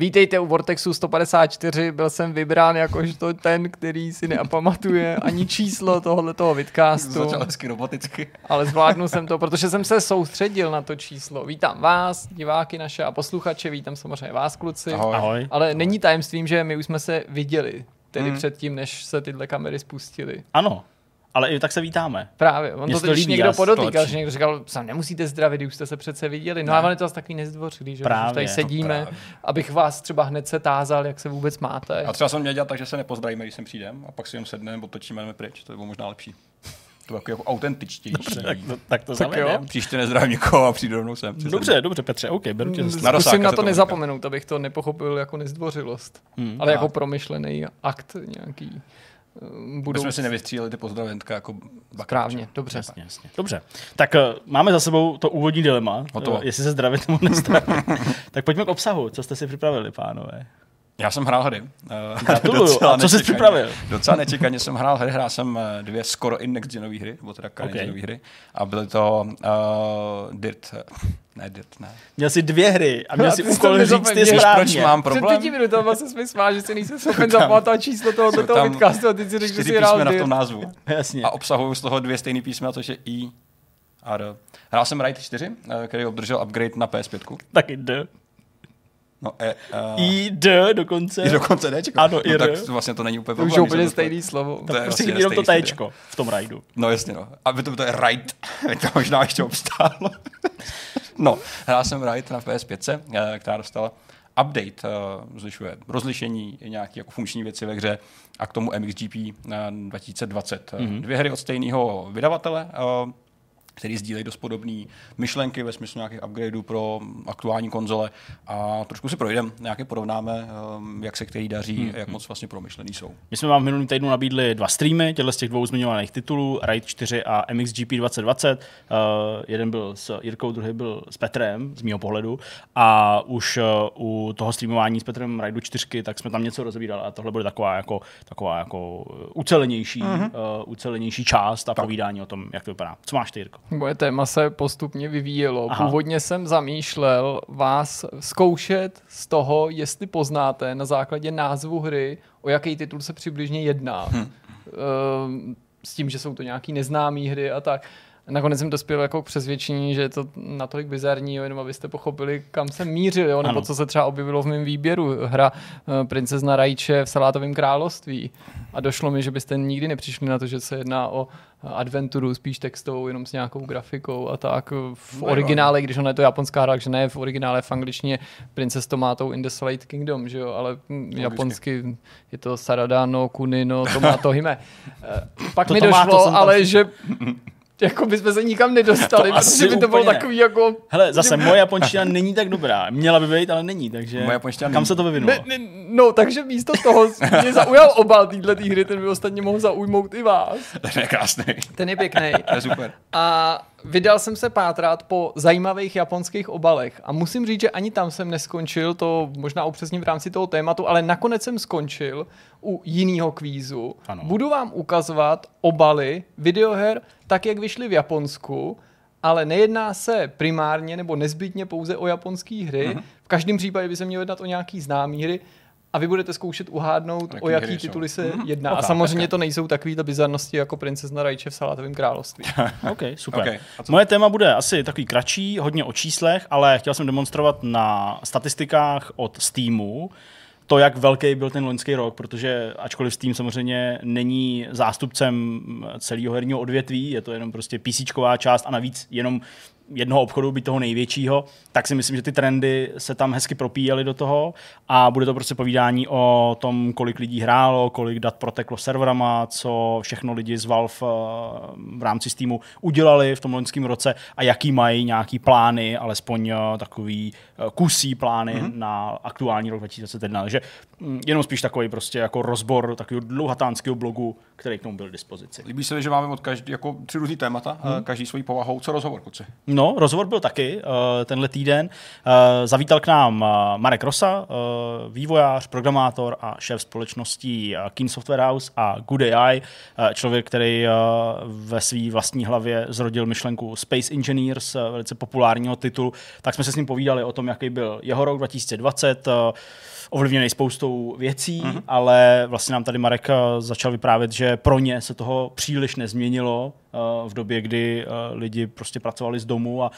Vítejte u Vortexu 154, byl jsem vybrán jakožto ten, který si neapamatuje ani číslo tohoto vidcastu. Začal hezky roboticky. Ale zvládnu jsem to, protože jsem se soustředil na to číslo. Vítám vás, diváky naše a posluchače, vítám samozřejmě vás, kluci. Ahoj. Ahoj. Ale není tajemstvím, že my už jsme se viděli, tedy hmm. předtím, než se tyhle kamery spustily. Ano, ale i tak se vítáme. Právě, on Mně to to teď líbí, někdo podotýkal, že někdo říkal, sám nemusíte zdravit, když už jste se přece viděli. No Ne. a on je to zase takový nezdvořilý, že Právě, tady sedíme, právě. abych vás třeba hned se tázal, jak se vůbec máte. A třeba jsem měl dělat tak, že se nepozdravíme, když sem přijdem, a pak si jen sedneme, otočíme jdeme pryč. To by bylo možná lepší. To bylo jako, jako autentičtější. Tak to, tak to Tak jo. Příště nezdravím nikoho a přijdu rovnou sem. Dobře, dobře, Petře, OK, beru tě. Na Rosáka Zkusím na se to nezapomenout, abych to nepochopil jako nezdvořilost, Hmm. ale jako promyšlený akt nějaký. My Budou jsme si nevystříleli ty pozdraventka jako správně, dobře. Jasně, jasně. Dobře, tak uh, máme za sebou to úvodní dilema, Hotovo. uh, jestli se zdravit nebo nezdravit. tak pojďme k obsahu, co jste si připravili, pánové. Já jsem hrál hry. Gratuluju. docela A co jsi připravil? Docela nečekaně jsem hrál hry, hrál jsem eh, dvě skoro i next genové hry, nebo teda current Ok. genové hry. A byly to uh, Dirt, eh, ne Dirt, ne. Měl jsi dvě hry a měl jsi jsi úkol říct ty správně. proč mám Před problém? pěti minutami se mi smál, že si nejsem schopen zapamatovat číslo toho tam vidcastu a ty si řekl, že Čtyři si hrál písmena v Dirt. tom názvu. Jasně. A obsahují z toho dvě stejné písmena, což je I a R. Hrál jsem Ride 4, eh, který obdržel upgrade na PS5. Taky D. No, e, uh, I, D dokonce. I dokonce ne, čekaj. Ano, i no, tak vlastně to není úplně To už je problém, úplně že to- stejný slovo. To je Prostě vlastně chybí jenom to stejný Tčko v tom rajdu. No jasně, no. A by to, to je Ride, to možná ještě obstálo. no, hrál jsem Ride na PS5, eh, která dostala update, uh, zlišuje rozlišení, nějaké jako funkční věci ve hře a k tomu MXGP eh, 2020. Mm-hmm. Dvě hry od stejného vydavatele, uh, který sdílejí dost podobné myšlenky ve smyslu nějakých upgradeů pro aktuální konzole a trošku si projdeme, nějaké porovnáme, um, jak se který daří, mm-hmm. jak moc vlastně promyšlený jsou. My jsme vám v minulém týdnu nabídli dva streamy, těchto z těch dvou zmiňovaných titulů, Ride 4 a MXGP 2020. Uh, jeden byl s Jirkou, druhý byl s Petrem, z mého pohledu. A už uh, u toho streamování s Petrem Raidu 4, tak jsme tam něco rozebírali a tohle bude taková jako, taková jako uh, ucelenější, uh-huh. uh, ucelenější část a povídání o tom, jak to vypadá. Co máš ty, Jirko? Moje téma se postupně vyvíjelo. Aha. Původně jsem zamýšlel vás zkoušet z toho, jestli poznáte na základě názvu hry, o jaký titul se přibližně jedná. Hm. Ehm, S tím, že jsou to nějaký neznámé hry a tak. Nakonec jsem dospěl jako k přesvědčení, že je to natolik bizarní, jo, jenom abyste pochopili, kam jsem mířil, jo, nebo Ano. co se třeba objevilo v mém výběru. Hra eh, Princezna Rajče v Salátovém království. A došlo mi, že byste nikdy nepřišli na to, že se jedná o adventuru spíš textovou, jenom s nějakou grafikou a tak. V No, originále, když ona je to japonská hra, takže ne, v originále v angličtině Princess Tomato in the Slate Kingdom, že jo, ale hm, japonsky je to Sarada no Kuni no Tomato Hime. Eh, Pak To mi došlo, ale že jako bychom se nikam nedostali, To protože by to bylo ne. takový jako... Hele, zase moje japonština není tak dobrá. Měla by být, ale není, takže Moje japonština kam není. se to vyvinulo? Ne, ne, no, takže místo toho mě zaujal obal téhle hry, ten by ostatně mohl zaujmout i vás. Ten je krásný. Ten je pěkný. To je super. A vydal jsem se pátrat po zajímavých japonských obalech. A musím říct, že ani tam jsem neskončil, to možná upřesním v rámci toho tématu, ale nakonec jsem skončil u jiného kvízu. Ano. Budu vám ukazovat obaly videoher tak, jak vyšly v Japonsku, ale nejedná se primárně nebo nezbytně pouze o japonské hry. Mhm. V každém případě by se mělo jednat o nějaký známý hry a vy budete zkoušet uhádnout, Jaký o jaký hry jsou. tituly se Mhm. jedná. Ok, a samozřejmě tak. to nejsou takovýhle bizarnosti jako princezna Rajče v Salátovém království. OK, super. OK, a co- Moje téma bude asi takový kratší, hodně o číslech, ale chtěl jsem demonstrovat na statistikách od Steamu, to, jak velký byl ten loňský rok, protože ačkoliv Steam samozřejmě není zástupcem celého herního odvětví, je to jenom prostě PCčková část a navíc jenom jednoho obchodu, být toho největšího, tak si myslím, že ty trendy se tam hezky propíjely do toho a bude to prostě povídání o tom, kolik lidí hrálo, kolik dat proteklo serverama, co všechno lidi z Valve eh, v rámci Steamu udělali v tom loňském roce a jaký mají nějaký plány, alespoň eh, takový eh, kusí plány mm-hmm. na aktuální rok 2021. Takže mm, jenom spíš takový prostě jako rozbor takového dlouhatánského blogu, který k tomu byl k dispozici. Líbí se mi, že máme od každý, jako tři různý témata, hmm. každý svojí povahou. Co rozhovor, kluci? No no, rozhovor byl taky uh, tenhle týden. Uh, zavítal k nám uh, Marek Rosa, vývojář, programátor a šéf společností Keen Software House a Good AI, člověk, který ve své vlastní hlavě zrodil myšlenku Space Engineers, velice populárního titulu. Tak jsme se s ním povídali o tom, jaký byl jeho rok 2020. Ovlivněný spoustou věcí, mm-hmm. ale vlastně nám tady Marek začal vyprávět, že pro ně se toho příliš nezměnilo uh, v době, kdy uh, lidi prostě pracovali z domu a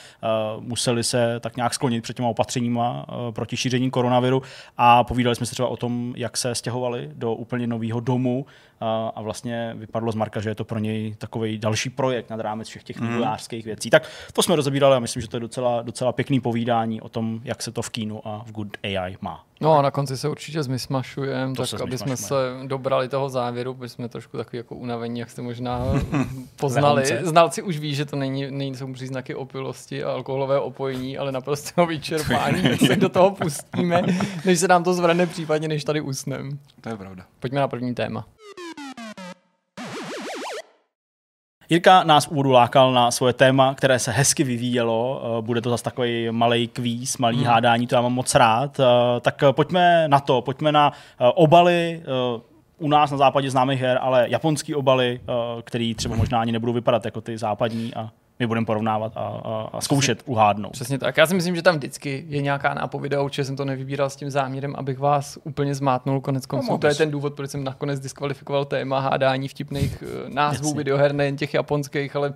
museli se tak nějak sklonit před těma opatřeníma proti šíření koronaviru a povídali jsme se třeba o tom, jak se stěhovali do úplně nového domu a vlastně vypadlo z Marka, že je to pro něj takový další projekt nad rámec všech těch mhm. vývojářských věcí. Tak to jsme rozebírali a myslím, že to je docela, docela pěkný povídání o tom, jak se to v kínu a v Good AI má. No a na konci se určitě zmysmašujeme, tak aby jsme se dobrali toho závěru, protože jsme trošku takový jako unavení, jak jste možná poznali. Znalci už ví, že to není, nejsou příznaky opilosti a alkoholové opojení, ale naprosto vyčerpání, jak se do toho pustíme, než se nám to zvrne, případně než tady usnem. To je pravda. Pojďme na první téma. Jirka nás úvodu lákal na svoje téma, které se hezky vyvíjelo. Eh, bude to zase takový malý kvíz, malý hmm. hádání, to já mám moc rád. Eh, tak pojďme na to, pojďme na eh, obaly u nás na západě známých her, ale japonský obaly, který třeba možná ani nebudou vypadat jako ty západní a my budeme porovnávat a, a, a zkoušet Přesně, uhádnout. Přesně tak. Já si myslím, že tam vždycky je nějaká nápověda, určitě jsem to nevybíral s tím záměrem, abych vás úplně zmátnul. Konec konců, no, to je ten důvod, proč jsem nakonec diskvalifikoval téma hádání vtipných eh, názvů Jasně. videoher, nejen těch japonských, ale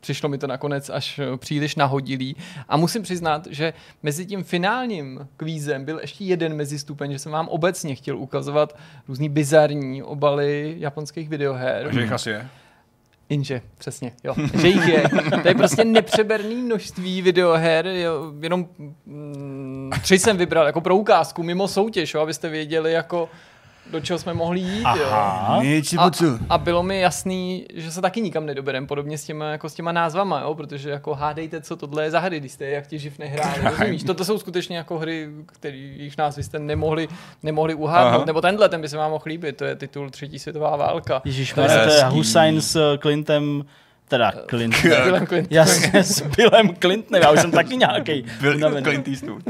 přišlo mi to nakonec až eh, příliš nahodilý. A musím přiznat, že mezi tím finálním kvízem byl ještě jeden mezistupeň, že jsem vám obecně chtěl ukazovat různý bizarní obaly japonských videoher. A že jich asi je. Inže, přesně, jo. Že jich je. To je prostě nepřeberný množství videoher, jo, jenom mm, tři jsem vybral jako pro ukázku, mimo soutěž, jo, abyste věděli, jako do čeho jsme mohli jít. Aha. Jo. A, a, bylo mi jasný, že se taky nikam nedoberem, podobně s těma, jako s těma názvama, jo? protože jako hádejte, co tohle je za hry, když jste jak ti živ nehráli, rozumíš? Toto jsou skutečně jako hry, které jejich názvy jste nemohli, nemohli uhádnout, Aha. nebo tenhle, ten by se vám mohl líbit, to je titul Třetí světová válka. Ježíš, to je Hussein s Clintem Teda Clint. Billem Clintonem. Jasně, s Billem Clintonem, já už jsem taky nějaký. Bill Clint Eastwood.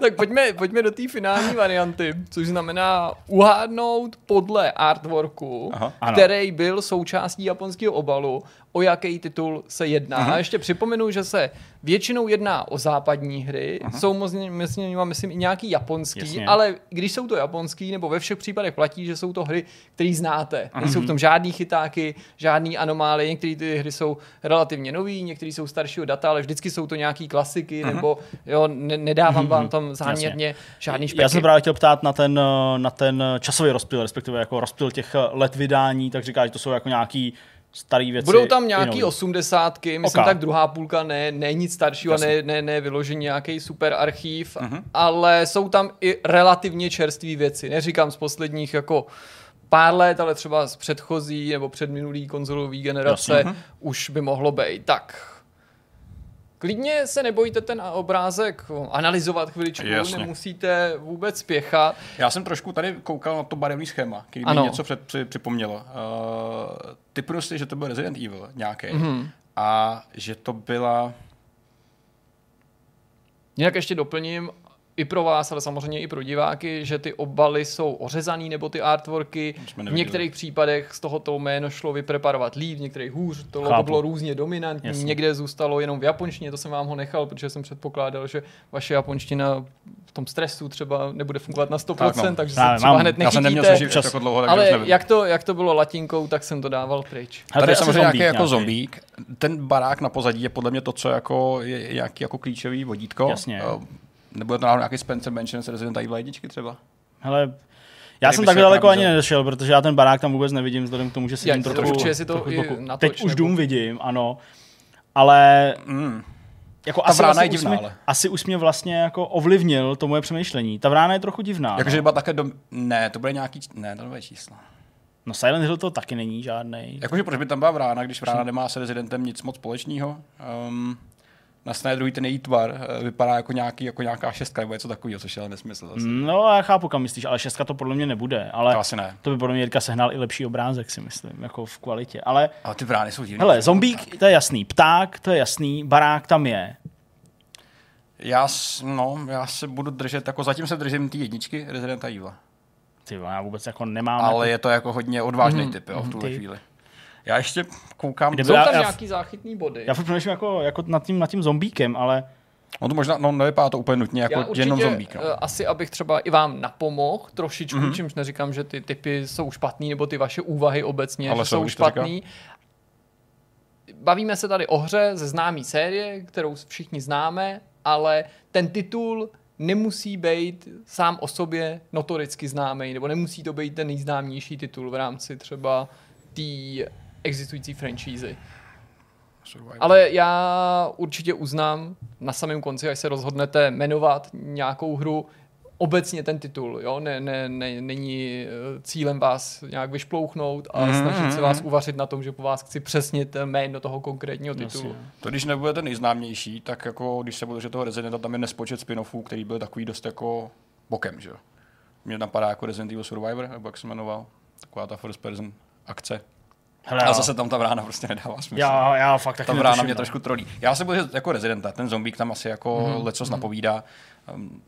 tak pojďme, pojďme do té finální varianty, což znamená uhádnout podle artworku, Aha, který byl součástí japonského obalu o jaký titul se jedná. Uh-huh. A ještě připomenu, že se většinou jedná o západní hry, uh-huh. jsou myslím, myslím i nějaký japonský, Jasně. ale když jsou to japonský, nebo ve všech případech platí, že jsou to hry, které znáte. Uh-huh. Nejsou v tom žádný chytáky, žádný anomály, některé ty hry jsou relativně nový, některé jsou staršího data, ale vždycky jsou to nějaký klasiky, uh-huh. nebo jo, ne, nedávám vám tam záměrně Jasně. žádný špeky. Já jsem právě chtěl ptát na ten, na ten časový rozptyl, respektive jako rozptyl těch let vydání, tak říká, že to jsou jako nějaký starý věci. Budou tam nějaký osmdesátky, myslím okay. tak druhá půlka ne, ne nic staršího, ne, ne, ne vyložení nějaký super archív, uh-huh. ale jsou tam i relativně čerstvé věci. Neříkám z posledních jako pár let, ale třeba z předchozí nebo předminulý konzolový generace Jasně. už by mohlo být. Tak, Klidně se nebojte ten obrázek analyzovat chviličku, Jasně. nemusíte vůbec spěchat. Já jsem trošku tady koukal na to barevný schéma, který mi něco před, při, připomnělo. Uh, ty prostě, že to byl Resident Evil nějaký mm-hmm. a že to byla... Jinak ještě doplním, i pro vás, ale samozřejmě i pro diváky, že ty obaly jsou ořezaný nebo ty artworky. V některých případech z tohoto jméno šlo vypreparovat líp, v některých hůř, to logo bylo různě dominantní, Jasně. někde zůstalo jenom v japonštině, to jsem vám ho nechal, protože jsem předpokládal, že vaše japonština v tom stresu třeba nebude fungovat na 100%, tak no. takže se třeba mám, hned nechytíte. Já jsem neměl čas jako dlouho, ale jak to, jak to bylo latinkou, tak jsem to dával pryč. Tady je samozřejmě nějaký jako zombík. Ten barák na pozadí je podle mě to, co jako je nějaký jako klíčový vodítko. Jasně. Uh, nebo je to nějaký Spencer Mansion z Resident Evil 1 třeba? Hele, já jsem tak daleko ani nedošel, protože já ten barák tam vůbec nevidím, vzhledem k tomu, že si trochu, trochu, si to trochu natoč, Teď nebo... už dům vidím, ano. Ale mm. Jako ta asi, vrána asi je divná, ale. Asi už mě vlastně jako ovlivnil to moje přemýšlení. Ta vrána je trochu divná. Jakože no. byla také do... Ne, to byly nějaký... Ne, to byly čísla. No Silent Hill to taky není žádný. Jakože proč by tam byla vrána, když vrána nemá se Residentem nic moc společného? Um, na straně druhý ten její tvar eh, vypadá jako, nějaký, jako nějaká šestka nebo něco takového, což je ale nesmysl. Zase. No, já chápu, kam myslíš, ale šestka to podle mě nebude. Ale To asi ne. to by podle mě Jirka sehnal i lepší obrázek, si myslím, jako v kvalitě. Ale Ale ty brány jsou divné. hele, zombík, to je jasný, pták, to je jasný, barák tam je. Já, no, já se budu držet, jako zatím se držím ty jedničky Resident Evil. Ty já vůbec jako nemám. Ale jako, je to jako hodně odvážný typ, jo, v tuhle Ty. chvíli. Já ještě koukám, Kdyby- Jsou tam já- nějaký záchytný body. já furt přemýšlím jako, jako nad, tím, nad tím zombíkem, ale on to možná, no nevypadá to úplně nutně jako Já určitě, jenom zombík. No. eh, asi abych třeba i vám napomohl trošičku, Mhm. mm-hmm. čímž neříkám, že ty typy jsou špatný, nebo ty vaše úvahy obecně, Ale že jsou, špatný. Bavíme se tady o hře ze známé série, kterou všichni známe, ale ten titul nemusí být sám o sobě notoricky známý, nebo nemusí to být ten nejznámější titul v rámci třeba té existující franšízy. Survivor. Ale já určitě uznám na samém konci, až se rozhodnete jmenovat nějakou hru, obecně ten titul, jo, ne, ne, ne, není eh, cílem vás nějak vyšplouchnout a Mhm, snažit se mhm. vás uvařit na tom, že po vás chci přesnit jméno toho konkrétního titulu. Jasně. To když nebude ten nejznámější, tak jako když se bude držet toho Residenta, tam je nespočet spin-offů, který byl takový dost jako bokem, že jo. Mně napadá jako Resident Evil Survivor, nebo jak se jmenoval, taková ta first person akce. Hele, A zase tam ta brána prostě nedává smysl. já, já fakt taky ta brána netuším, mě no. trošku trolí. Já se budu jako Residenta, ten zombík tam asi jako Mhm, mm-hmm. lecos napovídá. Um,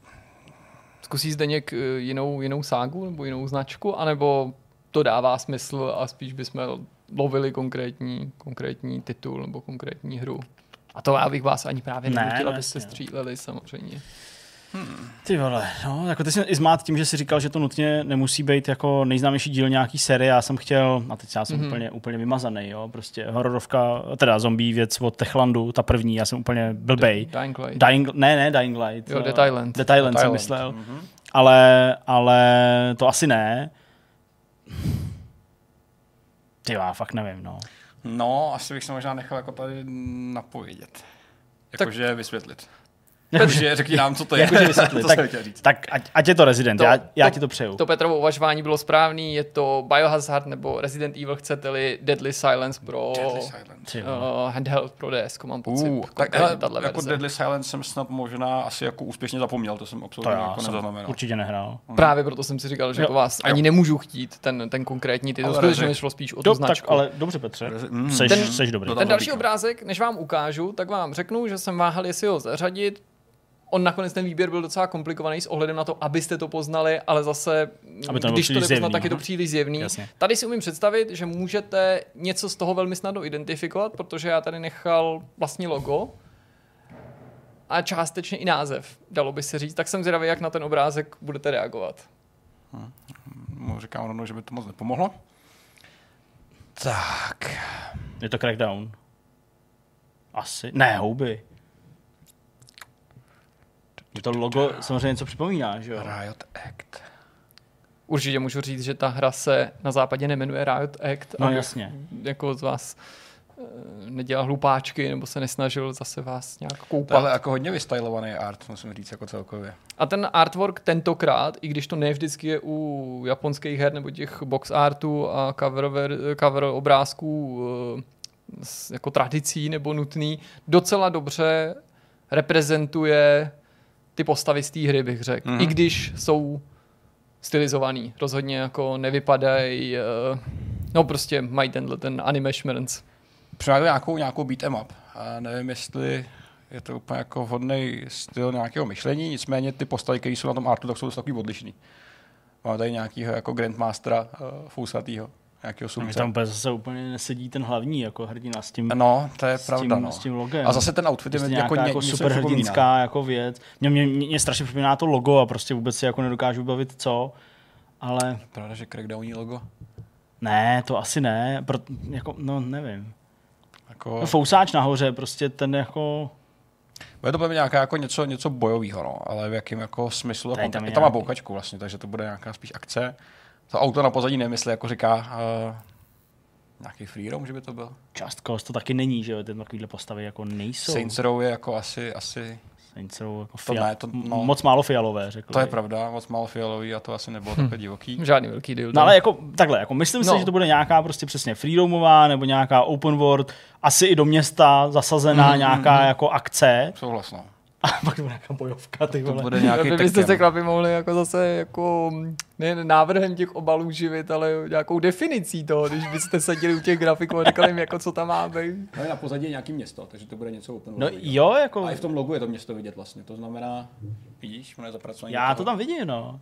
Zkusí zde něk jinou, jinou ságu nebo jinou značku, anebo to dává smysl a spíš bychom lovili konkrétní, konkrétní titul nebo konkrétní hru. A to já bych vás ani právě Ne, nenutil, abyste stříleli samozřejmě. Ty vole, no, jako ty jsi i zmát tím, že jsi říkal, že to nutně nemusí být jako nejznámější díl nějaký série. Já jsem chtěl, a teď já jsem Mhm. mm-hmm. úplně, úplně vymazaný, jo, prostě hororovka, teda zombie věc od Techlandu, ta první, já jsem úplně blbej. Dying Light. Dying, ne, ne, Dying Light. Jo, eh, Dead Island. Dead Island Dead jsem myslel. Mhm. Ale, ale to asi ne. Ty já fakt nevím, no. No, asi bych se možná nechal jako tady napovědět. Jakože vysvětlit. Jakože řekni nám, co to je. Jakože vysvětlit. to tak, jsem chtěl říct. tak ať, ať, je to Resident, To- já, já to- ti to přeju. To Petrovo uvažování bylo správný, je to Biohazard nebo Resident Evil, chcete-li Deadly Silence pro Deadly Silence. Uh, handheld pro DS, mám pocit. Uh, tak hele, tahle jako verze. Deadly Silence jsem snad možná asi jako úspěšně zapomněl, to jsem to absolutně já jako jsem nezaznamenal. určitě nehrál. Právě proto jsem si říkal, že Jo, po vás jo. ani nemůžu chtít ten, ten konkrétní titul. Ale Skutečně mi šlo spíš o tu tak, značku. ale dobře, Petře. Mm. Seš, dobrý. to Ten další obrázek, než vám ukážu, tak vám řeknu, že jsem váhal, jestli ho zařadit. On nakonec ten výběr byl docela komplikovaný s ohledem na to, abyste to poznali, ale zase, Aby to když to nepoznat, zjevný, tak je to aha. příliš zjevný. Jasně. Tady si umím představit, že můžete něco z toho velmi snadno identifikovat, protože já tady nechal vlastní logo a částečně i název, dalo by se říct. Tak jsem zvědavý, jak na ten obrázek budete reagovat. Mu říkám rovnou, že by to moc nepomohlo. Tak. Je to Crackdown? Asi. Ne, houby. Je to logo samozřejmě něco připomíná, že jo? Riot Act. Určitě můžu říct, že ta hra se na západě nemenuje Riot Act. No a jasně. Jako z vás eh, nedělal hlupáčky nebo se nesnažil zase vás nějak koupat. ale jako hodně vystylovaný art, musím říct, jako celkově. A ten artwork tentokrát, i když to ne vždycky je u japonských her nebo těch box artů a cover, ver- cover obrázků eh, s jako tradicí nebo nutný, docela dobře reprezentuje ty postavy z té hry, bych řekl. Mhm. I když jsou stylizovaný. Rozhodně jako nevypadají, eh, no prostě mají tenhle ten anime šmrnc. Přinášel nějakou, nějakou beat em up. A nevím, jestli je to úplně jako vhodný styl nějakého myšlení, nicméně ty postavy, které jsou na tom artu, tak jsou dost takový odlišný. Máme tady nějakého jako Grandmastera uh, fousatýho, nějakého Mě sumce. tam úplně zase úplně nesedí ten hlavní jako hrdina s tím, No, to je s pravda, tím, no. s tím logem. A zase ten outfit je prostě jako, ně, jako něco superhrdinská jako věc. Mě, mě, mě, mě, strašně připomíná to logo a prostě vůbec si jako nedokážu bavit co. Ale Pravda, že Crackdowní logo. ne, to asi ne. Pro, jako, no nevím. Jako, No, fousáč nahoře, prostě ten jako... bude to bude nějaká jako něco, něco bojového, no, ale v jakém jako smyslu. Tady Tam, tam je tam má bouchačku vlastně, takže to bude nějaká spíš akce. To auto na pozadí jestli jako říká uh, nějaký free roam, že by to byl. Just Cause to taky není, že jo, ty takovýhle postavy jako nejsou. Saints Row je jako asi, asi Saints Row jako To fia- ne, to- no. moc málo fialové, řekl To je pravda, moc málo fialový a to asi nebylo takhle divoký. Žádný velký deal. No ale jako takhle, jako myslím si, No. že to bude nějaká prostě přesně freeroamová nebo nějaká open world, asi i do města zasazená Mm, nějaká jako akce Souhlas, no. A pak bude nějaká bojovka, ty To vole. bude nějaký Vy byste se chlapi mohli jako zase jako nejen návrhem těch obalů živit, ale nějakou definicí toho, když byste seděli u těch grafiků a říkali jim, jako co tam má být. No je na pozadí je nějaký město, takže to bude něco open No jo, jako A i v tom logu je to město vidět vlastně, to znamená, vidíš, ono je zapracované. já to tam vidím, no.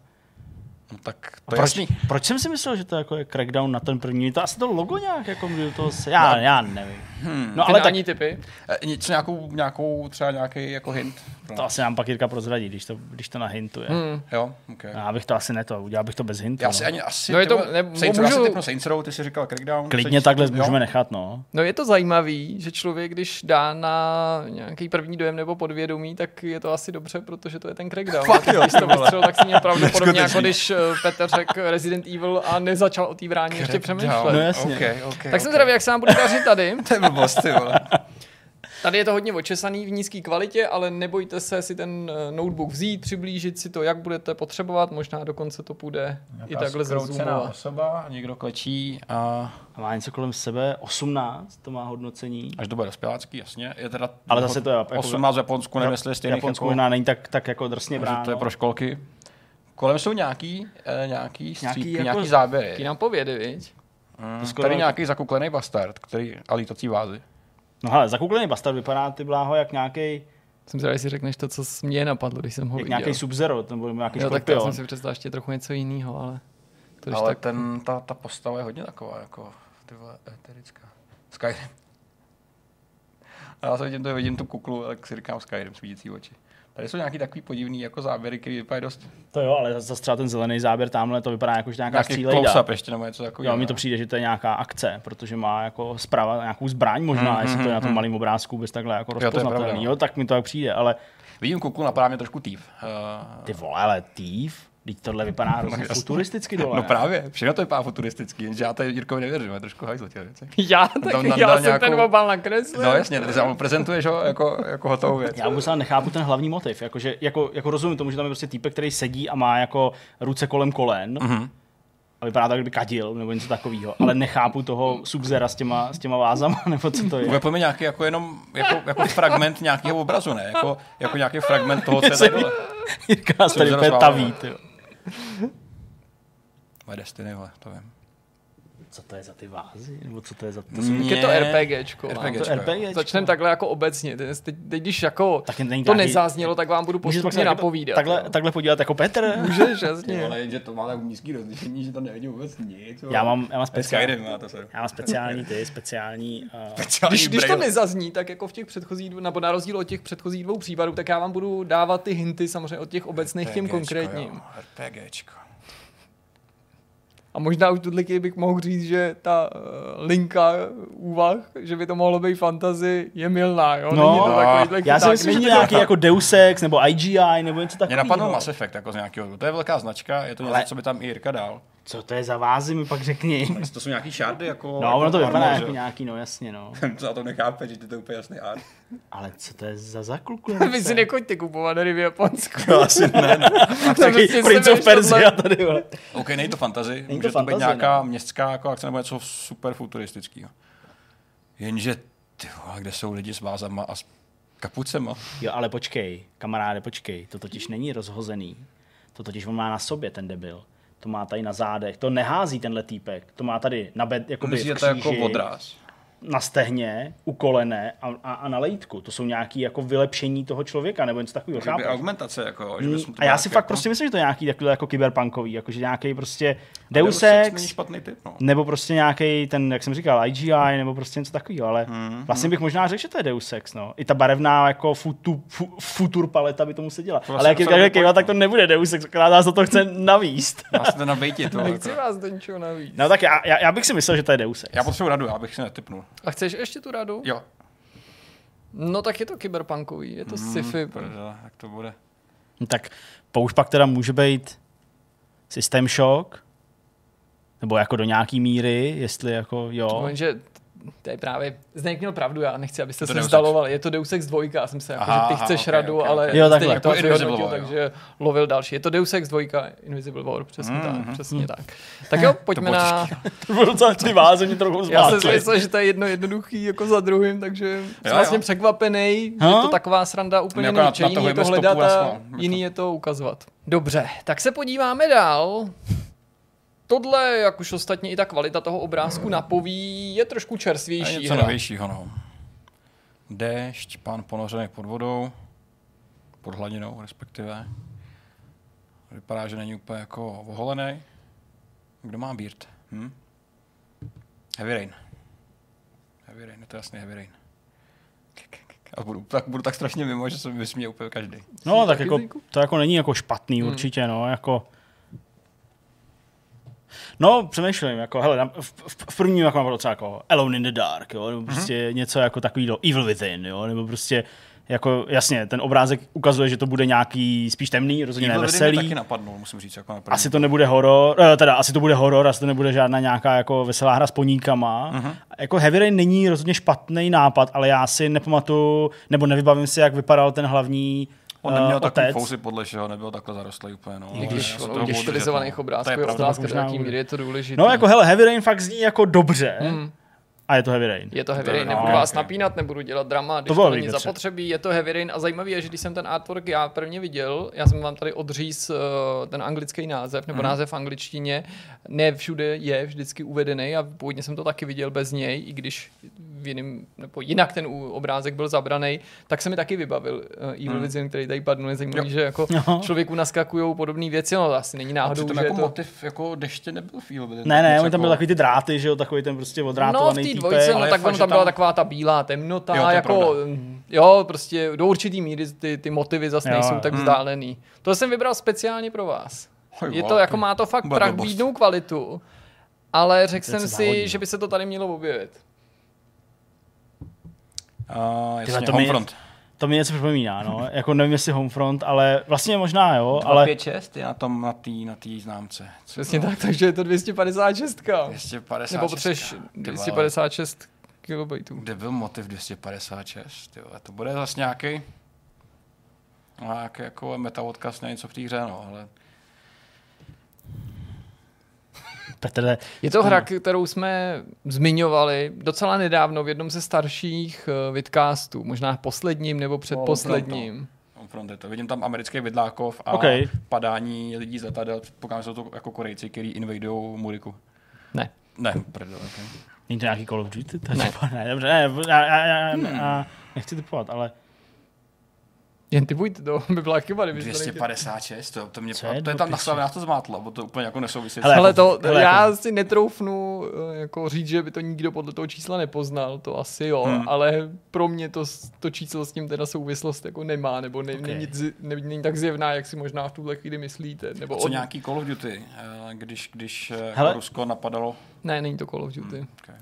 No, tak A to je proč, jasný. proč jsem si myslel, že to jako je crackdown na ten první? To asi to logo nějak, jako by to se, já, já nevím. Hmm. No ale tak, typy. E, něco, nějakou, nějakou, třeba nějaký jako hint. Pro to asi nám pak Jirka prozradí, když to, když to nahintuje. Hmm. Jo, okay. Já bych to asi neto, udělal bych to bez hintu. Já no. si ani asi, No je to- ne- Saints můžu- asi Saints Row, ty jsi říkal Crackdown. Klidně Saints- takhle jo? můžeme nechat, no. No je to zajímavý, že člověk, když dá na nějaký první dojem nebo podvědomí, tak je to asi dobře, protože to je ten crackdown. Fakt jo, když to vole. vystřelil, tak si měl pravděpodobně jako když eh, Petr řekl Resident Evil a nezačal o té bráně ještě přemýšlet. No jasně. Okay, okay, Tak jsem zvědavý, jak se nám bude dařit tady. To je blbost, ty vole. Tady je to hodně očesaný v nízké kvalitě, ale nebojte se si ten eh, notebook vzít, přiblížit si to, jak budete potřebovat, možná dokonce to půjde i takhle zkroucená zezumovat. osoba, někdo klečí a A má něco kolem sebe, 18, to má hodnocení. až to bude dospělácký, jasně. Je teda Ale zase to je jako- 18 v Japonsku, nevím, jestli je stejný Japonsku jako, není tak, tak jako drsně bráno. to je pro školky. Kolem jsou nějaký, eh, nějaký střípky, Nějaký nějaký, jako- nějaký záběry. Taky nám povědy, viď? Mm, tady nějaký zakuklený bastard, který a lítací vázy. No hele, zakuklený bastard vypadá ty bláho jak nějaký, Jsem zvědavý, jestli řekneš to, co mě napadlo, když jsem ho jak viděl. nějaký Sub-Zero, nebo nějaký jo, tak to já jsem si představil ještě trochu něco jiného, ale to Ale tak... ten, ta, ta postava je hodně taková, jako ty vole, eterická. Skyrim. A já se vidím, to vidím tu kuklu, tak si říkám Skyrim, svítící oči. Tady jsou nějaký takový podivný jako záběry, který vypadají dost To jo, ale zase třeba ten zelený záběr tamhle, to vypadá jako že nějaká nějaký close-up ještě nebo něco takového. Jo, mi to přijde, že to je nějaká akce, protože má jako zprava nějakou zbraň možná, Mhm, jestli to je na tom mhm. malém obrázku bez takhle jako to je pravda, rozpoznatelný. no. Jo, tak mi to tak přijde, ale Vidím kuklu, napadá mě trošku týv. Uh, ty vole, ale týv, teď tohle vypadá hrozně jasně. futuristicky dole. no právě, všechno to vypadá futuristický, jenže já tady Jirkovi nevěřím, je trošku hajzl těch věcí. Já taky, Tam já dal jsem nějakou- ten obal nakreslil. No jasně, ty mu prezentuješ ho jako, jako hotovou věc. Já vůbec ale nechápu ten hlavní motiv. Jakože, jako, jako rozumím tomu, že tam je prostě týpek, který sedí a má jako ruce kolem kolen Mhm. a vypadá tak, kdyby kadil nebo něco takového. Ale nechápu toho Subzera s těma, s těma vázama, nebo co to je. Bude mi nějaký jako jenom jako, jako fragment nějakého obrazu, ne? Jako, jako nějaký fragment toho, co je tady dole. Jirka nás tady úplně taví. Moje Destiny, vole, to vím. Co to je za ty vázy? Nebo co to je za to? Mm. Je to Ne. RPGčko. RPG. mám. to Začkej, RPG. Začneme takhle jako obecně. Teď, teď, teď když jako Tak to nějaký- nezáznělo, tak vám budu postupně napovídat. Takhle, jo. takhle podívat jako Petr? Můžeš, Jo, jasně. ale jenže to má tak nízký rozlišení, že to nevidím vůbec nic. Já mám, já mám, speciální, Skyrim, má to se. já mám speciální ty, speciální... Uh, Speciální Když, když to nezazní, tak jako v těch předchozích, dvou- nebo na rozdíl od těch předchozích dvou případů, tak já vám budu dávat ty hinty samozřejmě od těch obecných k těm RPGčko, konkrétním. jo, RPGčko. A možná už chvíli bych mohl říct, že ta uh, linka úvah, že by to mohlo být fantasy, je milná, jo? No, Není to takovýhle já si myslím, že to nějaký jako Deus Ex nebo IGI nebo něco Mě takového. napadl Mass Effect jako z nějakého, to je velká značka, je to něco, Ale- co by tam i Jirka dal. Co to je za vázy, mi pak řekni. To jsou nějaký šardy jako... No, ono to jako vypadá jako nějaký, no jasně, no. Co na to nechápe, že to je úplně jasný art. Ale co to je za zakluklu? Vy si nechoďte kupovat hry v Japonsku. No, asi ne, no. Taky prostě Prince of Persia tady, vole. OK, není to fantasy, to může to, fantasy, být nějaká no. městská jako akce nebo něco super futuristického. Jenže, ty vole, kde jsou lidi s vázama a s kapucema? Jo, ale počkej, kamaráde, počkej, to totiž není rozhozený. To totiž on má na sobě, ten debil. To má tady na zádech, to nehází tenhle týpek. To má tady na bed, jakoby v že to jako odraz? na stehně, u kolene a, a, a na lejtku. To jsou nějaké jako vylepšení toho člověka, nebo něco takového. Že by augmentace, jako, že Mm, to A já si taky fakt jako- prostě myslím, že to je nějaký takový jako kyberpunkový, jakože nějaký prostě Deus Deus Ex není Ex, špatný typ, no. nebo prostě nějaký ten, jak jsem říkal, IGI, nebo prostě něco takového, ale Mhm, vlastně bych možná řekl, že to je Deus Ex, no. I ta barevná jako futu, fu, futur paleta by tomu seděla. To ale vlastně jak je kejva, tak to nebude Deus Ex, akorát nás do toho chce navíst. Se to nabejtit, to, Nechci jako. vás do ničeho navíc. No tak já, já, já, bych si myslel, že to je Deus Ex. Já potřebuji radu, já bych si netypnul. A chceš ještě tu radu? Jo. No tak je to kyberpunkový, je to Hmm, sci-fi. prdele, Jak to bude? No, tak použ pak teda může být System Shock, nebo jako do nějaký míry, jestli jako jo. Jenže to je právě, Zdeněk měl pravdu, já nechci, abyste To se vzdalovali. Je to Deus Ex 2, já jsem se jako, Aha, že ty aha, chceš ok, radu, ok, ale. Jo, takhle. To Jako asi Invisible hodnotil, War, jo. takže lovil další. Je to Deus Ex 2, Invisible War, přesně tak, Mhm. přesně tak. Tak jo, pojďme bylo na... To bylo docela ty váze, mě trochu Já jsem si myslel, že to je jedno jednoduchý jako za druhým, takže jsem jo. vlastně překvapený, že Ha? to taková sranda úplně jako není. je to hledat a jiný je to ukazovat. Dobře, tak se podíváme dál. Tohle, jak už ostatně i ta kvalita toho obrázku napoví, je trošku A je čerstvější něco hra. novějšího, no. Déšť, pán ponořený pod vodou, pod hladinou respektive. Vypadá, že není úplně jako oholený. Kdo má beard? Hm? Heavy Rain. Heavy Rain, je to jasný Heavy Rain. A budu tak, budu tak strašně mimo, že se mi vysměje úplně každý. No, tak jako, to jako není jako špatný Hmm. určitě, no, jako... No, přemýšlím, jako, hele, v, v, v prvním jako mám docela jako Alone in the Dark, jo, nebo prostě něco jako takový do Evil Within, jo, nebo prostě jako, jasně, ten obrázek ukazuje, že to bude nějaký spíš temný, rozhodně ne veselý. taky napadnul, musím říct, jako na první. Asi to nebude horor, eh, teda asi to bude horor, asi to nebude žádná nějaká jako veselá hra s poníkama. Mhm. Uh-huh. Jako Heavy Rain není rozhodně špatný nápad, ale já si nepamatuju, nebo nevybavím si, jak vypadal ten hlavní On neměl uh, takový otec. fousy podle všeho, nebyl takhle zarostlý úplně. No, I když u těch budu držet, stylizovaných no. obrázků To je otázka, do jaký míry je to důležité. No jako hele, Heavy Rain fakt zní jako dobře. Hmm. A je to Heavy Rain. Je to Heavy Rain, no, nebudu vás ok. napínat, nebudu dělat drama, když To to, bylo není zapotřebí, je to Heavy Rain a zajímavé je, že když jsem ten artwork já prvně viděl, já jsem vám tady odříz uh, ten anglický název, nebo Mhm. název v angličtině, ne všude je vždycky uvedený a původně jsem to taky viděl bez něj, i když v jiným, nebo jinak ten obrázek byl zabraný, tak se mi taky vybavil uh, Evil Mhm. Within, který tady padl, je zajímavý, Jo. že jako Jo. člověku naskakují podobné věci, no to asi není náhodou, že jako to... motiv jako deště nebyl v Evil Within. Ne, ne, oni tam jako- byly takový ty dráty, že jo, takový ten prostě No, v odrátovaný té dvojce, no tak že tam byla taková ta bílá temnota, Jo, jako, pravda. jo, prostě do určitý míry ty, ty motivy zase nejsou tak Hmm. vzdálený. To jsem vybral speciálně pro vás. Je to jako, má to fakt prach kvalitu, ale řekl jsem si, že no. by se to tady mělo objevit. Uh, jasně, to mi- Homefront. To mi něco připomíná, no. jako nevím, jestli Homefront, ale vlastně možná jo, ale 256 je na tom, na té na tý známce. Co Přesně to? tak, takže je to 256. 256. Nebo potřeš ty vole. 256 kilobajtů. Kde byl motiv 256? Jo, to bude zase nějaký nějaký jako meta odkaz na něco v té hře, no, ale Petr, Je to hra, kterou jsme zmiňovali docela nedávno v jednom ze starších uh, vidcastů, možná posledním nebo předposledním. To. Vidím tam americký vidlákov a OK. padání lidí z letadel. Předpokládám, že jsou to jako Korejci, který invadujou Muriku. Ne. Ne, prdel, okay. není to nějaký Call of Duty? Ne. ne, dobře, ne, já, já, já, já, nechci typovat, ale Jen typujte, to by byla chyba, kdyby to nechtěl. 256, to, to, mě, Co to je tam 256? nastavené, nás to zmátlo, bo to úplně jako nesouvisí. Hele, Ale jako- to, hele, já jako- si netroufnu eh, jako říct, že by to nikdo podle toho čísla nepoznal, to asi jo, Hmm. ale pro mě to, to číslo s tím teda souvislost jako nemá, nebo ne, Ok. není, ne, není tak zjevná, jak si možná v tuhle chvíli myslíte. Nebo Co od... nějaký Call of Duty, eh, když, když eh, Hele. jako Rusko napadalo. Ne, není to Call of Duty. Okay.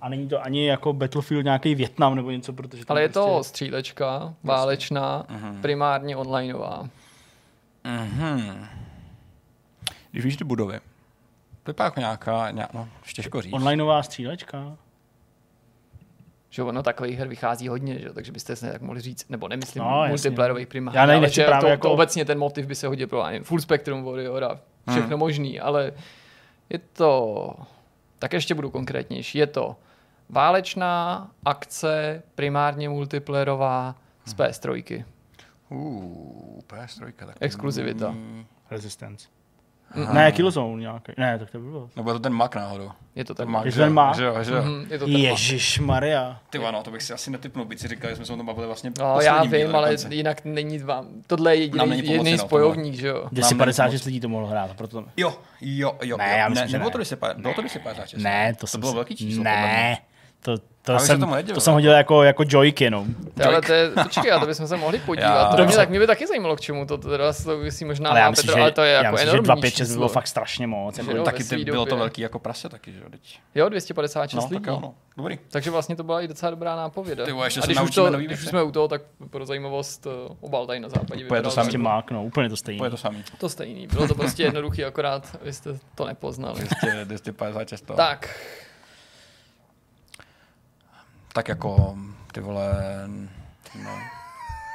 A není to ani jako Battlefield nějaký Větnam nebo něco, protože Ale je to prostě, střílečka, válečná, Mhm. primárně onlineová. Mhm. Když víš ty budovy, to vypadá jako nějaká, nějak, no, těžko říct. onlineová střílečka. Že ono takových her vychází hodně, že? jo, takže byste si tak mohli říct, nebo nemyslím No, multiplayerových primárně, Já ale že právě to, jako- to obecně ten motiv by se hodil pro nevím, Full Spectrum Warrior a všechno Hmm. možný, ale je to, tak ještě budu konkrétnější, je to válečná akce, primárně multiplayerová z PS3. Uh, PS3. Tak Exkluzivita. Mm, Resistance. Mm. Ne, Killzone nějaký. Ne, tak to by bylo. Nebo je to ten Mac náhodou. Je to Ten Mac, Je to že, ten Mac? že, jo, že jo. Mhm, je to ten Mac. Ježíš Maria. Ty no, to bych si asi netypnul, byť si říkal, že jsme se o tom bavili vlastně No, já vím, ale dokonce. jinak není vám. Tohle je jediný, pomoci, jediný no, spojovník, že jo? 256 lidí to mohlo hrát, proto... Jo, jo, jo. Ne, jo. já myslím, ne, že nebylo ne. to 250, bylo to 256. Ne, to, to bylo velký číslo. Ne, to, to, jsem, tomu nedivil. to jsem hodil jako, jako joyky, no. Ty, ale to je, počkej, a to bychom se mohli podívat. Já- to mě, tak mě by taky zajímalo, k čemu to teda souvisí možná Ale já má myslím, Petr, že, ale to je já jako myslím, že enormní 256 by bylo číslo. fakt strašně moc. Že Jako, jo, Taky ty, bylo to velký jako prase taky, že jo, teď. Jo, 256 No, lidí. tak jo, no. Dobrý. Takže vlastně to byla i docela dobrá nápověda. Ty ještě a když už, to, nový když už jsme u toho, tak pro zajímavost eh, obal tady na západě Úplně to samý. prostě mák, no, úplně to stejný. To je to samý. to stejný. Bylo to prostě jednoduchý, akorát vy jste to nepoznali. 200, 256 to. tak, tak jako, ty vole, no.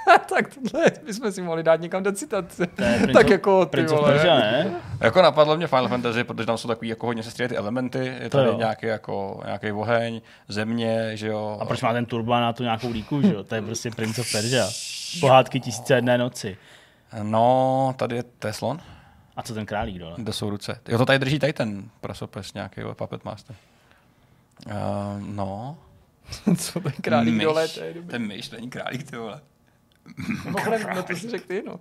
tak tohle bychom si mohli dát někam do citace. Prince tak jako ty Prince of vole. Persia, ne? Jako napadlo mě Final Fantasy, protože tam jsou takový jako hodně ty elementy, je To tady nějaký, jako, nějaký oheň, země, že jo. A proč má ten turban na tu nějakou líku, že jo? To je prostě Prince of Persia. Pohádky tisíce jedné noci. No, tady je Teslon, A co ten králík dole? kde jsou ruce. Jo, to tady drží tady ten prasopes nějaký, jo, Puppet Master. Uh, no. Co ten králík myš. dole, to je dobrý. Ten myš, není králík, ty vole. Mimochodem, no to si řekl ty, no. Uh,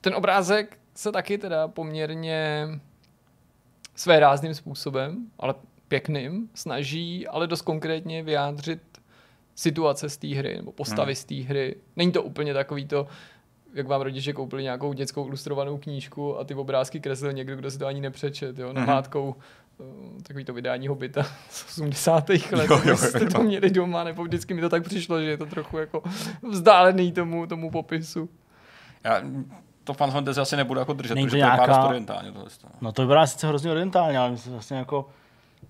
ten obrázek se taky teda poměrně své rázným způsobem, ale pěkným, snaží ale dost konkrétně vyjádřit situace z té hry, nebo postavy z té hry. Není to úplně takový to, jak vám rodiče koupili nějakou dětskou ilustrovanou knížku a ty obrázky kreslil někdo, kdo si to ani nepřečet, jo, namátkou eh, takový to vydání Hobita z 80. let, Jo, jo, jo, jo, jste jo. to měli doma, nebo vždycky mi to tak přišlo, že je to trochu jako vzdálený tomu, tomu popisu. Já, to Final Fantasy asi nebudu jako držet, Není protože to to vypadá nějaká- dost orientálně tohle. No to vypadá sice hrozně orientálně, ale myslím vlastně jako,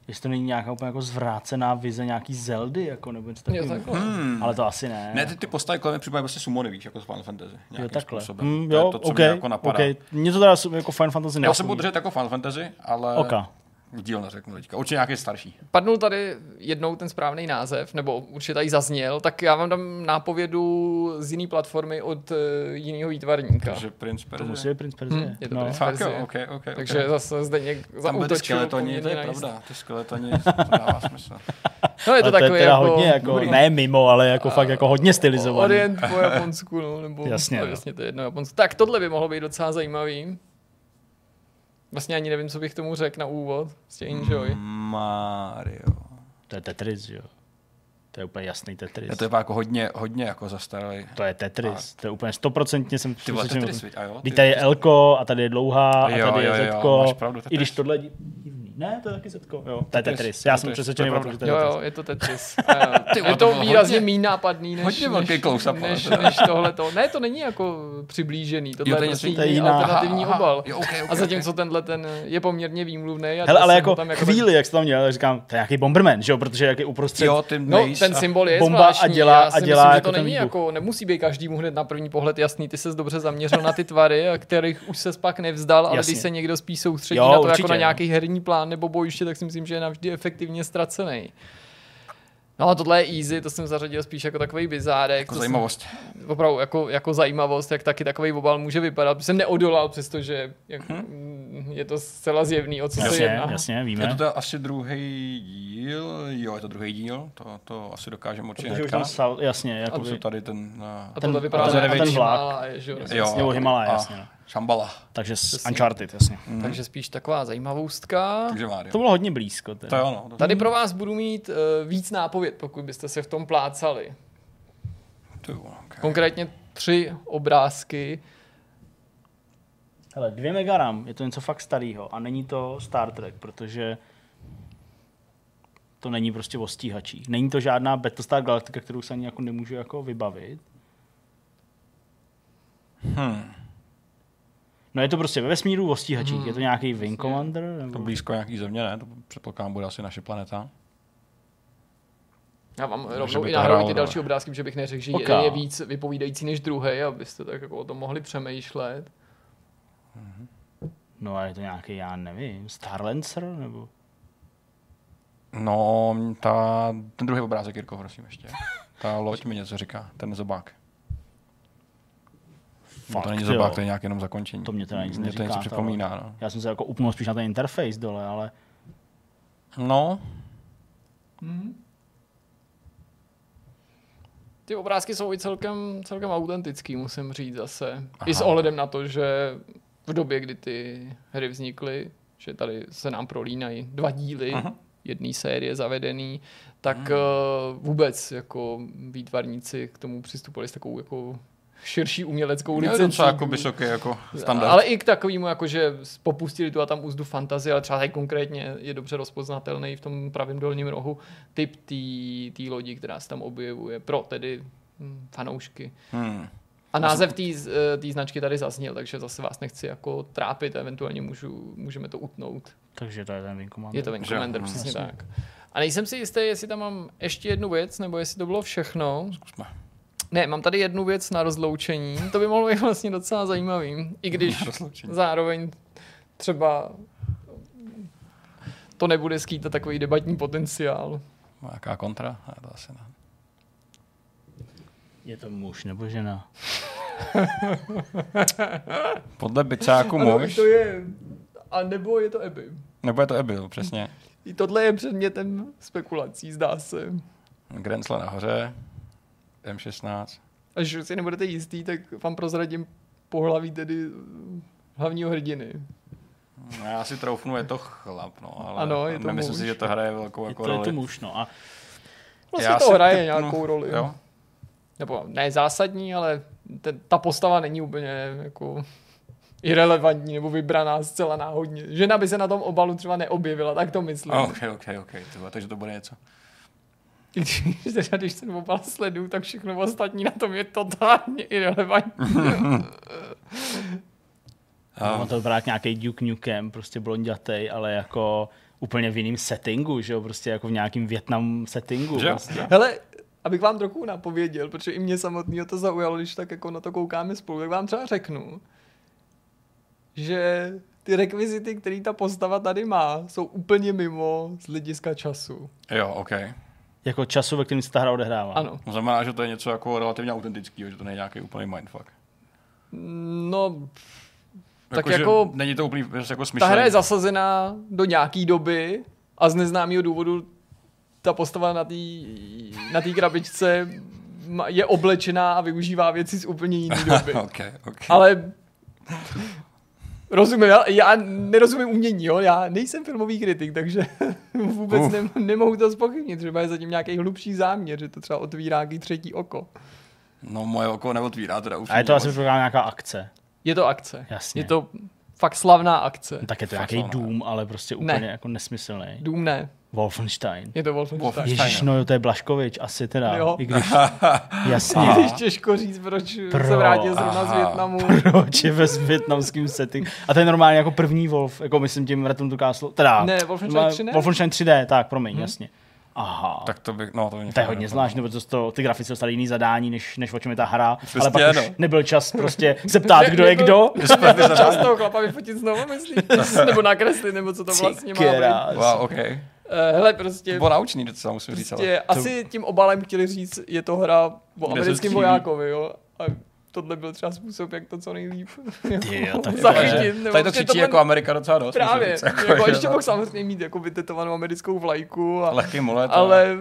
jestli to není nějaká úplně jako zvrácená vize nějaký Zeldy, jako, nebo něco Jo, takového. Hmm. Ale to asi ne. Ne, ty, ty postavy kolem mě připadají prostě sumony, víš, jako z Final Fantasy. jo, takhle. Způsobem. Hmm, to je jo, to, co okay, mě jako napadá. okay. Mně to teda jako Final Fantasy Já se neosloví. budu držet jako Final Fantasy, ale Oka. Díl neřeknu teďka. Určitě nějaký starší. Padnul tady jednou ten správný název, nebo určitě tady zazněl, tak já vám dám nápovědu z jiné platformy od uh, jiného výtvarníka. Takže Prince To Persia. musí být Prince Persia. Hm, je to no. Prince Fakt jo, Persia. ok, ok, ok. Takže zase zde něk tam zautočil skeletoni, to je nice. pravda. Ty skeletoni, to dává smysl. No je to Ale to je takový teda jako, hodně, jako, ne mimo, ale jako fakt jako hodně stylizovaný. Orient po Japonsku, no, nebo Jasně, no, no. jasně to je jedno Japonsko. Tak tohle by mohlo být docela zajímavý. Vlastně ani nevím, co bych tomu řekl na úvod. Prostě enjoy. Mario. To je Tetris, jo. To je úplně jasný Tetris. Je to vypadá jako hodně, hodně jako zastaralý. To je Tetris. To je úplně stoprocentně jsem Ty vole, Tetris? A jo? Teď ty- tady je Elko a tady je dlouhá a Jo, tady jo, je jo, Zetko. máš pravdu, Tetris. I když tohle je. Ne, to je taky Zetko. Jo, to je Tetris, Tetris. Já jsem přesvědčený že to je Jo, Tetris. jo, je to Tetris. Eh, Ty je to výrazně méně nápadný než, hodně velký ale než, to- než tohle. Ne, to není jako přiblížený. Tohle Jo, to je prostě jiný jiná- alternativní Aha, aha. obal. Jo, okay, okay, A zatímco tenhle ten je poměrně výmluvný. A Hele, ale jako tam chvíli, jak jsi tam měl, říkám, to je nějaký Bomberman, že jo, protože jak je uprostřed. Jo, ty No, ten symbol je bomba a dělá- Já si a dělá myslím, že jako to není jako, nemusí být každému hned na první pohled jasný. Ty se dobře zaměřil na ty tvary, a kterých už se pak nevzdal, ale když se někdo spíš soustředí na to jako na nějaký herní plán nebo bojiště, tak si myslím, že je navždy efektivně ztracený. No a tohle je easy, to jsem zařadil spíš jako takový bizárek. Jako zajímavost. Jsem, opravdu jako, jako zajímavost, jak taky takový obal může vypadat. Jsem neodolal, přestože jak, mm, je to zcela zjevný, o co se Jasně, jedná. jasně, Je víme. to teda asi druhý díl, jo, je to druhý díl, to, to asi dokážeme určitě Protože už hnedka. tam sal, jasně, A jako už je tady ten... Uh, A tohle Ten- vypadá a jako ten- a ten vlak. Himálaje, že jo? jasně, o Himalaya, a jasně, no. Shambhala. Takže s Přesně. Uncharted, jasně. Takže spíš taková zajímavostka. Takže Mario. To bylo hodně blízko. Teda. To jo, no. To, Tady pro vás budu mít uh, víc nápověd, pokud byste se v tom plácali. to jo, okay. Konkrétně tři obrázky. Hele, dvě megaram, je to něco fakt starého a není to Star Trek, protože to není prostě o stíhačích. Není to žádná Battlestar Galactica, kterou se ani jako nemůžu jako vybavit. Hmm. No je to prostě ve vesmíru o stíhačích. Hmm, Je to nějaký Wing Commander? To Nebo... blízko nějaký země, ne? To předpokládám bude asi naše planeta. Já vám rovnou i to nahraju hrálo, ty další obrázky, že bych neřekl, že Ok. jeden je víc vypovídající než druhý, abyste tak jako o tom mohli přemýšlet. No a je to nějaký, já nevím, Starlancer? Nebo... No, ta, ten druhý obrázek, Jirko, prosím ještě. Ta loď mi něco říká, ten zobák. Fakt, to není zobák, to je nějak jenom zakončení. To mě teda nic Mě to neříká, něco připomíná, no. Já jsem se jako upnul spíš na ten interface dole, ale No, Ty obrázky jsou i celkem, celkem autentický, musím říct zase. Aha. I s ohledem na to, že v době, kdy ty hry vznikly, že tady se nám prolínají dva díly Aha. jedné série zavedený, tak uh, vůbec jako výtvarníci k tomu přistupovali s takovou jako širší uměleckou je to licencí. docela jako vysoký jako standard. Ale i k takovému, jako že popustili tu a tam úzdu fantazie, ale třeba tady konkrétně je dobře rozpoznatelný v tom pravém dolním rohu typ té lodi, která se tam objevuje pro tedy hm, fanoušky. Hmm. A název té značky tady zazněl, takže zase vás nechci jako trápit, eventuálně můžu, můžeme to utnout. takže to je ten Wing Commander. Je to Wing Commander, přesně jasně. tak. A nejsem si jistý, jestli tam mám ještě jednu věc, nebo jestli to bylo všechno. Zkusme. Ne, mám tady jednu věc na rozloučení. To by mohlo být vlastně docela zajímavý. I když zároveň třeba to nebude skýtat takový debatní potenciál. Jaká kontra? To asi ne. Je to muž nebo žena? Podle byčáku Ano, muž, to je... A nebo je to Eby. nebo je to Ebil, přesně. I tohle je předmětem spekulací, zdá se. Grensle nahoře, M16. Až si nebudete jistý, tak vám prozradím pohlaví tedy hlavního hrdiny. No, já si troufnu, je to chlap, no, ale Ano, je to nemyslím muž. si, že to hraje velkou Je jako to, je roli. to muž, no. A Vlastně Já to hraje typnu- nějakou roli. Jo? Nebo ne zásadní, ale ten, ta postava není úplně jako irrelevantní nebo vybraná zcela náhodně. Žena by se na tom obalu třeba neobjevila, tak to myslím. OK, OK, OK, tyhle, takže to bude něco. Když, když ten obal sleduju, tak všechno ostatní na tom je totálně irrelevantní. Um, um, to vypadá jak nějaký Duke Nukem, prostě blondětej, ale jako úplně v jiném settingu, že jo, prostě jako v nějakém Větnam settingu. Že? Prostě. Hele, abych vám trochu napověděl, protože i mě samotného to zaujalo, když tak jako na to koukáme spolu, tak vám třeba řeknu, že ty rekvizity, které ta postava tady má, jsou úplně mimo z hlediska času. jo, OK. Jako času, ve kterém se ta hra odehrává. Ano. To znamená, že to je něco jako relativně autentického, že to není nějaký úplný mindfuck. No, Tak Jako, jako- Není to úplně jako ta smyšlený. hra je zasazená do nějaký doby a z neznámého důvodu ta postava na té na tý krabičce je oblečená a využívá věci z úplně jiné doby. OK, OK. Ale rozumím, já, já nerozumím umění, jo? já nejsem filmový kritik, takže vůbec Uf. ne, nemohu to spochybnit, třeba je zatím nějaký hlubší záměr, že to třeba otvírá nějaký třetí oko. No moje oko neotvírá teda upřímně. A je to asi nějaká akce. Je to akce. Jasně. Je to fakt slavná akce. Tak je to Fakt nějaký. Doom, ale prostě Ne. úplně jako nesmyslný. Dům ne, Wolfenstein. je to Wolfenstein. Wolfenstein. Ježíš, no jo, to je Blaškovič, asi teda. Jo. I když, jasně. Je když těžko říct, proč Pro- se vrátil zrovna z. Větnamu. Proč je ve větnamským setting? A to je normálně jako první Wolf, jako myslím tím Return to Castle. Teda, Ne, Wolfenstein 3 ne? Wolfenstein 3D, tak, promiň, jasně. Aha. Tak to bych, no to bych To je hodně zvláštní, nebo to, to ty grafice dostaly jiný zadání, než, než o čem je ta hra, Přesně, ale pak no. už nebyl čas prostě se ptát, kdo je kdo. nebyl čas toho chlapa vyfotit znovu, myslíš? nebo nakreslit, nebo co to vlastně má být. Wow, OK. Eh, Hele, prostě, To bylo naučný docela, musím říct. Ale. prostě asi tím obalem chtěli říct, je to hra o americkém vojákovi, jo. A tohle byl třeba způsob, jak to co nejlíp Ty jo, tak zachytit. nebo Tady to prostě křičí jako Amerika docela dost. Právě, říct, jako, že- ještě mohl samozřejmě mít jako vytetovanou americkou vlajku, a, Lehký mulet. ale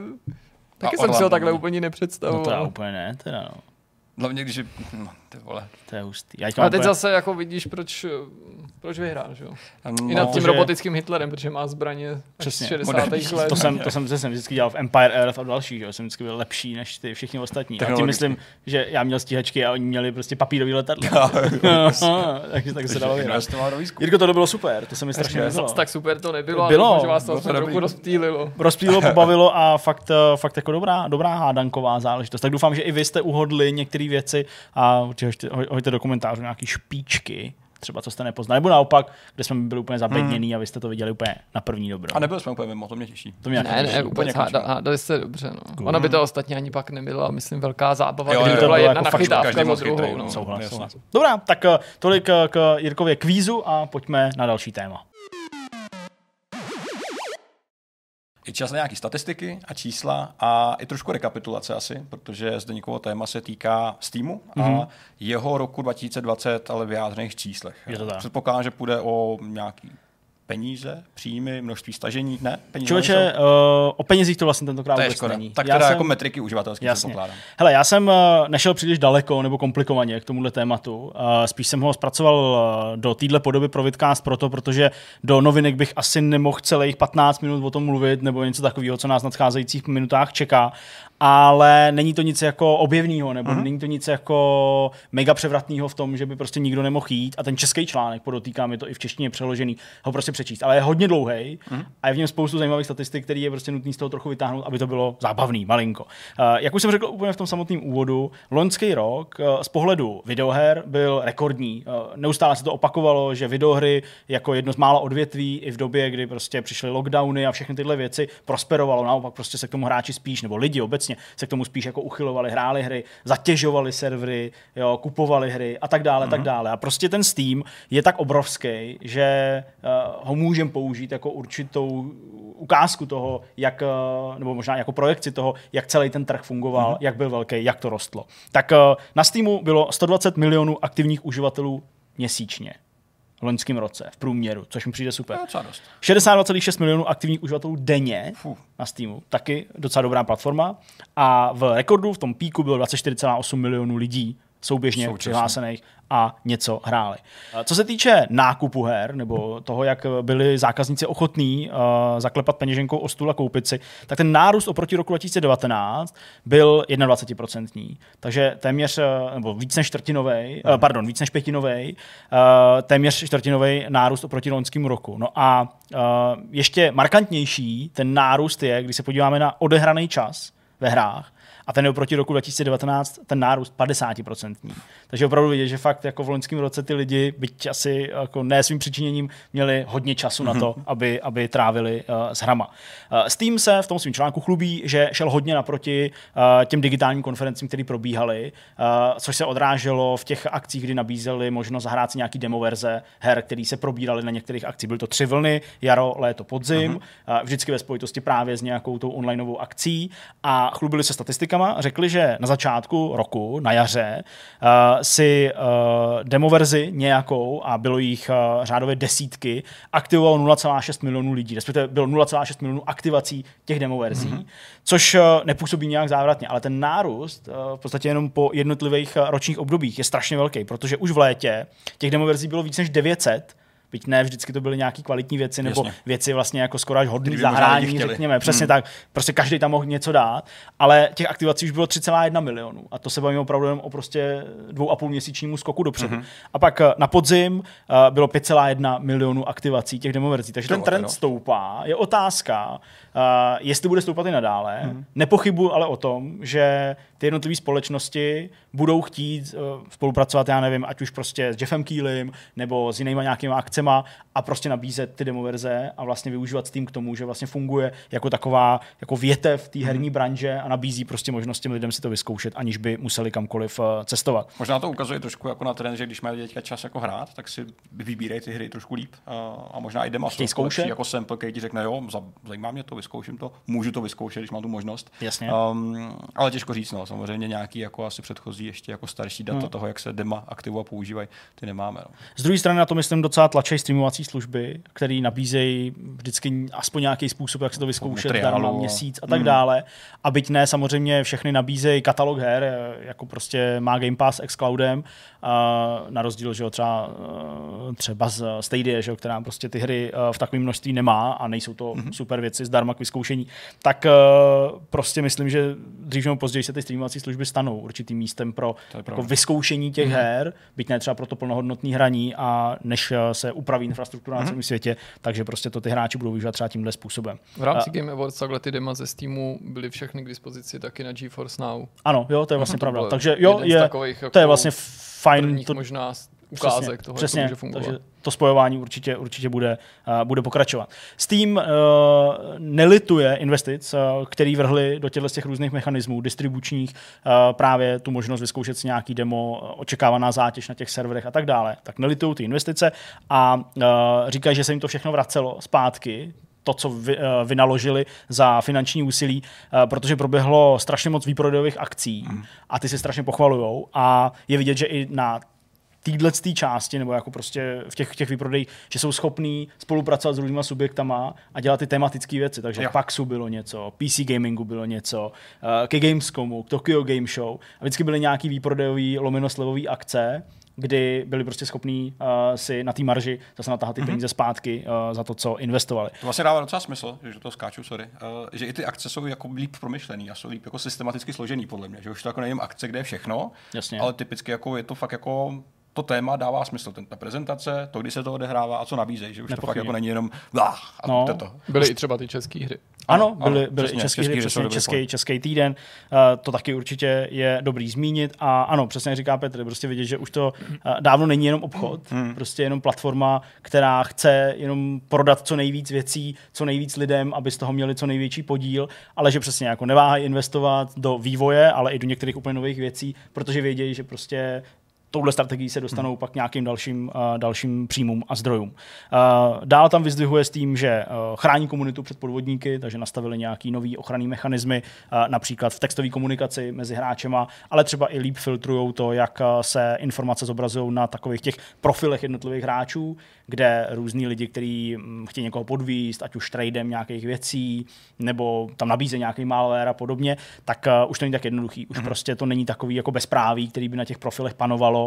taky jsem si ho takhle úplně No to já nepředstavoval. úplně ne, teda no. Hlavně když je, no, ty vole. To je hustý. Já Ale teď zase jako vidíš, proč, proč vyhrál, že jo? No, I nad tím že- robotickým Hitlerem, protože má zbraně Přesně. z 60. Moderní. let. To jsem, to jsem, to jsem vždycky dělal v Empire Earth a v dalších, že jo. jsem vždycky byl lepší než ty všichni ostatní. A tím myslím, že já měl stíhačky a oni měli prostě papírový letadlo. takže tak se dalo vyhrát. do výzkumu. Jirko, to bylo super, to se mi strašně líbilo. Tak super to nebylo, Bylo. ale že vás to trochu rozptýlilo. Rozpílo, pobavilo a fakt, eh, fakt jako dobrá, dobrá hádanková záležitost. Tak doufám, že i vy jste uhodli některé věci a určitě hoďte, hoďte do komentářů nějaký špičky, třeba co jste nepoznali, nebo naopak, kde jsme byli úplně zabedněný a vy jste to viděli úplně na první dobro. A nebyli jsme úplně mimo, to mě těší. to mě Ne, ne, těší. vůbec úplně háda, hádali jste dobře. No. Ona by to ostatně ani pak nebyla, myslím, velká zábava, Jo, kdyby jo, to byla jedna jako fakt, nachytávka moc druhou. No. no. Souhlas, souhlas. Dobrá, tak eh, tolik eh, k Jirkově kvízu a pojďme na další téma. Je čas na nějaké statistiky a čísla a i trošku rekapitulace asi, protože zde někoho téma se týká Steamu a Mhm. jeho roku 2020, ale vyjádřených číslech. Je to tak. Předpokládám, že půjde o nějaký peníze, příjmy, množství stažení, ne? Peníze Člověče, uh, o penězích to vlastně tentokrát to je vůbec škoda. není. Tak Já teda jsem- jako metriky uživatelský Jasně. předpokládám. Hele, já jsem uh, nešel příliš daleko nebo komplikovaně k tomuhle tématu. Uh, spíš jsem ho zpracoval uh, do téhle podoby pro Vidcast proto, protože do novinek bych asi nemohl celých 15 minut o tom mluvit nebo něco takového, co nás v nadcházejících minutách čeká. Ale není to nic jako objevného, nebo mm-hmm. není to nic jako mega převratného v tom, že by prostě nikdo nemohl jít. A ten český článek, podotýkám, je to i v češtině přeložený, ho prostě přečíst. Ale je hodně dlouhý mm-hmm. a je v něm spoustu zajímavých statistik, které je prostě nutný z toho trochu vytáhnout, aby to bylo zábavný, malinko. Uh, jak už jsem řekl úplně v tom samotném úvodu, loňský rok uh, z pohledu videoher byl rekordní. Uh, neustále se to opakovalo, že videohry jako jedno z mála odvětví i v době, kdy prostě přišly lockdowny a všechny tyhle věci prosperovalo. Naopak prostě se k tomu hráči spíš, nebo lidi obecně se k tomu spíš jako uchylovali, hráli hry, zatěžovali servery, jo, kupovali hry a tak dále, mm-hmm. tak mhm. dále. A prostě ten Steam je tak obrovský, že uh, ho můžeme použít jako určitou ukázku toho, jak, uh, nebo možná jako projekci toho, jak celý ten trh fungoval, mm-hmm. jak byl velký, jak to rostlo. Tak uh, na Steamu bylo 120 milionů aktivních uživatelů měsíčně v loňském roce v průměru, což mi přijde super. 62,6 milionů aktivních uživatelů denně Fuh. na Steamu, taky docela dobrá platforma. A v rekordu, v tom píku bylo 24,8 milionů lidí souběžně Současně. přihlásených a něco hráli. Co se týče nákupu her, nebo toho, jak byli zákazníci ochotní uh, zaklepat peněženkou o stůl a koupit si, tak ten nárůst oproti roku 2019 byl 21%. Takže téměř, nebo víc než čtvrtinový, uh, pardon, víc než pětinový, uh, téměř čtvrtinový nárůst oproti loňskému roku. No a uh, ještě markantnější ten nárůst je, když se podíváme na odehraný čas ve hrách, a ten je oproti roku 2019 ten nárůst 50%. Takže opravdu vidět, že fakt jako v loňském roce ty lidi, byť asi jako ne svým přičiněním, měli hodně času na to, mhm. aby, aby trávili uh, s hrama. Uh, Steam se v tom svém článku chlubí, že šel hodně naproti uh, těm digitálním konferencím, které probíhaly, uh, což se odráželo v těch akcích, kdy nabízeli možnost zahrát si nějaký demo verze her, které se probíraly na některých akcích. Byly to tři vlny, jaro, léto, podzim, uh-huh. uh, vždycky ve spojitosti právě s nějakou tou onlineovou akcí a chlubili se statistikama, řekli, že na začátku roku, na jaře, uh, si uh, demoverzi nějakou, a bylo jich uh, řádově desítky, aktivovalo 0,6 milionů lidí, respektive bylo 0,6 milionů aktivací těch demoverzí, mm-hmm. což uh, nepůsobí nějak závratně, ale ten nárůst uh, v podstatě jenom po jednotlivých uh, ročních obdobích je strašně velký, protože už v létě těch demoverzí bylo víc než 900, Byť ne, vždycky to byly nějaké kvalitní věci, nebo Jasně. věci vlastně jako skoro až hodný zahrání, řekněme. Přesně hmm. tak. Prostě každý tam mohl něco dát, ale těch aktivací už bylo 3,1 milionů. A to se bavíme opravdu jen o prostě dvou a půl měsíčnímu skoku dopředu. Hmm. A pak eh, na podzim uh, bylo 5,1 milionů aktivací těch demoverzí. Takže to ten trend no. stoupá. Je otázka, uh, jestli bude stoupat i nadále. Hmm. Nepochybuji ale o tom, že ty jednotlivé společnosti budou chtít uh, spolupracovat, já nevím, ať už prostě s Jeffem Keelym nebo s jinými nějakými akcemi a prostě nabízet ty demoverze a vlastně využívat Steam k tomu, že vlastně funguje jako taková jako větev té herní branže a nabízí prostě možnost těm lidem si to vyzkoušet, aniž by museli kamkoliv uh, cestovat. Možná to ukazuje trošku jako na trend, že když mají teďka čas jako hrát, tak si vybírají ty hry trošku líp uh, a možná i dema jsou zkoušet. jako sample, který ti řekne, jo, zajímá mě to, vyzkouším to, můžu to vyzkoušet, když mám tu možnost. Jasně. Um, ale těžko říct, no, samozřejmě nějaký jako asi předchozí ještě jako starší data hmm. toho, jak se dema aktivují a používají, ty nemáme. No. Z druhé strany na to myslím docela tlačí streamovací služby, které nabízejí vždycky aspoň nějaký způsob, jak se to vyzkoušet darma měsíc a tak hmm. dále. A byť ne, samozřejmě všechny nabízejí katalog her, jako prostě má Game Pass X Cloudem, a na rozdíl, že jo, třeba, třeba z Stadia, že jo, která prostě ty hry eh, v takovém množství nemá a nejsou to hmm. super věci zdarma k vyzkoušení, tak eh, prostě myslím, že dřív nebo později se ty streamovací služby stanou určitým místem pro jako vyzkoušení těch mm-hmm. her, byť ne třeba pro to plnohodnotné hraní a než eh, se upraví infrastruktura mm-hmm. na celém světě, takže prostě to ty hráči budou využívat třeba tímhle způsobem. V rámci Game Awards takhle ty dema ze Steamu byly všechny k dispozici taky na GeForce Now. Ano, jo, to je vlastně mm-hmm. pravda. Takže jo, je, takových, jako to je vlastně fajn. To, možná ukázek přesně, toho, přesně, jak to může fungovat. Takže to spojování určitě, určitě bude, uh, bude pokračovat. Steam uh, nelituje investic, uh, který vrhli do těchto těch různých mechanismů distribučních, uh, právě tu možnost vyzkoušet si nějaký demo, očekávaná zátěž na těch serverech a tak dále. Tak nelitují ty investice a uh, říkají, že se jim to všechno vracelo zpátky, to, co vy, uh, vynaložili za finanční úsilí, uh, protože proběhlo strašně moc výprodejových akcí mm. a ty se strašně pochvalujou a je vidět, že i na téhle části, nebo jako prostě v těch, těch výprodejích, že jsou schopní spolupracovat s různýma subjektama a dělat ty tematické věci. Takže jo. Paxu bylo něco, PC Gamingu bylo něco, uh, ke Gamescomu, k Tokyo Game Show a vždycky byly nějaký výprodejový lomenoslevový akce, kdy byli prostě schopní uh, si na té marži zase natáhat ty Mhm. peníze zpátky uh, za to, co investovali. To vlastně dává docela smysl, že to skáču, sorry, uh, že i ty akce jsou jako líp promyšlený a jsou líp jako systematicky složený podle mě, že už to jako nevím akce, kde je všechno, Jasně. ale typicky jako je to fakt jako to téma dává smysl, ten, ta prezentace, to, kdy se to odehrává a co nabízejí, že už to fakt Nepochybně. jako není jenom "Ah, a No. to. Byly i třeba ty české hry. Ano, Ano, byly, ano, byly přesně, český, český hry, přesně český, český týden. Uh, to taky určitě je dobrý zmínit. A ano, přesně říká Petr, prostě vidět, že už to uh, dávno není jenom obchod, Hmm. prostě jenom platforma, která chce jenom prodat co nejvíc věcí, co nejvíc lidem, aby z toho měli co největší podíl, ale že přesně jako neváhají investovat do vývoje, ale i do některých úplně nových věcí, protože vědějí, že prostě touhle strategií se dostanou hmm. pak nějakým dalším, uh, dalším příjmům a zdrojům. Uh, dál tam vyzdvihuje s tím, že uh, chrání komunitu před podvodníky, takže nastavili nějaký nový ochranný mechanismy, uh, například v textové komunikaci mezi hráčema, ale třeba i líp filtrují to, jak se informace zobrazují na takových těch profilech jednotlivých hráčů, kde různí lidi, kteří mm, chtějí někoho podvíst, ať už tradem nějakých věcí, nebo tam nabízejí nějaký malware a podobně, tak uh, už to není tak jednoduchý. Už mm-hmm. prostě to není takový jako bezpráví, který by na těch profilech panovalo.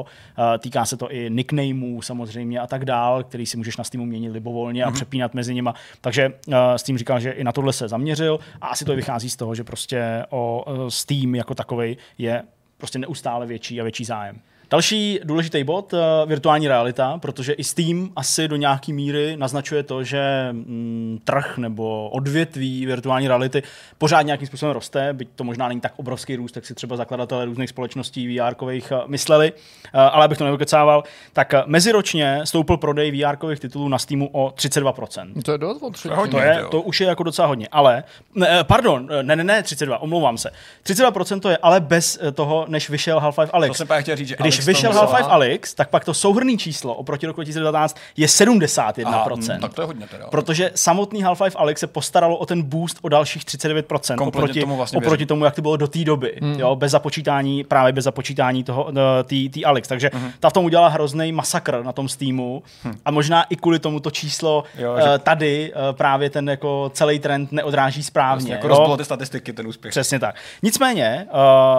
Týká se to i nicknameů samozřejmě a tak dál, který si můžeš na Steamu měnit libovolně mm-hmm. a přepínat mezi nima. Takže uh, Steam říkal, že i na tohle se zaměřil a asi to i vychází z toho, že prostě o uh, Steam jako takový je prostě neustále větší a větší zájem. Další důležitý bod, uh, virtuální realita, protože i Steam asi do nějaké míry naznačuje to, že mm, trh nebo odvětví virtuální reality pořád nějakým způsobem roste, byť to možná není tak obrovský růst, jak si třeba zakladatelé různých společností VR-kových uh, mysleli, uh, ale abych to nevykecával, tak meziročně stoupil prodej VR-kových titulů na Steamu o 32%. To je dost o hodně. To, je, to už je jako docela hodně, ale, ne, eh, pardon, ne, ne, ne, 32, omlouvám se. 32% to je ale bez eh, toho, než vyšel Half-Life Alyx. To jsem právě chtěl říct, že Když Alex vyšel Half-Life Alyx, tak pak to souhrný číslo oproti roku 2019 je 71%. Aha, hm, tak to je hodně teda. Protože samotný Half-Life Alyx se postaralo o ten boost o dalších 39% Kompletně oproti, tomu vlastně oproti tomu, jak to bylo do té doby. Hmm. Jo, bez započítání, právě bez započítání toho, eh, té Alyx. Takže Hmm. ta v tom udělala hrozný masakr na tom Steamu a možná i kvůli tomu to číslo Jo, eh, že- tady eh, právě ten jako celý trend neodráží správně. Vlastně, jako ty statistiky, ten úspěch. Přesně tak. Nicméně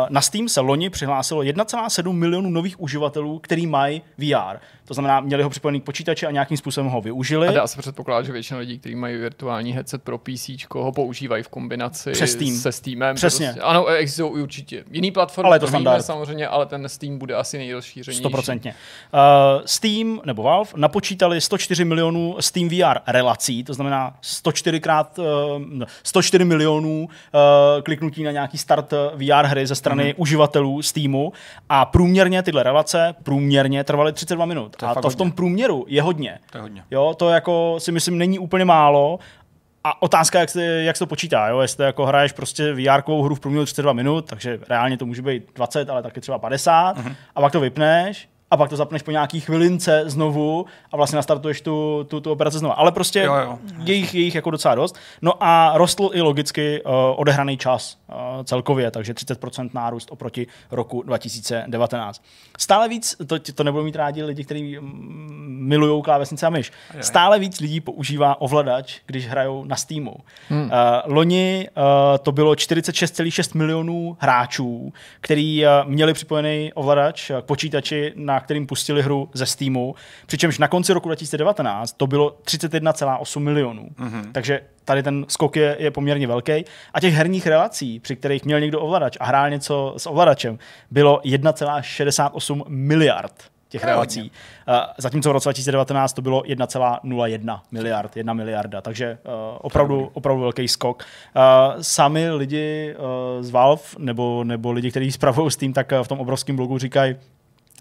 na Steam se loni přihlásilo 1,7 milionů nových uživatelů, který mají VR. To znamená, měli ho připojený k počítači a nějakým způsobem ho využili. A dá se předpokládat, že většina lidí, kteří mají virtuální headset pro PC, ho používají v kombinaci Přes Steam. se Steamem. Přesně. Prostě. Ano, existují určitě jiný platformy, Ale je to standard. samozřejmě, ale ten Steam bude asi nejrozšířenější. Stoprocentně. Uh, Steam nebo Valve napočítali 104 milionů Steam VR relací, to znamená 104 krát, uh, 104 milionů uh, kliknutí na nějaký start eh, VR hry ze strany mm-hmm. uživatelů Steamu a průměrně tyhle relace průměrně trvaly 32 minut. To a to v tom hodně. průměru je hodně. To je hodně. Jo, to jako si myslím není úplně málo. A otázka, jak se, jak se to počítá, jo? jestli jako hraješ prostě VR hru v průměru 32 minut, takže reálně to může být 20, ale taky třeba 50, Mhm. uh-huh. a pak to vypneš, a pak to zapneš po nějaký chvilince znovu a vlastně nastartuješ tu, tu, tu operaci znovu. Ale prostě Jo, jo. je jich, je jich jako docela dost. No a rostl i logicky uh, odehraný čas uh, celkově, takže 30% nárůst oproti roku 2019. Stále víc, to, to nebudou mít rádi lidi, kteří milují klávesnice a myš, stále víc lidí používá ovladač, když hrajou na Steamu. Hmm. Uh, loni uh, to bylo 46,6 milionů hráčů, který uh, měli připojený ovladač k počítači, na kterým pustili hru ze Steamu, přičemž na konci roku 2019 to bylo 31,8 milionů. Mm-hmm. Takže tady ten skok je, je poměrně velký. A těch herních relací, při kterých měl někdo ovladač a hrál něco s ovladačem, bylo 1,68 miliard těch je relací. zatímco v roce 2019 to bylo 1,01 miliard, 1 miliarda, takže uh, opravdu, opravdu velký skok. Uh, sami lidi uh, z Valve nebo, nebo lidi, kteří spravují Steam, tak uh, v tom obrovském blogu říkají,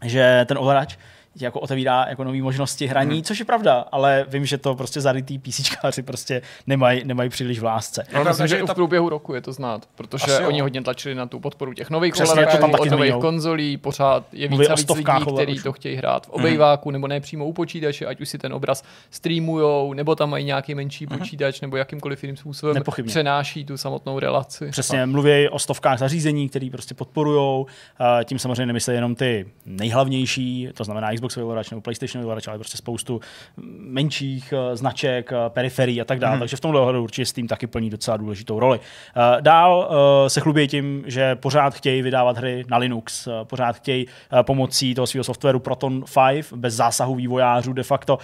že ten ovladač ti jako otevírá jako nové možnosti hraní, hmm. což je pravda, ale vím, že to prostě zarytý PCčkáři prostě nemají, nemají příliš v lásce. Pravda, myslím, že že i ta- v průběhu roku je to znát, protože Asi jo. oni hodně tlačili na tu podporu těch nových taky od nových konzolí, pořád je Mluví víc o a víc stovkách lidí, kteří to chtějí hrát v obejváku, nebo ne přímo u počítače, ať už si ten obraz streamujou, nebo tam mají nějaký menší počítač, nebo jakýmkoliv jiným způsobem Nepochybně. přenáší tu samotnou relaci. Přesně, mluví o stovkách zařízení, které prostě podporují. Tím samozřejmě nemyslí jenom ty nejhlavnější, to znamená Xboxový ovladač nebo PlayStation ovladač, ale prostě spoustu menších uh, značek, uh, periferií a tak dále. Hmm. Takže v tomhle ohledu určitě Steam taky plní docela důležitou roli. Uh, dál se chlubí tím, že pořád chtějí vydávat hry na Linux, pořád chtějí pomocí toho svého softwaru Proton 5 bez zásahu vývojářů de facto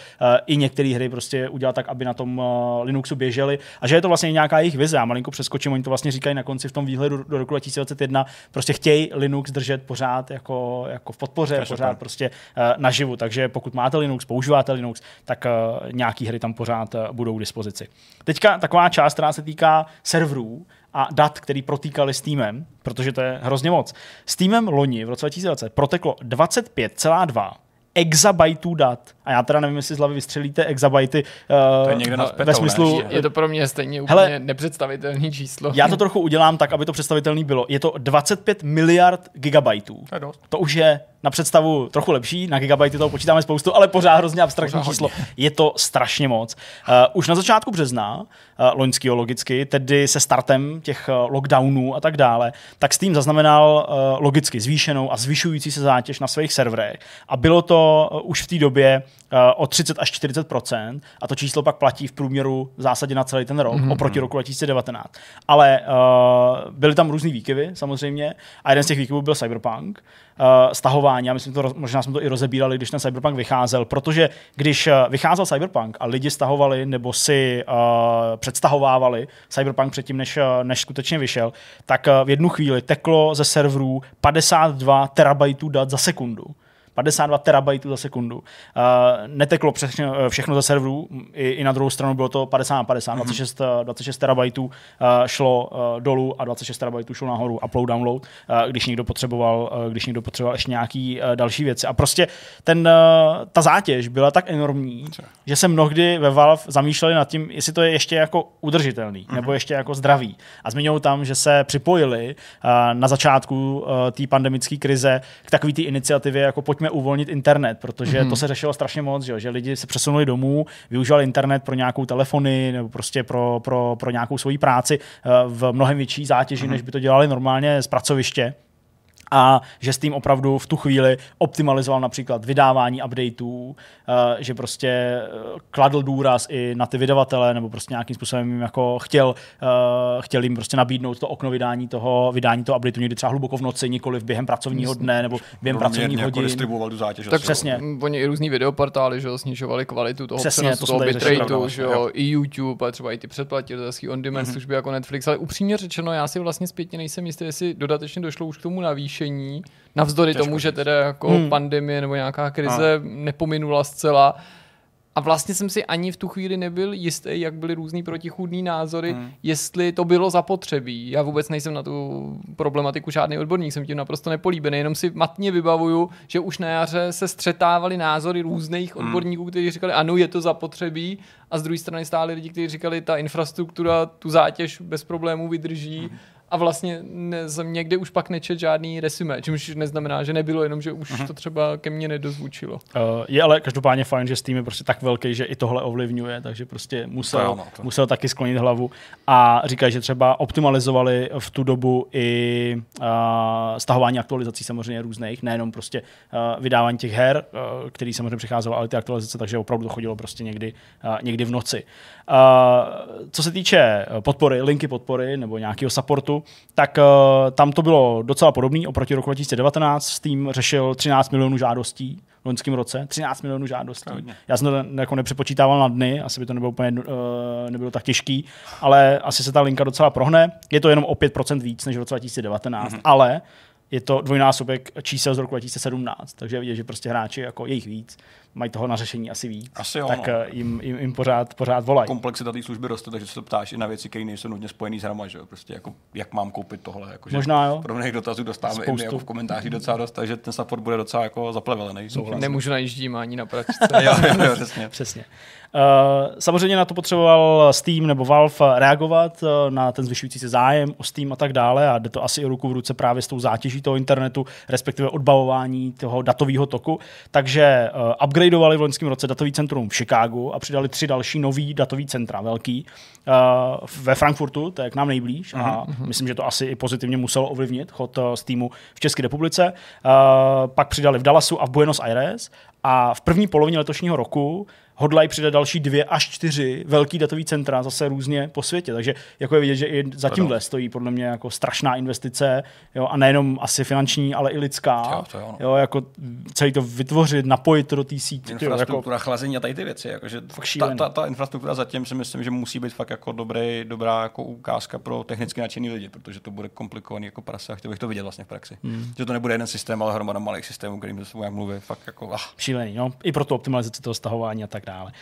i některé hry prostě udělat tak, aby na tom Linuxu běžely a že je to vlastně nějaká jejich vize. Já malinko přeskočím, oni to vlastně říkají na konci v tom výhledu do roku 2021, prostě chtějí Linux držet pořád jako, jako v podpoře, je pořád super. prostě naživu. Takže pokud máte Linux, používáte Linux, tak uh, nějaký hry tam pořád uh, budou k dispozici. Teďka taková část, která se týká serverů a dat, který protýkali Steamem, protože to je hrozně moc. Steamem loni v roce 2020 proteklo 25,2 exabajtů dat. A já teda nevím, jestli z hlavy vystřelíte exabajty uh, To je někde nad ve petou, ne? smyslu, Ještě. Je to pro mě stejně úplně Hele, nepředstavitelný číslo. já to trochu udělám tak, aby to představitelný bylo. Je to 25 miliard gigabajtů. To je dost. To už je na představu trochu lepší, na gigabajty toho počítáme spoustu, ale pořád hrozně abstraktní Pořád číslo. Je to strašně moc. Uh, už na začátku března, uh, loňského logicky, tedy se startem těch uh, lockdownů a tak dále, tak Steam zaznamenal uh, logicky zvýšenou a zvyšující se zátěž na svých serverech. A bylo to už v té době o 30 až 40% a to číslo pak platí v průměru v zásadě na celý ten rok, mm-hmm. oproti roku 2019. Ale uh, byly tam různý výkyvy samozřejmě a jeden z těch výkyvů byl Cyberpunk, uh, stahování. Já myslím, to, možná jsme to i rozebírali, když ten Cyberpunk vycházel, protože když vycházel Cyberpunk a lidi stahovali nebo si uh, předstahovávali Cyberpunk předtím, než, než skutečně vyšel, tak uh, v jednu chvíli teklo ze serverů 52 terabajtů dat za sekundu. 52 terabajtů za sekundu. Uh, neteklo všechno, všechno ze serverů, i, i na druhou stranu bylo to 50 na 50, mm-hmm. 26, uh, 26 terabajtů uh, šlo uh, dolů a 26 terabajtů šlo nahoru, upload, download, uh, když někdo potřeboval, uh, když někdo potřeboval ještě nějaký uh, další věci. A prostě ten, uh, ta zátěž byla tak enormní, že se mnohdy ve Valve zamýšleli nad tím, jestli to je ještě jako udržitelný, mm-hmm. nebo ještě jako zdravý. A zmiňují tam, že se připojili uh, na začátku uh, té pandemické krize k takové té iniciativě, jako pojďme uvolnit internet, protože mm-hmm. to se řešilo strašně moc, že, že lidi se přesunuli domů, využívali internet pro nějakou telefony nebo prostě pro, pro, pro nějakou svoji práci uh, v mnohem větší zátěži, mm-hmm. než by to dělali normálně z pracoviště a že s tím opravdu v tu chvíli optimalizoval například vydávání updateů, uh, že prostě eh, kladl důraz i na ty vydavatele, nebo prostě nějakým způsobem jim jako chtěl, uh, chtěl jim prostě nabídnout to okno vydání toho, vydání toho updateu někdy třeba hluboko v noci, nikoli v během pracovního dne nebo během pracovních Rovnoměrně jako hodin. distribuoval tu zátěž. Tak přesně. Oni i různý videoportály, že jo, snižovali kvalitu toho Přesně, přenosu, to toho bitrateu, že vlastně, jo, i YouTube, a třeba i ty předplatitelské on-demand mm-hmm. služby jako Netflix, ale upřímně řečeno, já si vlastně zpětně nejsem jistý, jestli dodatečně došlo už k tomu navýšení, navzdory Těžko tomu, že teda jako Hmm. hmm. pandemie nebo nějaká krize nepominula zcela. A vlastně jsem si ani v tu chvíli nebyl jistý, jak byly různý protichůdný názory, hmm. jestli to bylo zapotřebí. Já vůbec nejsem na tu problematiku žádný odborník, jsem tím naprosto nepolíbený, jenom si matně vybavuju, že už na jaře se střetávaly názory různých odborníků, kteří říkali, ano, je to zapotřebí, a z druhé strany stáli lidi, kteří říkali, ta infrastruktura tu zátěž bez problémů vydrží. Hmm. A vlastně ne, jsem někde už pak nečet žádný resumé, čímž neznamená, že nebylo, jenom že už to třeba ke mně nedozvučilo. Uh, je ale každopádně fajn, že Steam je prostě tak velký, že i tohle ovlivňuje, takže prostě musel, To to- musel taky sklonit hlavu a říkají, že třeba optimalizovali v tu dobu i uh, stahování aktualizací samozřejmě různých, nejenom prostě uh, vydávání těch her, uh, který samozřejmě přicházelo, ale ty aktualizace, takže opravdu to chodilo prostě někdy, uh, někdy v noci. Uh, co se týče podpory, linky podpory nebo nějakého supportu, tak uh, tam to bylo docela podobný oproti roku 2019. Steam řešil 13 milionů žádostí v loňském roce. 13 milionů žádostí. hodně. Já jsem to ne- jako nepřepočítával na dny, asi by to nebylo úplně uh, nebylo tak těžký, ale asi se ta linka docela prohne. Je to jenom o 5% víc než v roce 2019, mm-hmm. ale je to dvojnásobek čísel z roku 2017, takže vidět, že prostě hráči jako je jich víc, mají toho na řešení asi víc, Asi jo, tak no. eh, jim, jim, jim pořád, pořád volají. komplexita té služby roste, takže se to ptáš i na věci, které nejsou nutně spojené s hrama, že jo? Prostě jako, jak mám koupit tohle. Jako, že Možná jo. Podobných dotazů dostáváme i my jako v komentářích docela dost, takže ten support bude docela jako zaplevelený. Nemůžu najíždím ani na pračce. jo, jo, jo, přesně. Přesně. Uh, samozřejmě na to potřeboval Steam nebo Valve reagovat uh, na ten zvyšující se zájem o Steam a tak dále a jde to asi i ruku v ruce právě s tou zátěží toho internetu, respektive odbavování toho datového toku. Takže uh, upgradeovali v loňském roce datový centrum v Chicagu a přidali tři další nový datový centra, velký, ve Frankfurtu, to je k nám nejblíž a myslím, že to asi i pozitivně muselo ovlivnit chod Steamu v České republice. Pak přidali v Dallasu a v Buenos Aires a v první polovině letošního roku hodlají přidat další dvě až čtyři velký datový centra zase různě po světě. Takže jako je vidět, že i za tímhle stojí podle mě jako strašná investice jo, a nejenom asi finanční, ale i lidská. Jo, to jo, jo, jako celý to vytvořit, napojit to do té sítě. Jako, Infrastruktura, chlazení a tady ty věci. Jakože ta, šílený. ta, ta, infrastruktura zatím si myslím, že musí být fakt jako dobrý, dobrá jako ukázka pro technicky nadšený lidi, protože to bude komplikovaný jako prase a chtěl bych to vidět vlastně v praxi. Hmm. Že to nebude jeden systém, ale hromada malých systémů, kterým se mluví. Fakt jako, ah. šílený, no, i pro tu optimalizaci toho stahování a tak dále.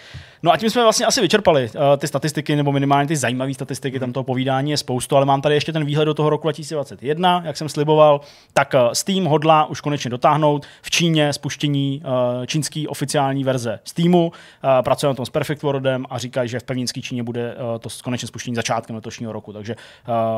No a tím jsme vlastně asi vyčerpali uh, ty statistiky, nebo minimálně ty zajímavé statistiky, tam toho povídání je spoustu, ale mám tady ještě ten výhled do toho roku 2021, jak jsem sliboval, tak uh, Steam hodlá už konečně dotáhnout v Číně spuštění uh, čínský oficiální verze Steamu, uh, pracuje na tom s Perfect Worldem a říkají, že v pevninské Číně bude uh, to konečně spuštění začátkem letošního roku, takže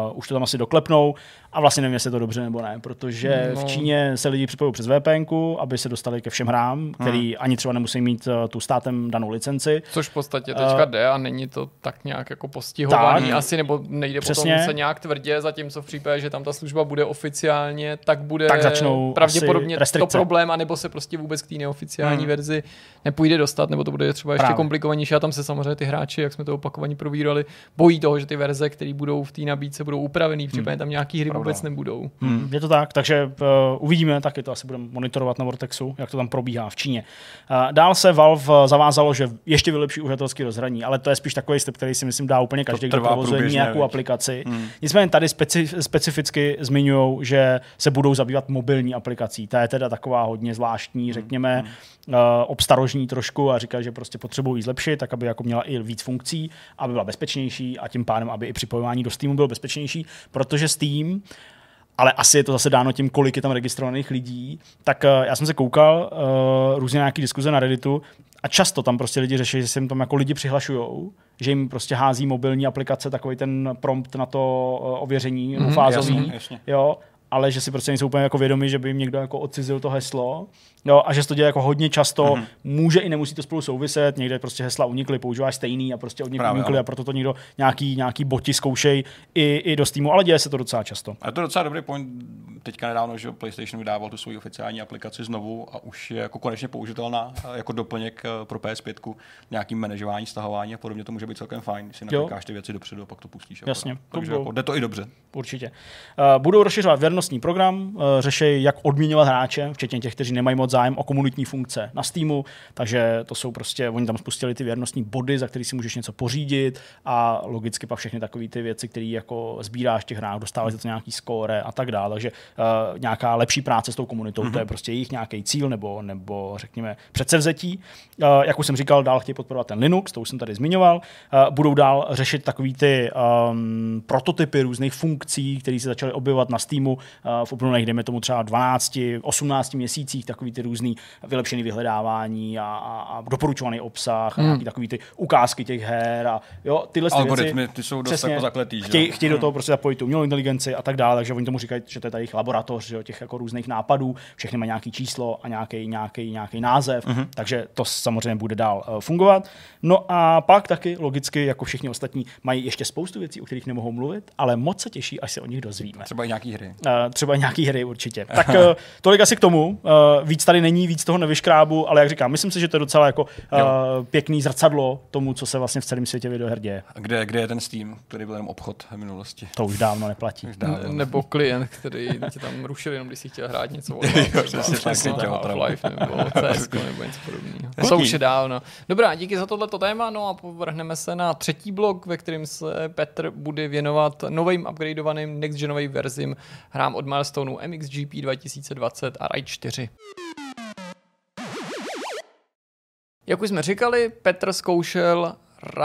uh, už to tam asi doklepnou a vlastně nevím, jestli je to dobře nebo ne, protože no. v Číně se lidi připojují přes VPN, aby se dostali ke všem hrám, který hmm. ani třeba nemusí mít uh, tu státem danou licenci. Což v podstatě teďka jde a není to tak nějak jako postihovaný Tak. asi, nebo nejde Přesně. potom se nějak tvrdě, zatímco v případě, že tam ta služba bude oficiálně, tak bude Tak začnou pravděpodobně to problém, anebo se prostě vůbec k té neoficiální Hmm. verzi nepůjde dostat, nebo to bude třeba ještě Právě. komplikovanější a tam se samozřejmě ty hráči, jak jsme to opakovaně probírali, bojí toho, že ty verze, které budou v té nabídce, budou upravený, případně tam nějaký hry Pravda. vůbec nebudou. Hmm. Je to tak, takže uh, uvidíme, taky to asi budeme monitorovat na Vortexu, jak to tam probíhá v Číně. Uh, dál se Valve zavázalo, že ještě vylepší uživatelský rozhraní, ale to je spíš takový step, který si myslím dá úplně každý, kdo provozuje nějakou viď? aplikaci. Hmm. Nicméně tady speci- specificky zmiňují, že se budou zabývat mobilní aplikací. Ta je teda taková hodně zvláštní, řekněme, uh, obstarožní trošku a říká, že prostě potřebují zlepšit, tak aby jako měla i víc funkcí, aby byla bezpečnější a tím pádem, aby i připojování do Steamu bylo bezpečnější, protože Steam ale asi je to zase dáno tím, kolik je tam registrovaných lidí. Tak uh, já jsem se koukal uh, různě nějaký diskuze na Redditu a často tam prostě lidi řeší, že se jim tam jako lidi přihlašují, že jim prostě hází mobilní aplikace takový ten prompt na to uh, ověření mm, fázový. jasně, jasně. Jo, ale že si prostě nejsou úplně jako vědomi, že by jim někdo jako odcizil to heslo. Jo, a že se to děje jako hodně často, mm-hmm. může i nemusí to spolu souviset, někde prostě hesla unikly, používáš stejný a prostě od Právě, unikly ano. a proto to někdo nějaký, nějaký boti zkoušej i, i do Steamu, ale děje se to docela často. A to je docela dobrý point. Teďka nedávno, že PlayStation vydával tu svoji oficiální aplikaci znovu a už je jako konečně použitelná jako doplněk eh, pro PS5, nějaký manažování, stahování a podobně. To může být celkem fajn, když si naklikáš ty věci dopředu a pak to pustíš. jako Jasně. Takže To bylo- jako, jde to i dobře. Určitě. Uh, budou rozšiřovat věrnostní program, uh, řeší, jak odměňovat hráče, včetně těch, kteří nemají moc zájem o komunitní funkce na Steamu, takže to jsou prostě, oni tam spustili ty věrnostní body, za který si můžeš něco pořídit a logicky pak všechny takové ty věci, které jako sbíráš v těch hrách, dostáváš za to nějaký skóre a tak dále, takže uh, nějaká lepší práce s tou komunitou, mm-hmm. to je prostě jejich nějaký cíl nebo, nebo řekněme předsevzetí. Uh, jak už jsem říkal, dál chtějí podporovat ten Linux, to už jsem tady zmiňoval, uh, budou dál řešit takový ty um, prototypy různých funkcí, které se začaly objevovat na Steamu uh, v uplynulých, dejme tomu třeba 12, 18 měsících, takový ty různý vylepšený vyhledávání a, a, a doporučovaný obsah, hmm. a nějaký takový ty ukázky těch her a jo, tyhle ty Algoritmy, věci. ty jsou dost Přesně. jako zakletý. že Chtějí, chtějí do toho prostě zapojit tu umělou inteligenci a tak dále, takže oni tomu říkají, že to je tady jejich laboratoř, jo, těch jako různých nápadů, všechny mají nějaký číslo a nějaký, nějaký, nějaký název, uh-huh. takže to samozřejmě bude dál uh, fungovat. No a pak taky logicky, jako všichni ostatní, mají ještě spoustu věcí, o kterých nemohou mluvit, ale moc se těší, až se o nich dozvíme. Třeba i nějaký hry. Uh, třeba nějaký hry určitě. Tak uh, tolik asi k tomu. Uh, víc tady není, víc toho nevyškrábu, ale jak říkám, myslím si, že to je docela jako uh, pěkný zrcadlo tomu, co se vlastně v celém světě videoher děje. A Kde, kde je ten Steam, který byl jenom obchod v minulosti? To už dávno neplatí. Už dávno. Ne- Nebo klient, který tě tam rušil, jenom když si chtěl hrát něco od. Half-Life nebo CS nebo něco podobného. Už je dávno. Dobrá, díky za tohleto téma, no a povrhneme se na třetí blok, ve kterém se Petr bude věnovat novým upgradeovaným next genovým verzím hrám od Milestoneu MXGP 2020 a Ride 4. Jak už jsme říkali, Petr zkoušel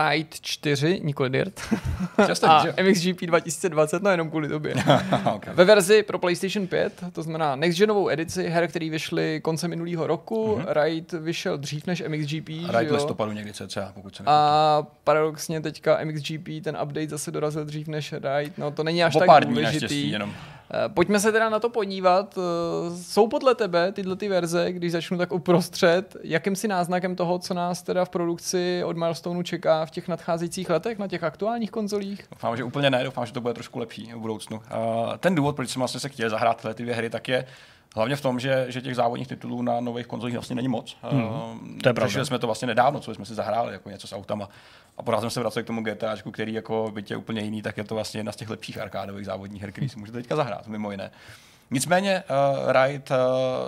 Ride 4, nikoli Dirt, Často, a že? MXGP 2020, no jenom kvůli tobě. okay. Ve verzi pro PlayStation 5, to znamená next genovou edici her, které vyšly konce minulého roku. Mm-hmm. Ride vyšel dřív než MXGP. Ride listopadu někdy cca, pokud se. A paradoxně teďka MXGP, ten update zase dorazil dřív než Ride. No to není až O tak pár dní důležitý. naštěstí jenom. Eh, Pojďme se teda na to podívat. Eh, Jsou podle tebe tyhle ty verze, když začnu tak uprostřed, jakýmsi náznakem toho, co nás teda v produkci od Milestoneu čeká v těch nadcházejících letech na těch aktuálních konzolích? Doufám, že úplně ne, doufám, že to bude trošku lepší v budoucnu. Uh, ten důvod, proč jsem vlastně se chtěl zahrát tyhle ty dvě hry, tak je Hlavně v tom, že, že těch závodních titulů na nových konzolích vlastně není moc. Hmm, to je pravda. Zažili jsme to vlastně nedávno, co jsme si zahráli, jako něco s autama. A pořád jsme se vraceli k tomu GTAčku, který jako je úplně jiný, tak je to vlastně jedna z těch lepších arkádových závodních her, který si můžete teďka zahrát, mimo jiné. Nicméně uh, Riot uh,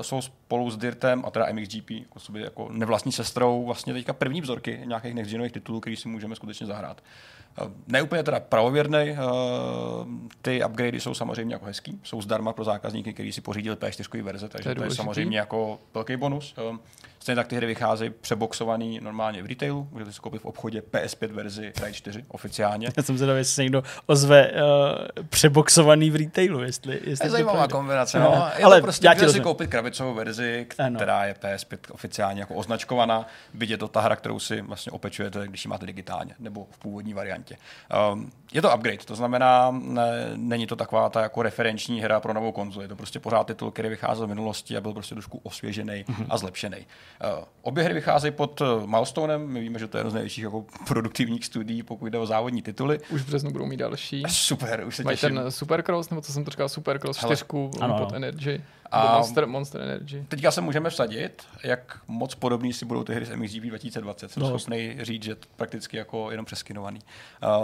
jsou spolu s Dirtem a teda MXGP jako, sobě, jako nevlastní sestrou vlastně teďka první vzorky nějakých next titulů, který si můžeme skutečně zahrát. Uh, ne úplně teda pravověrný, uh, ty upgradey jsou samozřejmě jako hezký, jsou zdarma pro zákazníky, kteří si pořídili P4 verze, takže To je to je, samozřejmě jako velký bonus. Uh, stejně tak ty hry vycházejí přeboxovaný normálně v retailu, můžete si koupit v obchodě PS5 verzi Riot 4 oficiálně. Já jsem zvědavý, jestli se někdo ozve uh, přeboxovaný v retailu, jestli, jestli To je to zajímavá projde. kombinace. No, No, je ale to prostě, já si koupit krabicovou verzi, Ano. která je PS5 oficiálně jako označkovaná, byť je to ta hra, kterou si vlastně opečujete, když ji máte digitálně, nebo v původní variantě. Um, je to upgrade, to znamená, ne, není to taková ta jako referenční hra pro novou konzoli, je to prostě pořád titul, který vycházel v minulosti a byl prostě trošku osvěžený Mhm. a zlepšený. Uh, obě hry vycházejí pod uh, Milestonem, my víme, že to je jedno z největších jako produktivních studií, pokud jde o závodní tituly. Už v březnu budou mít další. Super, už se Mají těším. ten Supercross, nebo co jsem to říkal, Supercross Hele, 4 ano, pod. Energy. A-. Monster, Monster Energy. Teďka se můžeme vsadit, jak moc podobný si budou ty hry z MXGP 2020. Jsem No. no. schopný říct, že to prakticky jako jenom přeskinovaný.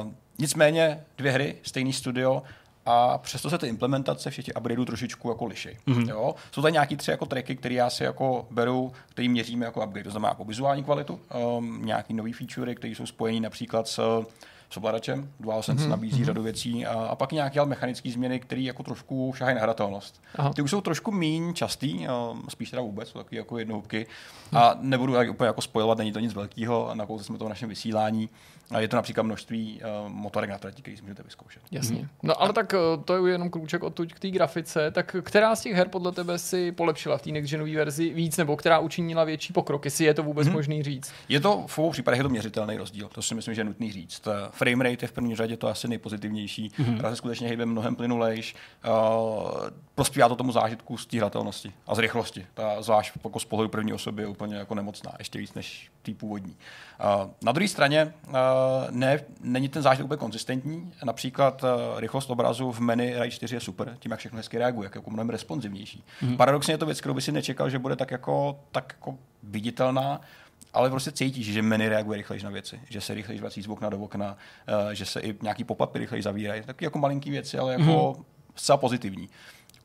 Uh, nicméně dvě hry, stejný studio, a přesto se ty implementace všech těch upgradeů trošičku jako liší. Mm-hmm. Jo? Jsou tady nějaký tři jako tracky, které já si jako beru, který měříme jako upgrade. To znamená jako vizuální kvalitu, um, nějaký nový featurey, které jsou spojený například s s ovladačem. DualSense mm-hmm. nabízí řadu věcí a, a pak nějaké ale mechanické změny, které jako trošku šahají na hratelnost. Aha. Ty už jsou trošku míň častý, um, spíš teda vůbec, jsou takový jako jednohubky. A nebudu tak úplně jako spojovat, není to nic velkého, nakousli jsme to v našem vysílání. A je to například množství uh, motorek na trati, který si můžete vyzkoušet. Jasně. No ale tak eh, to je jenom krůček odtud k té grafice. Tak která z těch her podle tebe si polepšila v té next genové verzi víc, nebo která učinila větší pokrok, jestli je to vůbec mm-hmm. možný říct? Je to v obou případech je to měřitelný rozdíl, to si myslím, že je nutný říct. Eh, Frame rate je v první řadě to asi nejpozitivnější, mm-hmm. hra se skutečně hýbe mnohem plynulejš, uh, prospívá to tomu zážitku stíhatelnosti a z rychlosti. Ta zvlášť jako z pohledu první osoby je úplně jako nemocná, ještě víc než tý původní. Uh, na druhé straně uh, ne, není ten zážitek úplně konzistentní, například uh, rychlost obrazu v menu Rai 4 je super, tím jak všechno hezky reaguje, jak jako mnohem responsivnější. Mm-hmm. Paradoxně je to věc, kterou by si nečekal, že bude tak jako, tak jako viditelná, ale prostě cítíš, že menu reaguje rychleji na věci, že se rychleji vrací z okna do okna, eh, že se i nějaký pop-upy rychleji zavírají. Taky jako malinký věci, ale jako mm-hmm. zcela pozitivní.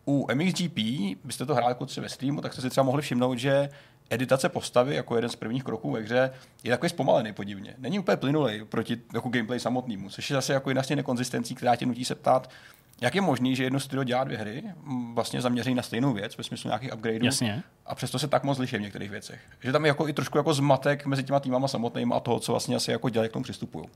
U MXGP, byste to hráli jako ve streamu, tak jste si třeba mohli všimnout, že editace postavy jako jeden z prvních kroků ve hře je takový zpomalený podivně. Není úplně plynulej proti jako gameplay samotnému, což je zase jako jedna z těch nekonzistencí, která tě nutí se ptát, jak je možný, že jedno studio dělá dvě hry, vlastně zaměří na stejnou věc, ve smyslu nějakých upgradeů, Jasně. a přesto se tak moc liší v některých věcech. Že tam je jako i trošku jako zmatek mezi těma týmama samotnými a toho, co vlastně asi jako dělají k tomu přistupují.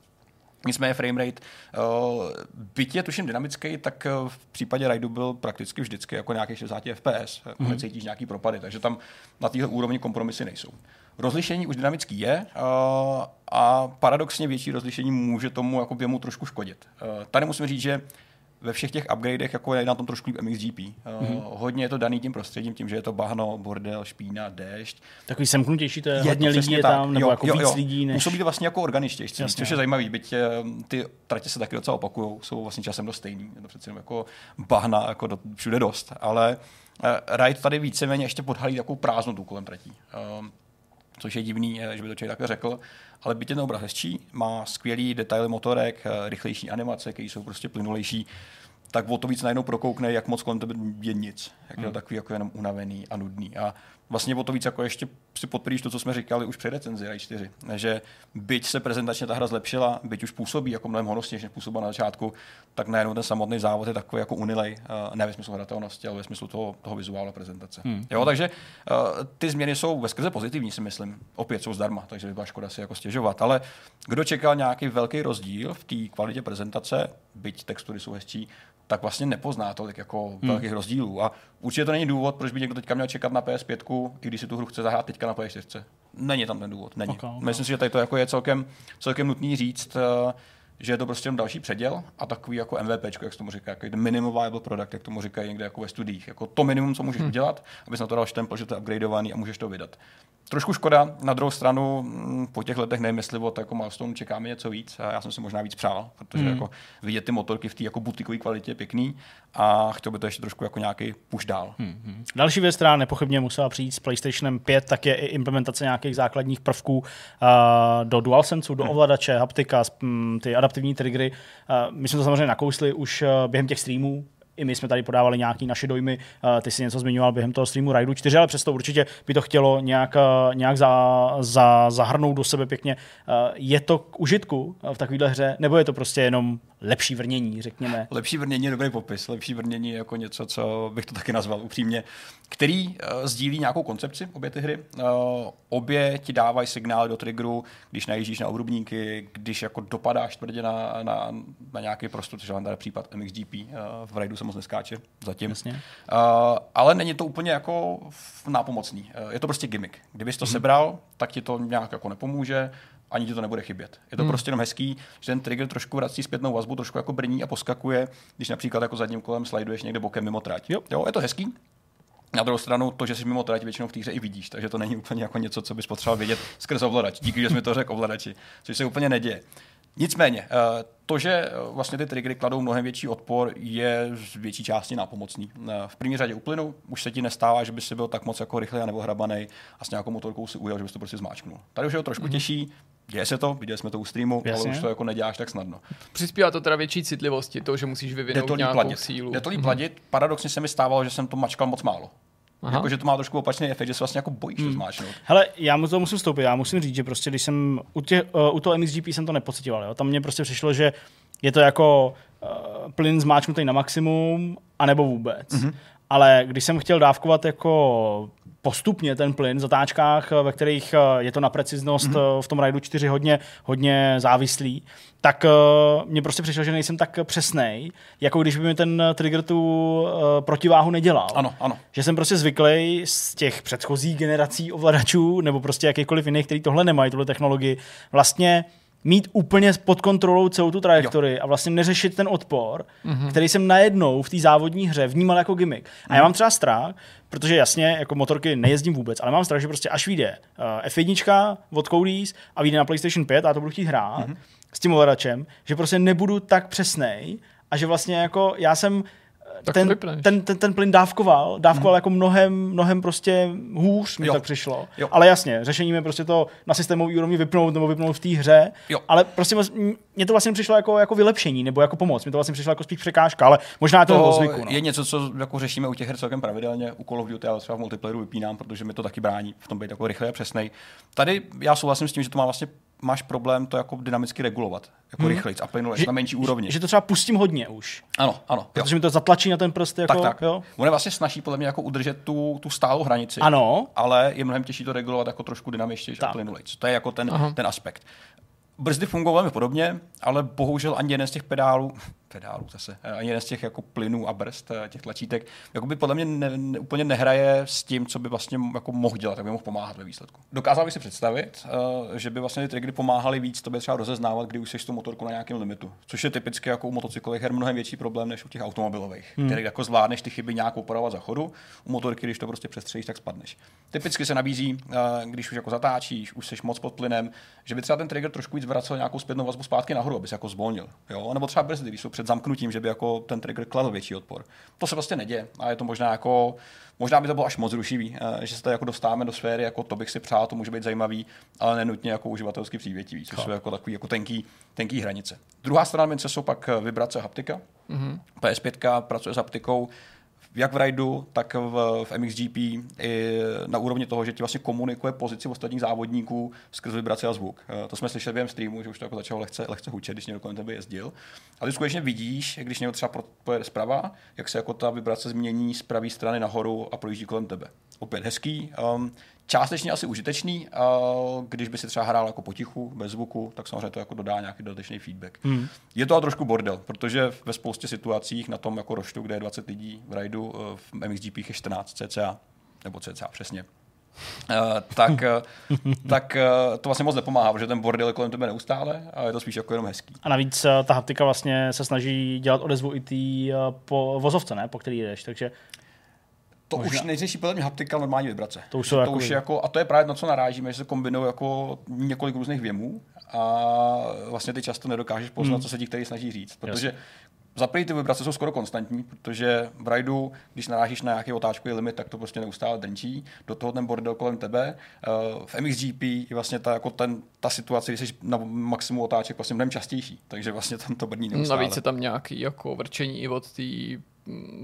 Nicméně framerate, uh, byť je tuším dynamický, tak uh, v případě rajdu byl prakticky vždycky jako nějakých 60 FPS. Mhm. necítíš nějaký propady, takže tam na téhle úrovni kompromisy nejsou. Rozlišení už dynamický je uh, a paradoxně větší rozlišení může tomu jako jemu trošku škodit. Uh, tady musím říct, že ve všech těch upgradech jako je na tom trošku líp MXGP. Uh, mm-hmm. Hodně je to daný tím prostředím, tím, že je to bahno, bordel, špína, déšť. Takový semknutější, to je, Je hodně to lidí je tak. tam, nebo jako víc lidí než... Působí to vlastně jako organičtější, což je zajímavý, byť eh, ty tratě se taky docela opakují, jsou vlastně časem dost stejný, je to přece jenom jako bahna jako do, všude dost, ale uh, Ride tady víceméně ještě podhalí takovou prázdnotu kolem tratí. Um, což je divný, eh, že by to člověk takhle řekl, ale byť je ten obraz hezčí, má skvělý detaily motorek, eh, rychlejší animace, které jsou prostě plynulejší, tak o to víc najednou prokoukne, jak moc kolem tebe je nic. Jak je to takový jako jenom unavený a nudný. A vlastně o to víc jako ještě si podporíš to, co jsme říkali už při recenzi Rai 4, že byť se prezentačně ta hra zlepšila, byť už působí jako mnohem honostěji, než působila na začátku, tak najednou ten samotný závod je takový jako unilej, eh, ne ve smyslu hratelnosti, ale ve smyslu toho, toho vizuálu prezentace. Hmm. Jo, takže uh, ty změny jsou ve skrze pozitivní, si myslím. Opět jsou zdarma, takže by byla škoda si jako stěžovat. Ale kdo čekal nějaký velký rozdíl v té kvalitě prezentace, byť textury jsou hezčí, tak vlastně nepozná tolik jako hmm. velkých rozdílů. A určitě to není důvod, proč by někdo teďka měl čekat na PS5, i když si tu hru chce zahrát teďka na PS4. Není tam ten důvod. Není. Ok, ok. Myslím si, že tady to jako je celkem, celkem nutný říct. Že je to prostě jen další předěl a takový jako MVP, jak se tomu říká, jako minimum viable product, jak tomu říkají někde jako ve studiích. Jako to minimum, co můžeš hmm. udělat, abys na to dal štempel, že to je upgradeovaný a můžeš to vydat. Trošku škoda, na druhou stranu mm, po těch letech nevím, jestli od jako milestone čekáme něco víc. A já jsem si možná víc přál, protože mm. jako vidět ty motorky v té jako butikové kvalitě je pěkný a chtěl by to ještě trošku jako nějaký push dál. Mm. Další věc, která nepochybně musela přijít s PlayStationem 5, tak je i implementace nějakých základních prvků uh, do DualSense, do mm. ovladače, haptika, ty adaptivní triggery. Uh, my jsme to samozřejmě nakousli už uh, během těch streamů, i my jsme tady podávali nějaké naše dojmy, uh, ty si něco zmiňoval během toho streamu Raidu 4, ale přesto určitě by to chtělo nějak, nějak za, za, zahrnout do sebe pěkně. Je to k užitku v takovéhle hře, nebo je to prostě jenom lepší vrnění, řekněme? Lepší vrnění je dobrý popis. Lepší vrnění je jako něco, co bych to taky nazval upřímně, který uh, sdílí nějakou koncepci, obě ty hry. Uh, obě ti dávají signály do triggeru, když najíždíš na obrubníky, když jako dopadáš tvrdě na, na, na nějaký prostor, což je tady případ MXGP, uh, v Raidu se moc neskáče zatím. Jasně. Uh, ale není to úplně jako nápomocný. Uh, je to prostě gimmick. Kdybys to mm-hmm. sebral, tak ti to nějak jako nepomůže ani ti to nebude chybět. Je to hmm. prostě jenom hezký, že ten trigger trošku vrací zpětnou vazbu, trošku jako brní a poskakuje, když například jako zadním kolem sliduješ někde bokem mimo trať. Jo. jo, je to hezký, na druhou stranu, to, že jsi mimo trať většinou v té hře i vidíš, takže to není úplně jako něco, co bys potřeboval vědět skrz ovladač. Díky, že jsi mi to řekl ovladači, což se úplně neděje. Nicméně, eh, to, že eh, vlastně ty triggery kladou mnohem větší odpor, je z větší části nápomocný. Eh, v první řadě uplynou, už se ti nestává, že by si byl tak moc jako rychlý nebo hrabaný a s nějakou motorkou si ujel, že bys to prostě zmáčknul. Tady už je to trošku mm-hmm. těžší, Děje se to, viděli jsme to u streamu, Jasně. ale už to jako neděláš tak snadno. Přispívá to teda větší citlivosti, to, že musíš vyvinout to nějakou pladit. sílu. Jde to líp mm-hmm. Paradoxně se mi stávalo, že jsem to mačkal moc málo. Jako, že to má trošku opačný efekt, že se vlastně jako bojíš hmm. zmáčknout. Hele, já mu to musím vstoupit. Já musím říct, že prostě, když jsem u, tě, uh, u toho MXGP jsem to nepocitoval. Jo? Tam mně prostě přišlo, že je to jako uh, plyn zmáčknutý na maximum, anebo vůbec. Mm-hmm. Ale když jsem chtěl dávkovat jako postupně ten plyn v zatáčkách, ve kterých eh, je to na preciznost mm-hmm. v tom rajdu 4 hodně, hodně závislý, tak uh, mně prostě přišlo, že nejsem tak přesný, jako když by mi ten trigger tu uh, protiváhu nedělal. Ano, ano. Že jsem prostě zvyklý z těch předchozích generací ovladačů, nebo prostě jakýkoliv jiných, který tohle nemají, tuhle technologii, vlastně mít úplně pod kontrolou celou tu trajektorii jo. a vlastně neřešit ten odpor, mm-hmm. který jsem najednou v té závodní hře vnímal jako gimmick. A já mhm. mám třeba strach, protože jasně, jako motorky nejezdím vůbec, ale mám strach, že prostě až vyjde uh, F1 od Cody's a vyjde na PlayStation 5 a to budu chtít hrát mm-hmm. s tím ovladačem, že prostě nebudu tak přesnej a že vlastně jako já jsem ten, ten, ten, ten plyn dávkoval, dávkoval mm. jako mnohem, mnohem prostě hůř mi jo. tak přišlo. Jo. Ale jasně, řešením je prostě to na systémový úrovni vypnout nebo vypnout v té hře, jo. ale prostě mně to vlastně přišlo jako, jako vylepšení nebo jako pomoc, mně to vlastně přišlo jako spíš překážka, ale možná to, to zvyku. No. je něco, co jako řešíme u těch her celkem pravidelně, u Call of Duty, ale třeba v multiplayeru vypínám, protože mi to taky brání v tom být jako rychle a přesnej. Tady já souhlasím s tím, že to má vlastně máš problém to jako dynamicky regulovat, jako hmm. rychlejc a plynulejc na menší úrovni. Že, že to třeba pustím hodně už. Ano, ano. Protože jo. mi to zatlačí na ten prst. Jako, tak, tak. Jo? On je vlastně snaží podle mě jako udržet tu, tu stálou hranici. Ano. Ale je mnohem těžší to regulovat jako trošku dynamičtěji a plynulejc. To je jako ten, ten aspekt. Brzdy fungují velmi podobně, ale bohužel ani jeden z těch pedálů, pedálů zase, eh, ani jeden z těch jako plynů a brzd, eh, těch tlačítek, jako by podle mě ne, ne, úplně nehraje s tím, co by vlastně jako mohl dělat, tak by mohl pomáhat ve výsledku. Dokázal bych si představit, uh, že by vlastně ty triggery pomáhaly víc tobě třeba rozeznávat, kdy už jsi tu motorku na nějakém limitu, což je typicky jako u motocyklových her mnohem větší problém než u těch automobilových, hmm. který jako zvládneš ty chyby nějak opravovat za chodu, u motorky, když to prostě přestřelíš, tak spadneš. Typicky se nabízí, uh, když už jako zatáčíš, už jsi moc pod plynem, že by třeba ten trigger trošku víc vracel nějakou zpětnou vazbu zpátky nahoru, aby se jako zvolnil. Jo? Nebo třeba brzdy, když jsou před zamknutím, že by jako ten trigger kladl větší odpor. To se prostě neděje a je to možná jako Možná by to bylo až moc rušivý, eh, že se to jako dostáváme do sféry, jako to bych si přál, to může být zajímavý, ale nenutně jako uživatelsky přívětivý, což jsou jako takový jako tenký, tenký hranice. Druhá strana mince jsou pak eh, vibrace haptika. Mm-hmm. PS5 pracuje s haptikou, jak v Raidu, tak v, v MXGP i na úrovni toho, že ti vlastně komunikuje pozici ostatních závodníků skrz vibraci a zvuk. Eh, to jsme slyšeli během streamu, že už to jako začalo lehce, lehce hučet, když někdo kolem tebe jezdil. A ty skutečně vidíš, když někdo třeba pojede zprava, jak se jako ta vibrace změní z pravé strany nahoru a projíždí kolem tebe. Opět hezký. Um, částečně asi užitečný, když by si třeba hrál jako potichu, bez zvuku, tak samozřejmě to jako dodá nějaký dodatečný feedback. Hmm. Je to ale trošku bordel, protože ve spoustě situacích na tom jako roštu, kde je 20 lidí v raidu, eh, v MXGP je 14 cca, nebo cca přesně, Uh, tak, tak to vlastně moc nepomáhá, protože ten bordel je kolem tebe neustále a je to spíš jako jenom hezký. A navíc ta haptika vlastně se snaží dělat odezvu i té po vozovce, ne? po který jdeš, takže To Možná. už neřeší podle mě haptika, normální vibrace. To už jsou to jako- už jako, a to je právě na co narážíme, že se kombinují jako několik různých věmů a vlastně ty často nedokážeš poznat, hmm. co se ti který snaží říct. Protože za první ty vibrace jsou skoro konstantní, protože v rajdu, když narážíš na nějaký otáčkový limit, tak to prostě neustále drnčí. Do toho ten bordel kolem tebe. Eh, V MXGP je vlastně ta, jako ten, ta situace, kdy jsi na maximu otáček vlastně mnohem častější. Takže vlastně tam to brní neustále. Navíc je tam nějaký jako vrčení i od té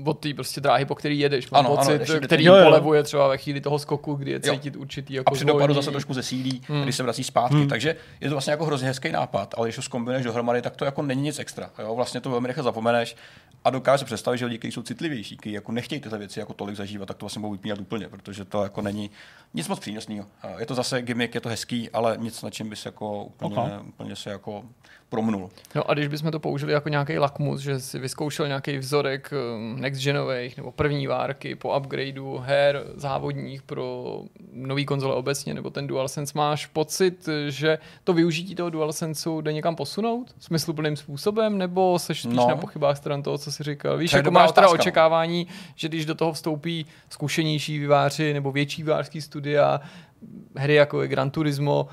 od té prostě dráhy, po který jedeš. Mám Ano, ano, pocit, ještě který Jo, jo. polevuje třeba ve chvíli toho skoku, kdy je Jo. cítit určitý a jako při dopadu zase trošku zesílí, hmm. když se vrací zpátky. Hmm. Takže je to vlastně jako hrozně hezký nápad, ale když to zkombinuješ dohromady, tak to jako není nic extra. Jo? Vlastně to velmi rychle zapomeneš a dokážeš si představit, že lidi, kteří jsou citlivější, kteří jako nechtějí tyhle věci jako tolik zažívat, tak to vlastně budou vypínat úplně, protože to jako není nic moc přínosného. Je to zase gimmick, je to hezký, ale nic, na čem bys jako úplně, Ok. úplně se jako promnul. No a když bychom to použili jako nějaký lakmus, že si vyzkoušel nějaký vzorek um, next genových nebo první várky po upgradeu her závodních pro nový konzole obecně, nebo ten DualSense, máš pocit, že to využití toho DualSenseu jde někam posunout smysluplným způsobem, nebo seš spíš No. na pochybách stran toho, co jsi říkal? Víš, jako máš teda otázka, očekávání, že když do toho vstoupí zkušenější výváři nebo větší vývářský studia, hry jako je Gran Turismo,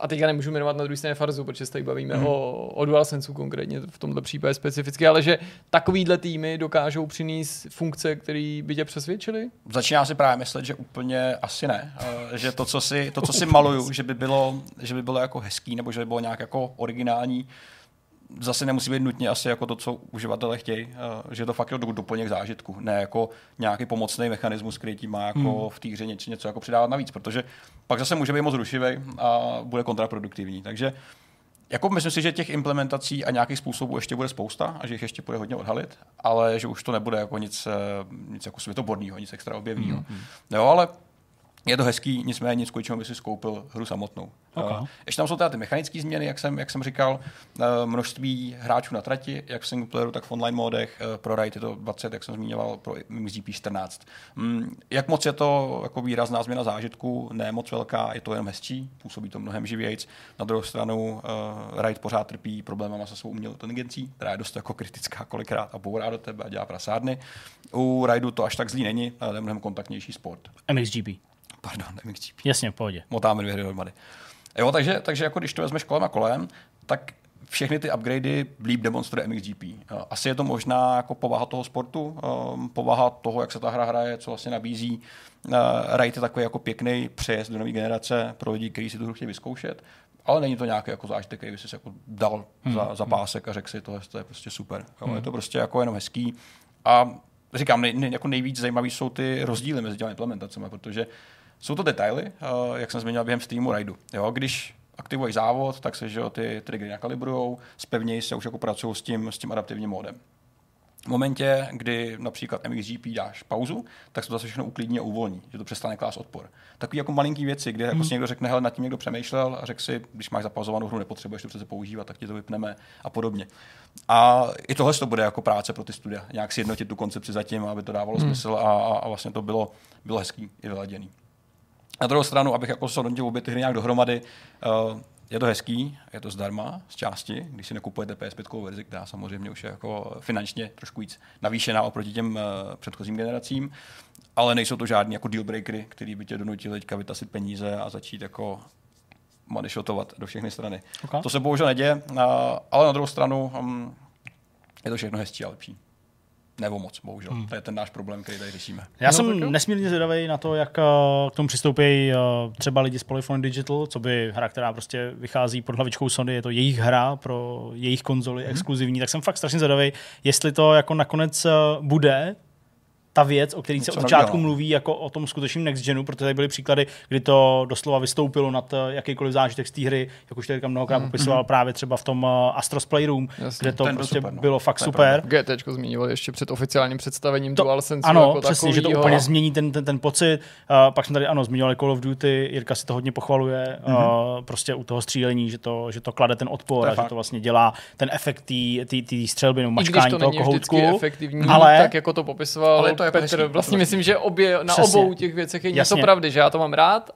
a teďka nemůžu jmenovat na druhé straně Farzu, protože se tady bavíme mm. o, o DualSenseu konkrétně v tomhle případě specificky, ale že takovýhle týmy dokážou přinést funkce, které by tě přesvědčily? Začíná si právě myslet, že úplně asi ne. Eh, Že to, co si, to, co si maluju, že by, bylo, že by bylo jako hezký, nebo že by bylo nějak jako originální, zase nemusí být nutně asi jako to, co uživatelé chtějí, eh, že je to fakt jako doplněk zážitku, ne jako nějaký pomocný mechanismus, který ti má jako hmm. v té hře něco, něco jako přidávat navíc, protože pak zase může být moc rušivý a bude kontraproduktivní. Takže jako myslím si, že těch implementací a nějakých způsobů ještě bude spousta a že jich ještě bude hodně odhalit, ale že už to nebude jako nic, eh, nic jako světoborného, nic extra objevného. Mm-hmm. Jo, ale je to hezký, nicméně nic, kvůli čemu by si skoupil hru samotnou. Ok. Uh, ještě tam jsou teda ty mechanické změny, jak jsem, jak jsem říkal, uh, množství hráčů na trati, jak v single playeru, tak v online modech. Uh, pro Raid je to 20, jak jsem zmiňoval, pro MXGP 14. Mm, jak moc je to jako výrazná změna zážitku? Ne moc velká, je to jenom hezčí, působí to mnohem živějc. Na druhou stranu uh, Raid pořád trpí problémama se svou umělou inteligencí, která je dost jako kritická kolikrát a bourá do tebe a dělá prasárny. U Raidu to až tak zlý není, ale je mnohem kontaktnější sport. MXGP. Pardon, MXGP Jasně, v pohodě. motáme dvě hry dohromady. Jo, takže, takže jako když to vezmeš kolem a kolem, tak všechny ty upgradey líp demonstruje MXGP. Eh, Asi je to možná jako povaha toho sportu, um, povaha toho, jak se ta hra hraje, co vlastně nabízí. Uh, Raid je takový jako pěkný přejezd do nové generace pro lidi, kteří si tu hru chtějí vyzkoušet, ale není to nějaký jako zážitek, který by si jako dal hmm. za, za pásek a řekl si, tohle to je prostě super. Jo, hmm. Je to prostě jako jenom hezký. A říkám, nej, nej, jako nejvíc zajímavý jsou ty rozdíly mezi těmi implementacemi, protože jsou to detaily, uh, jak jsem zmínil během streamu Raidu. Jo, když aktivuješ závod, tak se že jo, ty triggery nakalibrujou, spevněji se už jako pracují s tím, s tím adaptivním módem. V momentě, kdy například MXGP dáš pauzu, tak se to zase všechno uklidní a uvolní, že to přestane klást odpor. Takový jako malinký věci, kde jako si někdo řekne, hele, nad tím někdo přemýšlel a řekl si, když máš zapauzovanou hru, nepotřebuješ to přece používat, tak ti to vypneme a podobně. A i tohle to bude jako práce pro ty studia, nějak sjednotit tu koncepci zatím, aby to dávalo hmm. smysl a, a, a, vlastně to bylo, bylo hezký i vyladěný. Na druhou stranu, abych jako se donutil obě ty hry nějak dohromady, uh, je to hezký, je to zdarma z části, když si nekupujete PS5 verzi, která samozřejmě už je jako finančně trošku víc navýšená oproti těm uh, předchozím generacím, ale nejsou to žádný jako deal breakery, který by tě donutili teďka vytasit peníze a začít jako moneyshotovat do všechny strany. Ok. To se bohužel neděje, uh, ale na druhou stranu um, je to všechno hezčí a lepší. Nebo moc, bohužel. Hmm. To je ten náš problém, který tady řešíme. Já No, jsem tak nesmírně zvědavý na to, jak uh, k tomu přistoupí uh, třeba lidi z Polyphony Digital, co by hra, která prostě vychází pod hlavičkou Sony, je to jejich hra pro jejich konzoli Mhm. hmm. exkluzivní, tak jsem fakt strašně zvědavý, jestli to jako nakonec uh, bude ta věc, o které se od začátku mluví jako o tom skutečném next genu, protože tady byly příklady, kdy to doslova vystoupilo nad uh, jakýkoliv zážitek z té hry, jak už tady mnohokrát Mhm. popisoval právě třeba v tom uh, Astros Playroom, Jasně. kde to prostě super, no. bylo fakt To super. GT zmiňoval ještě před oficiálním představením To- DualSense. Ano, jako přesně, že to takovýho. úplně změní ten, ten, ten pocit. Uh, pak jsme tady, ano, zmiňovali Call of Duty, Jirka si to hodně pochvaluje, mm-hmm. uh, prostě u toho střílení, že to, že to klade ten odpor To a že fakt. to vlastně dělá ten efekt té střílby nebo mačkání to toho kohoutku. efektivní, ale- tak jako to popisoval, Ale to je Petr, hezký. vlastně myslím, že obě, na Přesně. obou těch věcech je něco Jasně. pravdy, že já to mám rád,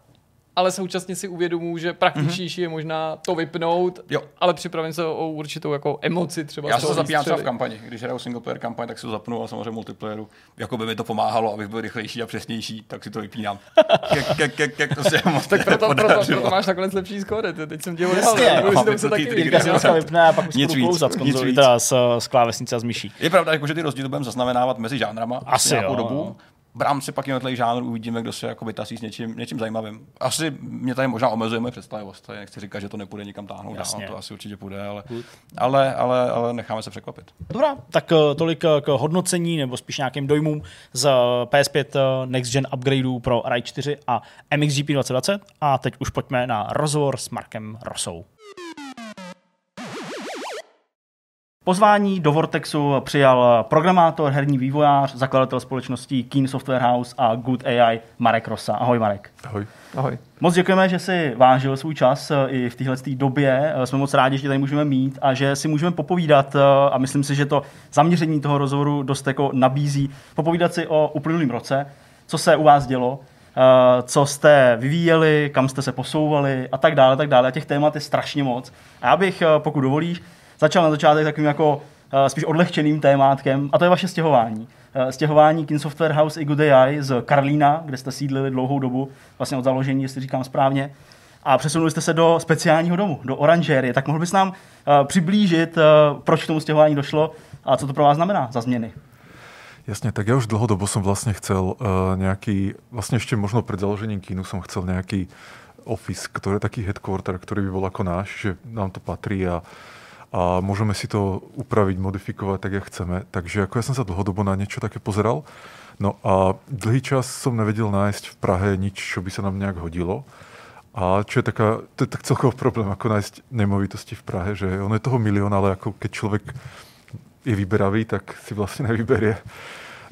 ale současně si uvědomuji, že praktičnější je možná to vypnout, Jo. ale připravím se o určitou jako emoci třeba. Já se zapínám třeba v kampani. Když hraju single player kampaň, tak si to zapnu a samozřejmě multiplayeru. Jako by mi to pomáhalo, abych byl rychlejší a přesnější, tak si to vypínám. Kek, kek, kek, kek, to se moc Tak proto, proto, proto máš takhle lepší skóre, teď jsem tě dneska vypne a pak víc, klouzat z, z klávesnice a z myší. Je pravda, jako, že ty rozdíly budeme zaznamenávat mezi žánrama Asi nějakou dobu. V rámci pak jednotlivých žánrů uvidíme, kdo se jako vytasí s něčím, něčím zajímavým. Asi mě tady možná omezujeme představivost. Tady nechci říkat, že to nepůjde nikam táhnout Jasně. dál, to asi určitě půjde, ale, ale, ale, ale necháme se překvapit. Dobrá, tak eh, tolik eh, k hodnocení nebo spíš nějakým dojmům z eh, PS5 eh, Next Gen upgradeů pro Rai 4 a MXGP 2020 a teď už pojďme na rozhovor s Markem Rosou. Pozvání do Vortexu přijal programátor, herní vývojář, zakladatel společností Keen Software House a Good AI Marek Rosa. Ahoj Marek. Ahoj. Ahoj. Moc děkujeme, že si vážil svůj čas eh, i v téhle době. Eh, Jsme moc rádi, že tě tady můžeme mít a že si můžeme popovídat eh, a myslím si, že to zaměření toho rozhovoru dost jako nabízí. Popovídat si o uplynulém roce, co se u vás dělo, co jste vyvíjeli, kam jste se posouvali a tak dále, tak dále. A těch témat je strašně moc. A já bych, pokud dovolíš, začal na začátek takovým jako eh, spíš odlehčeným témátkem, a to je vaše stěhování. Eh, Stěhování Kin Software House i Good AI z Karlína, kde jste sídlili dlouhou dobu, vlastně od založení, jestli říkám správně, a přesunuli jste se do speciálního domu, do oranžérie. Tak mohl bys nám eh, přiblížit, proč k tomu stěhování došlo a co to pro vás znamená za změny? Jasne, tak ja už dlhodobo som vlastne chcel uh, nejaký, vlastne ešte možno pred založením kínu som chcel nejaký office, ktorý, taký headquarter, ktorý by bol ako náš, že nám to patrí a, a môžeme si to upraviť, modifikovať tak, jak chceme. Takže ako ja som sa dlhodobo na niečo také pozeral. No a dlhý čas som nevedel nájsť v Prahe nič, čo by sa nám nejak hodilo. A čo je taká, to je tak celkový problém, ako nájsť nemovitosti v Prahe, že ono je toho milión, ale ako keď človek je vyberavý, tak si vlastne nevyberie.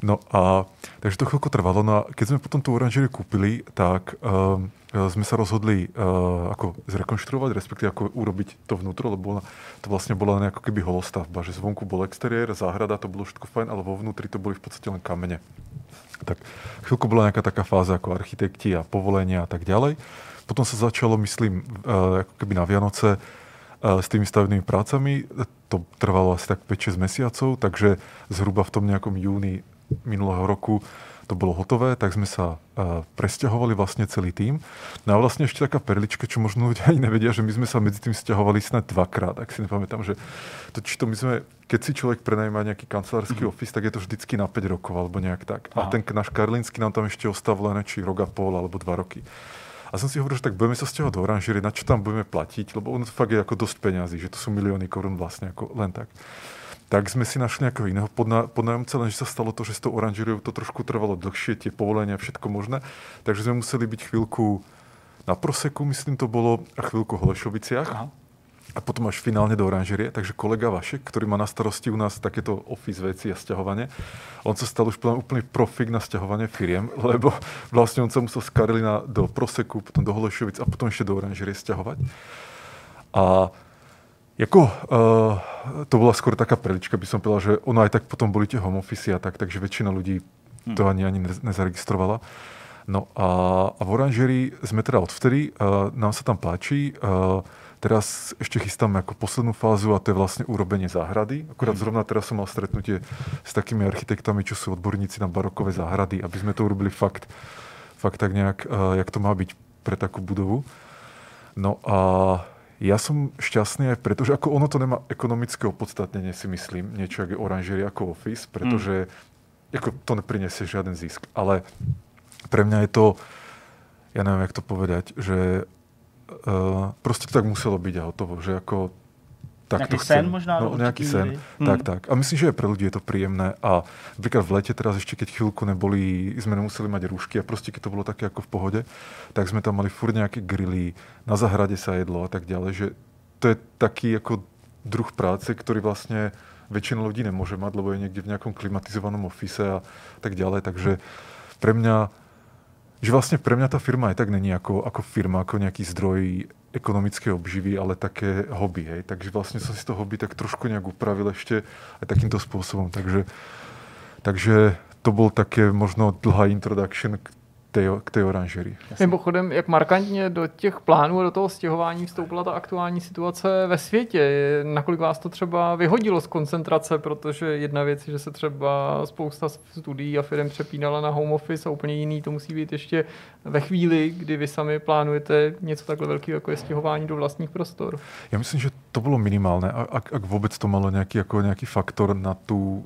No a takže to chvíľko trvalo. No a keď sme potom tú oranžeriu kúpili, tak um, sme sa rozhodli uh, ako zrekonštruovať, respektíve ako urobiť to vnútro, lebo to vlastne bola len ako keby holostavba, že zvonku bol exteriér, záhrada, to bolo všetko fajn, ale vo vnútri to boli v podstate len kamene. Tak chvíľku bola nejaká taká fáza ako architekti a povolenia a tak ďalej. Potom sa začalo, myslím, uh, ako keby na Vianoce uh, s tými stavebnými prácami. To trvalo asi tak 5-6 mesiacov, takže zhruba v tom nejakom júni minulého roku to bolo hotové, tak sme sa uh, presťahovali vlastne celý tým. No a vlastne ešte taká perlička, čo možno ľudia ani nevedia, že my sme sa medzi tým stiahovali snad dvakrát, ak si nepamätám, že to, či to my sme, keď si človek prenajíma nejaký kancelársky mm-hmm. office, tak je to vždycky na 5 rokov alebo nejak tak. A Aha. ten náš karlínsky nám tam ešte ostal len či rok a pol alebo dva roky. A som si hovoril, že tak budeme sa stiahovať do oranžíry, na čo tam budeme platiť, lebo ono to fakt je ako dosť peňazí, že to sú milióny korún vlastne ako len tak. Tak sme si našli nejakého iného podna, podnájomca, lenže sa stalo to, že s tou oranžíriou to trošku trvalo dlhšie, tie povolenia, všetko možné. Takže sme museli byť chvíľku na Proseku, myslím to bolo, a chvíľku v Holešoviciach. Aha. A potom až finálne do oranžerie. Takže kolega Vašek, ktorý má na starosti u nás takéto office veci a sťahovanie, on sa stal už úplný profik na sťahovanie firiem, lebo vlastne on sa musel z Karlina do Proseku, potom do Holešovic a potom ešte do oranžerie sťahovať. A jako, uh, to bola skôr taká prelička, by som povedal, že ono aj tak potom boli tie home office a tak, takže väčšina ľudí to ani, ani nez- nezaregistrovala. No a, a v oranžerii sme teda odvtedy, uh, nám sa tam páči, uh, teraz ešte chystáme ako poslednú fázu a to je vlastne urobenie záhrady. Akurát zrovna teraz som mal stretnutie s takými architektami, čo sú odborníci na barokové záhrady, aby sme to urobili fakt, fakt tak nejak, uh, jak to má byť pre takú budovu. No a ja som šťastný aj preto, že ako ono to nemá ekonomické opodstatnenie, si myslím, niečo ako je oranžeria ako office, pretože ako to neprinesie žiaden zisk. Ale pre mňa je to, ja neviem, jak to povedať, že uh, proste to tak muselo byť a hotovo, že ako tak Nejaký to chcem. sen možná No, určitý sen. míry. Tak, Hmm. tak. A myslím, že aj pre ľudí je to príjemné. A napríklad v lete teraz ešte, keď chvíľku neboli, sme nemuseli mať rúšky a proste keď to bolo také ako v pohode, tak sme tam mali furt nejaké grily, na zahrade sa jedlo a tak ďalej, že to je taký ako druh práce, ktorý vlastne väčšina ľudí nemôže mať, lebo je niekde v nejakom klimatizovanom ofise a tak ďalej. Takže pre mňa, že vlastne pre mňa tá firma aj tak není ako, ako firma, ako nejaký zdroj ekonomické obživy, ale také hobby. Hej. Takže vlastne som si to hobby tak trošku nejak upravil ešte aj takýmto spôsobom. Takže, takže to byl také možno dlhá introduction k té, k té oranžerii. Mimochodem, jak markantně do těch plánů a do toho stěhování vstoupila ta aktuální situace ve světě. Nakolik vás to třeba vyhodilo z koncentrace, protože jedna věc je, že se třeba spousta studií a firm přepínala na home office a úplně jiný to musí být ještě ve chvíli, kdy vy sami plánujete něco takhle velkého, jako je stěhování do vlastních prostor. Já myslím, že to bylo minimálné, ak, ak vůbec to malo nějaký, jako nějaký faktor na tu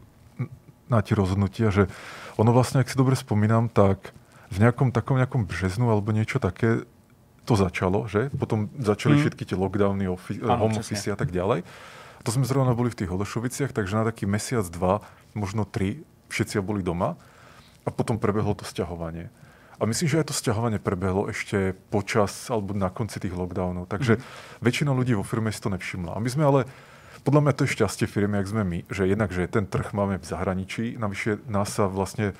na tie rozhodnutia, že ono vlastne, ak si dobre spomínam, tak v nejakom takom nejakom březnu alebo niečo také to začalo, že? Potom začali hmm. všetky tie lockdowny, ofi- ano, home office a tak ďalej. To sme zrovna boli v tých Holešoviciach, takže na taký mesiac, dva, možno tri, všetci boli doma a potom prebehlo to sťahovanie. A myslím, že aj to sťahovanie prebehlo ešte počas alebo na konci tých lockdownov. Takže mm. väčšina ľudí vo firme si to nevšimla. A my sme ale, podľa mňa to je šťastie firmy, jak sme my, že jednak, že ten trh máme v zahraničí, navyše nás sa vlastne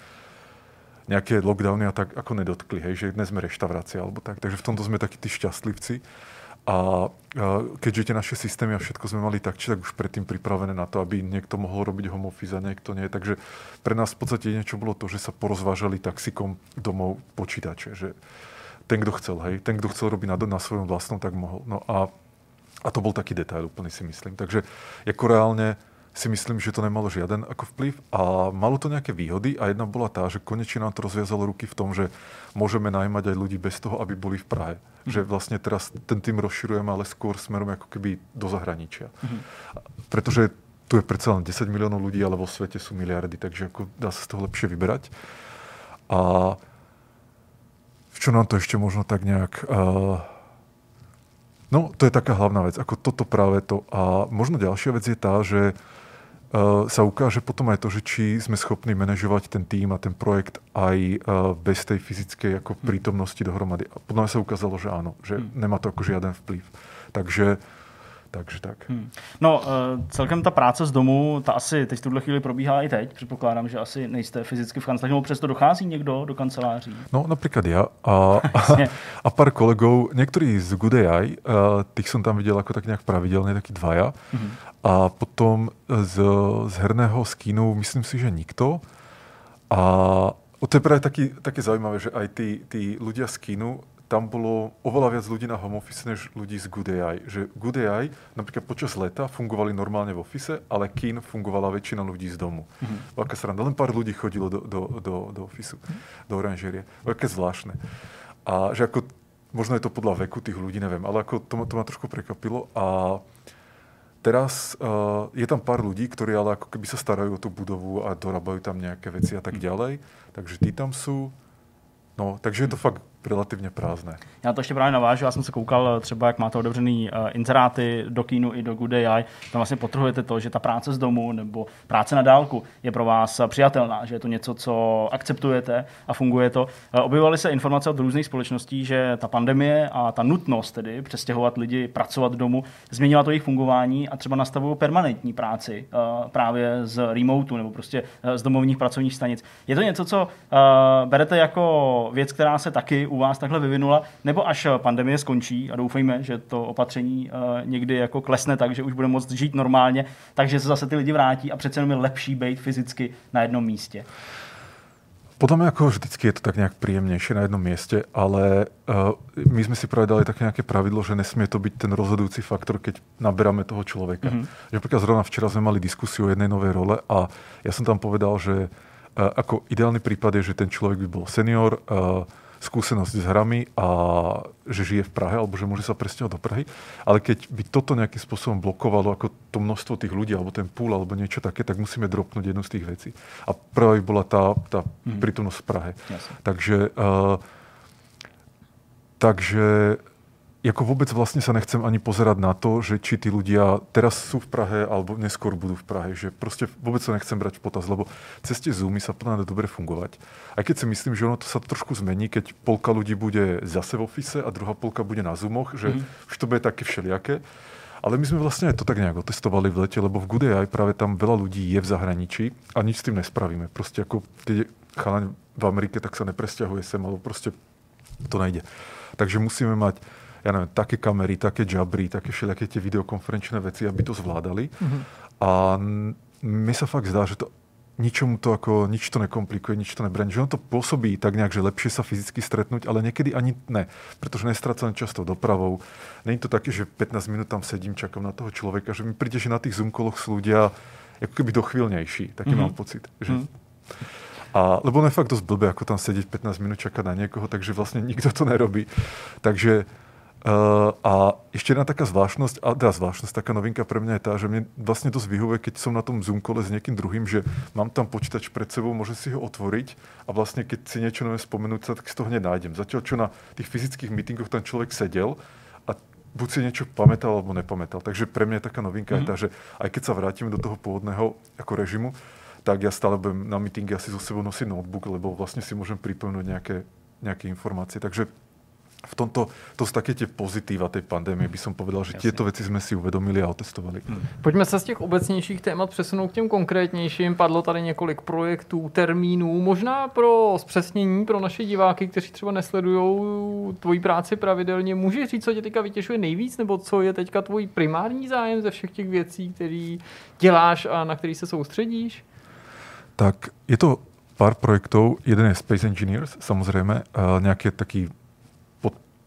nejaké lockdowny a tak ako nedotkli, hej, že dnes sme reštaurácia alebo tak. Takže v tomto sme takí tí šťastlivci. A keďže tie naše systémy a všetko sme mali tak, či tak už predtým pripravené na to, aby niekto mohol robiť home office a niekto nie. Takže pre nás v podstate niečo bolo to, že sa porozvážali taxikom domov počítače. Že ten, kto chcel, hej, ten, kto chcel robiť na, na svojom vlastnom, tak mohol. No a, a to bol taký detail úplný si myslím. Takže ako reálne si myslím, že to nemalo žiaden ako vplyv a malo to nejaké výhody a jedna bola tá, že konečne nám to rozviazalo ruky v tom, že môžeme najmať aj ľudí bez toho, aby boli v Prahe. Mm. Že vlastne teraz ten tým rozširujeme, ale skôr smerom ako keby do zahraničia. Mm. Pretože tu je predsa len 10 miliónov ľudí, ale vo svete sú miliardy, takže ako dá sa z toho lepšie vyberať. A v čo nám to ešte možno tak nejak... Uh, No, to je taká hlavná vec, ako toto práve to. A možno ďalšia vec je tá, že uh, sa ukáže potom aj to, že či sme schopní manažovať ten tým a ten projekt aj uh, bez tej fyzickej ako hm. prítomnosti dohromady. A podľa mňa sa ukázalo, že áno, že hmm. nemá to ako žiaden vplyv. Takže takže tak. Hmm. No, uh, celkem ta práce z domu, ta asi teď v tuhle chvíli probíhá i teď. Předpokládám, že asi nejste fyzicky v kanceláři, nebo přesto dochází někdo do kanceláří? No, například já a, a, a pár kolegů, některý z Good AI, uh, těch jsem tam viděl jako tak nějak pravidelně, taky dvaja. Hmm. A potom z, z herného skínu, myslím si, že nikto. A to je právě taky, taky zajímavé, že aj tí, tí ľudia z kínu tam bolo oveľa viac ľudí na home office než ľudí z Good AI. Že Good AI napríklad počas leta fungovali normálne v office, ale kín fungovala väčšina ľudí z domu. Mm-hmm. Veľká sranda. Len pár ľudí chodilo do, do, do, do office, mm-hmm. do oranžerie. Veľké zvláštne. A že ako, možno je to podľa veku tých ľudí, neviem, ale ako to, ma, to ma trošku prekvapilo. A teraz uh, je tam pár ľudí, ktorí ale ako keby sa starajú o tú budovu a dorábajú tam nejaké veci a tak mhm. ďalej. Takže tí tam sú. No, takže je to fakt relativně prázdné. Já to ještě právě navážu, já jsem se koukal třeba, jak máte otevřený uh, inzeráty do kínu i do Good AI, tam vlastně potrhujete to, že ta práce z domu nebo práce na dálku je pro vás přijatelná, že je to něco, co akceptujete a funguje to. Uh, objevovaly se informace od různých společností, že ta pandemie a ta nutnost tedy přestěhovat lidi, pracovat domu, změnila to jejich fungování a třeba nastavují permanentní práci uh, právě z remotu nebo prostě z domovních pracovních stanic. Je to něco, co berete jako věc, která se taky u vás takhle vyvinula, nebo až pandemie skončí a doufejme, že to opatření uh, někdy jako klesne tak, že už bude moct žít normálně, takže se zase ty lidi vrátí a přece jenom je lepší být fyzicky na jednom místě. Podle mě jako vždycky je to tak nějak příjemnější na jednom místě, ale uh, my jsme si právě dali tak nějaké pravidlo, že nesmí to být ten rozhodující faktor, keď naberáme toho člověka. Mm-hmm. Že například zrovna včera jsme mali diskusi o jedné nové role a já jsem tam povedal, že uh, ako ideálny prípad je, že ten člověk by byl senior, uh, skúsenosť s hrami a že žije v Prahe alebo že môže sa presťahovať do Prahy. Ale keď by toto nejakým spôsobom blokovalo ako to množstvo tých ľudí alebo ten púl alebo niečo také, tak musíme dropnúť jednu z tých vecí. A prvá by bola tá, tá hmm. prítomnosť v Prahe. Jasne. Takže, uh, takže jako vůbec vlastně se nechcem ani pozerať na to, že či ty ľudia teraz sú v Prahe alebo neskôr budú v Prahe, že prostě vůbec to nechcem brať v potaz, lebo ceste Zoomy sa podľa dobre fungovať. A keď si myslím, že ono to sa trošku zmení, keď polka ľudí bude zase v office a druhá polka bude na Zoomoch, že mm. už to bude také všelijaké. Ale my jsme vlastně to tak nějak otestovali v lete, lebo v Good AI právě tam veľa ľudí je v zahraničí a nič s tým nespravíme. Prostě jako keď chalaň v Amerike, tak se nepresťahuje sem, alebo prostě to nejde. Takže musíme mať ja neviem, také kamery, také jabry, také všelijaké tie videokonferenčné veci, aby to zvládali. Mm-hmm. A mi sa fakt zdá, že to ničomu to ako, nič to nekomplikuje, nič to nebraní. Že ono to pôsobí tak nejak, že lepšie sa fyzicky stretnúť, ale niekedy ani ne, pretože nestracam často dopravou. Není to také, že 15 minút tam sedím, čakám na toho človeka, že mi príde, že na tých Zoom koloch sú ľudia ako keby dochvíľnejší, taký mm-hmm. mám pocit. Že... Mm. A, lebo je fakt dosť blbé, ako tam sedieť 15 minút čakať na niekoho, takže vlastne nikto to nerobí. Takže Uh, a ešte jedna taká zvláštnosť, a teda zvláštnosť, taká novinka pre mňa je tá, že mne vlastne dosť vyhovuje, keď som na tom Zoom kole s niekým druhým, že mám tam počítač pred sebou, môžem si ho otvoriť a vlastne keď si neviem spomenúť sa, tak si to hneď nájdem. Zatiaľ, čo na tých fyzických meetingoch tam človek sedel a buď si niečo pamätal alebo nepamätal. Takže pre mňa je taká novinka mm-hmm. je tá, že aj keď sa vrátime do toho pôvodného ako režimu, tak ja stále budem na meetingy asi so sebou nosiť notebook, lebo vlastne si môžem pripomenúť nejaké, nejaké informácie. Takže v tomto, to jsou také tie pozitíva té pandemie, by som povedal, že tieto věci jsme si uvědomili a otestovali. Hmm. Pojďme se z těch obecnějších témat přesunout k těm konkrétnějším. Padlo tady několik projektů, termínů. Možná pro zpřesnění pro naše diváky, kteří třeba nesledují tvoji práci pravidelně, můžeš říct, co tě teďka vytěšuje nejvíc, nebo co je teďka tvůj primární zájem ze všech těch věcí, které děláš a na který se soustředíš? Tak je to pár projektov. Jeden je Space Engineers, samozrejme, nejaký taký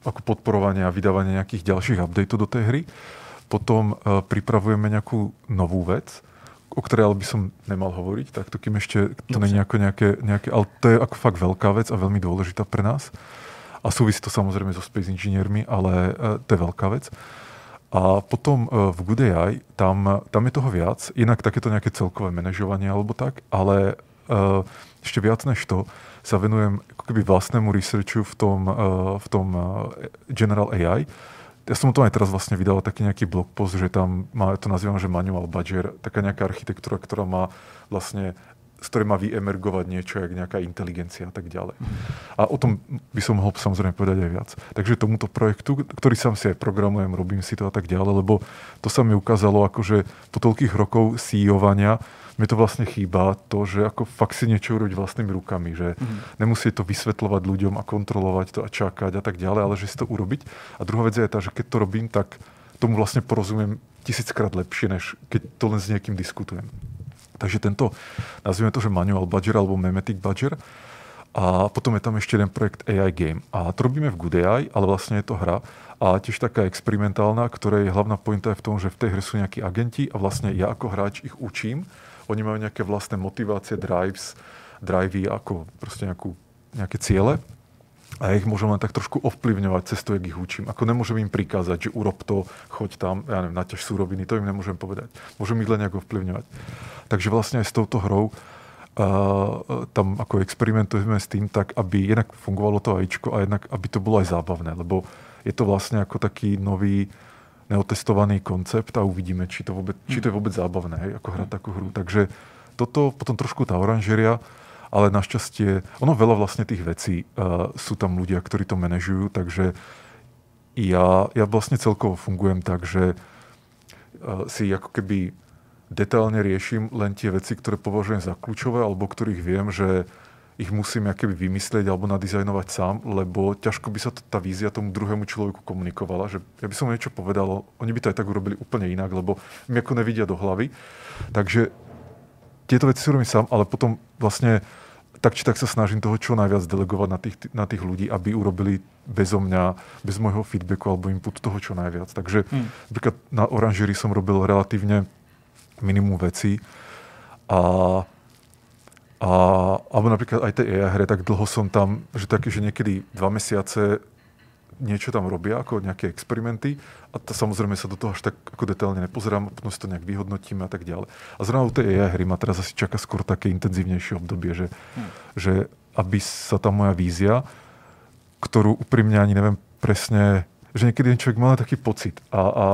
ako podporovanie a vydávanie nejakých ďalších updateov do tej hry. Potom uh, pripravujeme nejakú novú vec, o ktorej ale by som nemal hovoriť, tak to kým ešte to není ako nejaké, nejaké, ale to je ako fakt veľká vec a veľmi dôležitá pre nás. A súvisí to samozrejme so Space Engineermi, ale uh, to je veľká vec. A potom uh, v Good AI, tam, tam je toho viac, inak takéto nejaké celkové manažovanie alebo tak, ale ešte viac než to, sa venujem ako keby vlastnému researchu v tom, uh, v tom uh, General AI. Ja som o tom aj teraz vlastne vydal taký nejaký blog post, že tam má, to nazývam, že manual badger, taká nejaká architektúra, ktorá má vlastne z ktorej má vyemergovať niečo, jak nejaká inteligencia a tak ďalej. A o tom by som mohol samozrejme povedať aj viac. Takže tomuto projektu, ktorý sám si aj programujem, robím si to a tak ďalej, lebo to sa mi ukázalo akože po toľkých rokov CEO-vania, mi to vlastne chýba, to, že ako fakt si niečo urobiť vlastnými rukami, že mm. nemusí to vysvetľovať ľuďom a kontrolovať to a čakať a tak ďalej, ale že si to urobiť. A druhá vec je tá, že keď to robím, tak tomu vlastne porozumiem tisíckrát lepšie, než keď to len s niekým diskutujem. Takže tento, nazvime to, že Manual Badger alebo Memetic Badger. A potom je tam ešte jeden projekt AI Game. A to robíme v Good AI, ale vlastne je to hra. A tiež taká experimentálna, ktorej hlavná pointa je v tom, že v tej hre sú nejakí agenti a vlastne ja ako hráč ich učím Oni majú nejaké vlastné motivácie, drives, drivey, ako proste nejakú, nejaké ciele a ja ich môžem len tak trošku ovplyvňovať cez to, jak ich učím. Ako nemôžem im prikázať, že urob to, choď tam, ja neviem, naťaž súroviny, to im nemôžem povedať. Môžem ich len nejak ovplyvňovať. Takže vlastne aj s touto hrou uh, tam ako experimentujeme s tým tak, aby jednak fungovalo to ajíčko a jednak, aby to bolo aj zábavné, lebo je to vlastne ako taký nový neotestovaný koncept a uvidíme, či to, vôbec, či to je vôbec zábavné, hej, ako hrať takú hru. Takže toto, potom trošku tá oranžeria, ale našťastie, ono veľa vlastne tých vecí, uh, sú tam ľudia, ktorí to manažujú, takže ja, ja vlastne celkovo fungujem tak, že uh, si ako keby detailne riešim len tie veci, ktoré považujem za kľúčové, alebo ktorých viem, že ich musím keby vymyslieť alebo nadizajnovať sám, lebo ťažko by sa to, tá vízia tomu druhému človeku komunikovala, že ja by som niečo povedal, oni by to aj tak urobili úplne inak, lebo mi ako nevidia do hlavy. Takže tieto veci si robím sám, ale potom vlastne tak či tak sa snažím toho čo najviac delegovať na tých, na tých ľudí, aby urobili bezo mňa, bez môjho feedbacku alebo inputu toho čo najviac. Takže hmm. napríklad na oranžerii som robil relatívne minimum veci a a, alebo napríklad aj tej AI hre, tak dlho som tam, že taký, že niekedy dva mesiace niečo tam robia, ako nejaké experimenty a to samozrejme sa do toho až tak ako detailne nepozerám, potom si to nejak vyhodnotíme a tak ďalej. A zrovna u tej AI hry ma teraz asi čaká skôr také intenzívnejšie obdobie, že, hmm. že aby sa tá moja vízia, ktorú úprimne ani neviem presne, že niekedy človek má taký pocit a, a,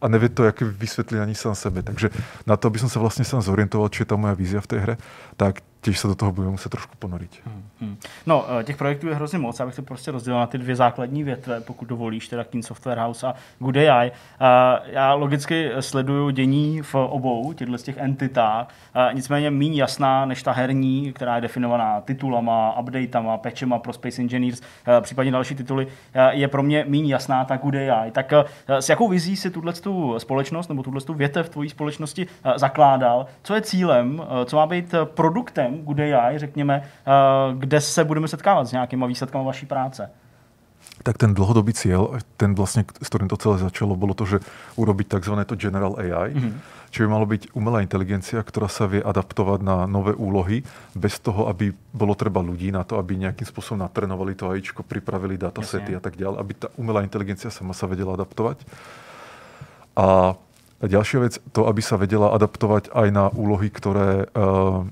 a nevie to jak vysvetliť ani sám sebe. Takže na to, aby som sa vlastne sám zorientoval, čo je tá moja vízia v tej hre, tak tiež sa do toho budeme muset trošku ponoriť. Hmm. Hmm. No, eh, těch projektů je hrozně moc, abych to prostě rozdělil na ty dvě základní větve, pokud dovolíš, teda King Software House a Good AI. Já logicky sleduju dění v obou těchto těch entitách, nicméně méně jasná než ta herní, která je definovaná titulama, updatama, patchema pro Space Engineers, eh, případně další tituly, eh, je pro mě méně jasná ta Good AI. Tak s jakou vizí si tuhle společnost nebo tuhle větev tvojí společnosti zakládal? Co je cílem? Co má být produktem Good AI, řekněme, kde se budeme setkávat s nějakýma výsledkami vaší práce? Tak ten dlhodobý cieľ, ten vlastne, s ktorým to celé začalo, bolo to, že urobiť tzv. to General AI, mm-hmm. čo by malo byť umelá inteligencia, ktorá sa vie adaptovať na nové úlohy, bez toho, aby bolo treba ľudí na to, aby nejakým spôsobom natrenovali to AIčko, pripravili datasety a tak ďalej, aby tá umelá inteligencia sama sa vedela adaptovať. A ďalšia vec, to, aby sa vedela adaptovať aj na úlohy, ktoré uh,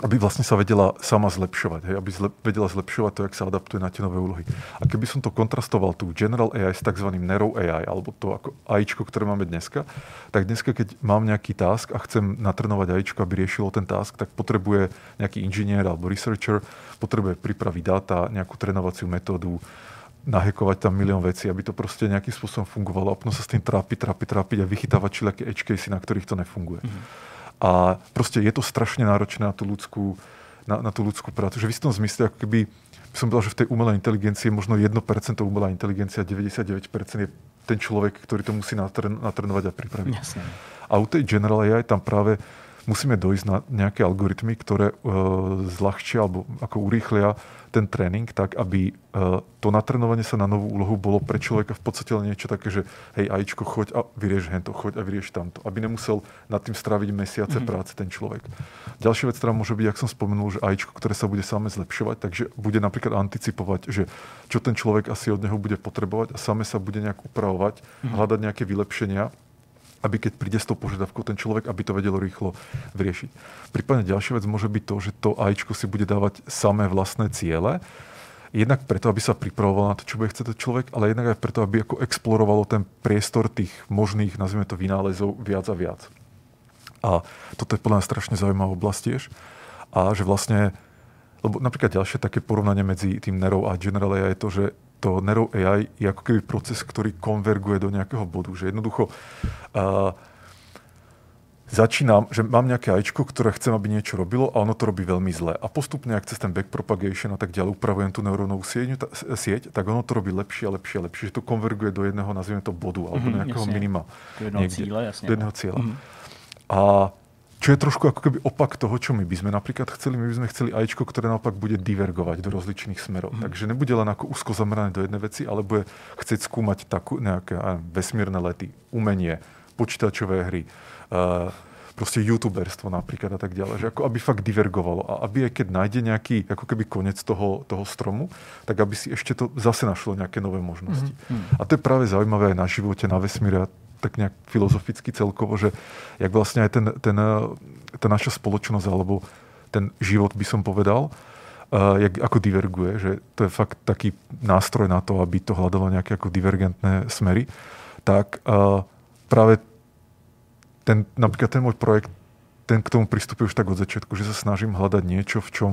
aby vlastne sa vedela sama zlepšovať, hej, aby zle, vedela zlepšovať to, jak sa adaptuje na tie nové úlohy. A keby som to kontrastoval tu General AI s tzv. Narrow AI, alebo to ako AIčko, ktoré máme dneska, tak dneska, keď mám nejaký task a chcem natrenovať AIčko, aby riešilo ten task, tak potrebuje nejaký inžinier alebo researcher, potrebuje pripraviť dáta, nejakú trénovaciu metódu, nahekovať tam milión vecí, aby to proste nejakým spôsobom fungovalo a potom sa s tým trápiť, trápiť, trápiť a vychytávať všelijaké edge casey, na ktorých to nefunguje. Mm-hmm. A prostě je to strašně náročné na tu ľudskú, na, na tú ľudskú prácu. Že v istom zmysle, ako keby som povedal, že v tej umelej inteligencii je možno 1% umelá inteligencia, 99% je ten človek, ktorý to musí natren, natrenovať a pripraviť. Jasne. A u tej General AI tam práve musíme dojsť na nejaké algoritmy, ktoré uh, zľahčia alebo ako urýchlia ten tréning tak, aby uh, to natrenovanie sa na novú úlohu bolo pre človeka v podstate len niečo také, že hej, ajíčko, choď a vyrieš hento, choď a vyrieš tamto. Aby nemusel nad tým stráviť mesiace mm-hmm. práce ten človek. Ďalšia vec, ktorá môže byť, jak som spomenul, že ajíčko, ktoré sa bude same zlepšovať, takže bude napríklad anticipovať, že čo ten človek asi od neho bude potrebovať a same sa bude nejak upravovať, mm-hmm. hľadať nejaké vylepšenia aby keď príde s tou požiadavkou ten človek, aby to vedelo rýchlo vyriešiť. Prípadne ďalšia vec môže byť to, že to AIčko si bude dávať samé vlastné ciele, jednak preto, aby sa pripravovalo na to, čo bude chcieť ten človek, ale jednak aj preto, aby ako explorovalo ten priestor tých možných, nazvime to, vynálezov viac a viac. A toto je podľa mňa strašne zaujímavá oblasť tiež. A že vlastne, lebo napríklad ďalšie také porovnanie medzi tým Nero a General je to, že to Nero AI je ako keby proces, ktorý konverguje do nejakého bodu. Že jednoducho uh, začínam, že mám nejaké ajčko, ktoré chcem, aby niečo robilo a ono to robí veľmi zle. A postupne, ak cez ten backpropagation a tak ďalej upravujem tú neurónovú sieť, sieť, tak ono to robí lepšie a lepšie a lepšie. Že to konverguje do jedného, nazvime to bodu, alebo mm-hmm, nejakého jasne. minima. Do jednoho niekde, cíle, jasne. Do jedného cieľa. Mm-hmm. A čo je trošku ako keby opak toho, čo my by sme napríklad chceli. My by sme chceli AIčko, ktoré naopak bude divergovať do rozličných smerov. Mm. Takže nebude len ako úzko zamerané do jednej veci, ale bude chcieť skúmať takú, nejaké vesmírne lety, umenie, počítačové hry, uh, proste youtuberstvo napríklad a tak ďalej. Že ako aby fakt divergovalo a aby aj keď nájde nejaký ako keby konec toho, toho stromu, tak aby si ešte to zase našlo nejaké nové možnosti. Mm. A to je práve zaujímavé aj na živote, na vesmíre tak nejak filozoficky celkovo, že jak vlastne aj ten, ten, tá naša spoločnosť alebo ten život by som povedal, uh, jak, ako diverguje, že to je fakt taký nástroj na to, aby to hľadalo nejaké ako divergentné smery, tak uh, práve ten, napríklad ten môj projekt, ten k tomu pristupuje už tak od začiatku, že sa snažím hľadať niečo, v čom,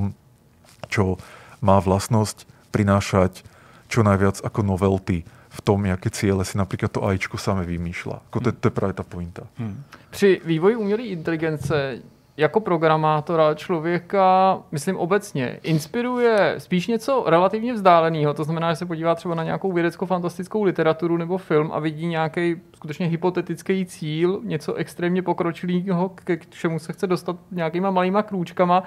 čo má vlastnosť prinášať čo najviac ako novelty v tom, jaké cíle si například to AIčko samé vymýšlá. Jako to, to je právě ta pointa. Hmm. Při vývoji umělé inteligence jako programátora člověka, myslím obecně, inspiruje spíš něco relativně vzdáleného. To znamená, že se podívá třeba na nějakou vědecko-fantastickou literaturu nebo film a vidí nějaký skutečně hypotetický cíl, něco extrémně pokročilého, k čemu se chce dostat nějakýma malýma krůčkama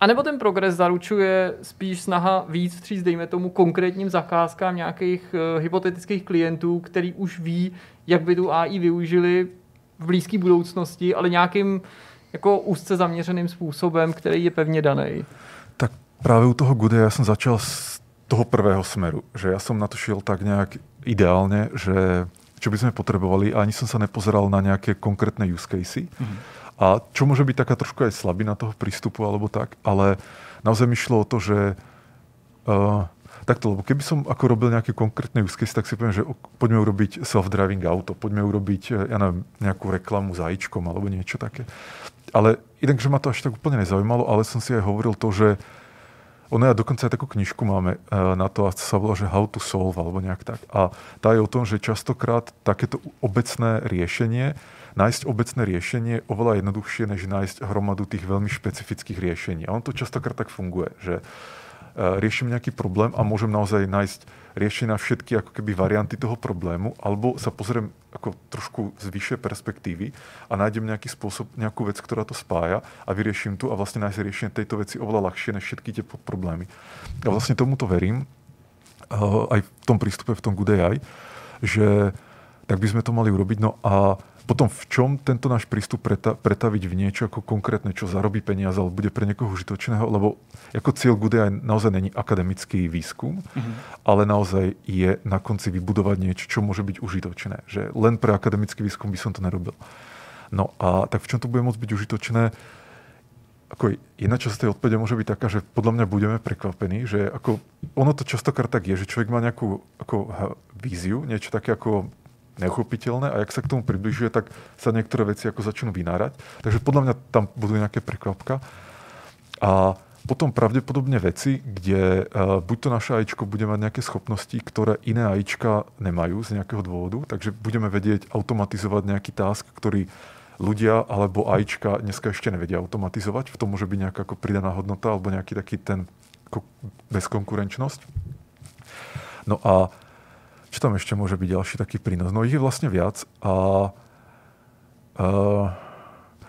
a nebo ten progres zaručuje spíš snaha víc vstříc, dejme tomu, konkrétním zakázkám nějakých uh, hypotetických klientů, který už ví, jak by tu AI využili v blízké budoucnosti, ale nějakým jako úzce zaměřeným způsobem, který je pevně daný. Tak právě u toho Gude já jsem začal z toho prvého smeru, že já jsem na to šel tak nějak ideálně, že čo by sme potrebovali a ani som sa nepozeral na nejaké konkrétne use casey. Mm-hmm a čo môže byť taká trošku aj slabina toho prístupu alebo tak, ale naozaj mi šlo o to, že uh, takto, lebo keby som ako robil nejaký konkrétny use case, tak si poviem, že poďme urobiť self-driving auto, poďme urobiť, e, ja neviem, nejakú reklamu zajíčkom alebo niečo také. Ale inak, že ma to až tak úplne nezaujímalo, ale som si aj hovoril to, že ono ja dokonca aj takú knižku máme uh, na to, a sa volá, že How to Solve, alebo nejak tak. A tá je o tom, že častokrát takéto obecné riešenie, nájsť obecné riešenie je oveľa jednoduchšie, než nájsť hromadu tých veľmi špecifických riešení. A on to častokrát tak funguje, že uh, riešim nejaký problém a môžem naozaj nájsť riešenie na všetky ako keby varianty toho problému, alebo sa pozriem ako trošku z vyššej perspektívy a nájdem nejaký spôsob, nejakú vec, ktorá to spája a vyrieším tu a vlastne nájsť riešenie tejto veci oveľa ľahšie než všetky tie problémy. A vlastne tomuto verím, uh, aj v tom prístupe, v tom Good AI, že tak by sme to mali urobiť. No a potom v čom tento náš prístup preta, pretaviť v niečo ako konkrétne, čo zarobí peniaze, alebo bude pre niekoho užitočného, lebo ako cieľ Good AI naozaj není akademický výskum, mm-hmm. ale naozaj je na konci vybudovať niečo, čo môže byť užitočné. Že len pre akademický výskum by som to nerobil. No a tak v čom to bude môcť byť užitočné? Ako jedna časť tej odpovede môže byť taká, že podľa mňa budeme prekvapení, že ako, ono to častokrát tak je, že človek má nejakú ako víziu, niečo také ako neuchopiteľné a jak sa k tomu približuje, tak sa niektoré veci ako začnú vynárať. Takže podľa mňa tam budú nejaké prekvapka. A potom pravdepodobne veci, kde uh, buď to naše AIčko bude mať nejaké schopnosti, ktoré iné AIčka nemajú z nejakého dôvodu, takže budeme vedieť automatizovať nejaký task, ktorý ľudia alebo AIčka dneska ešte nevedia automatizovať. V tom môže byť nejaká ako pridaná hodnota alebo nejaký taký ten ako bezkonkurenčnosť. No a čo tam ešte môže byť ďalší taký prínos? No ich je vlastne viac a uh,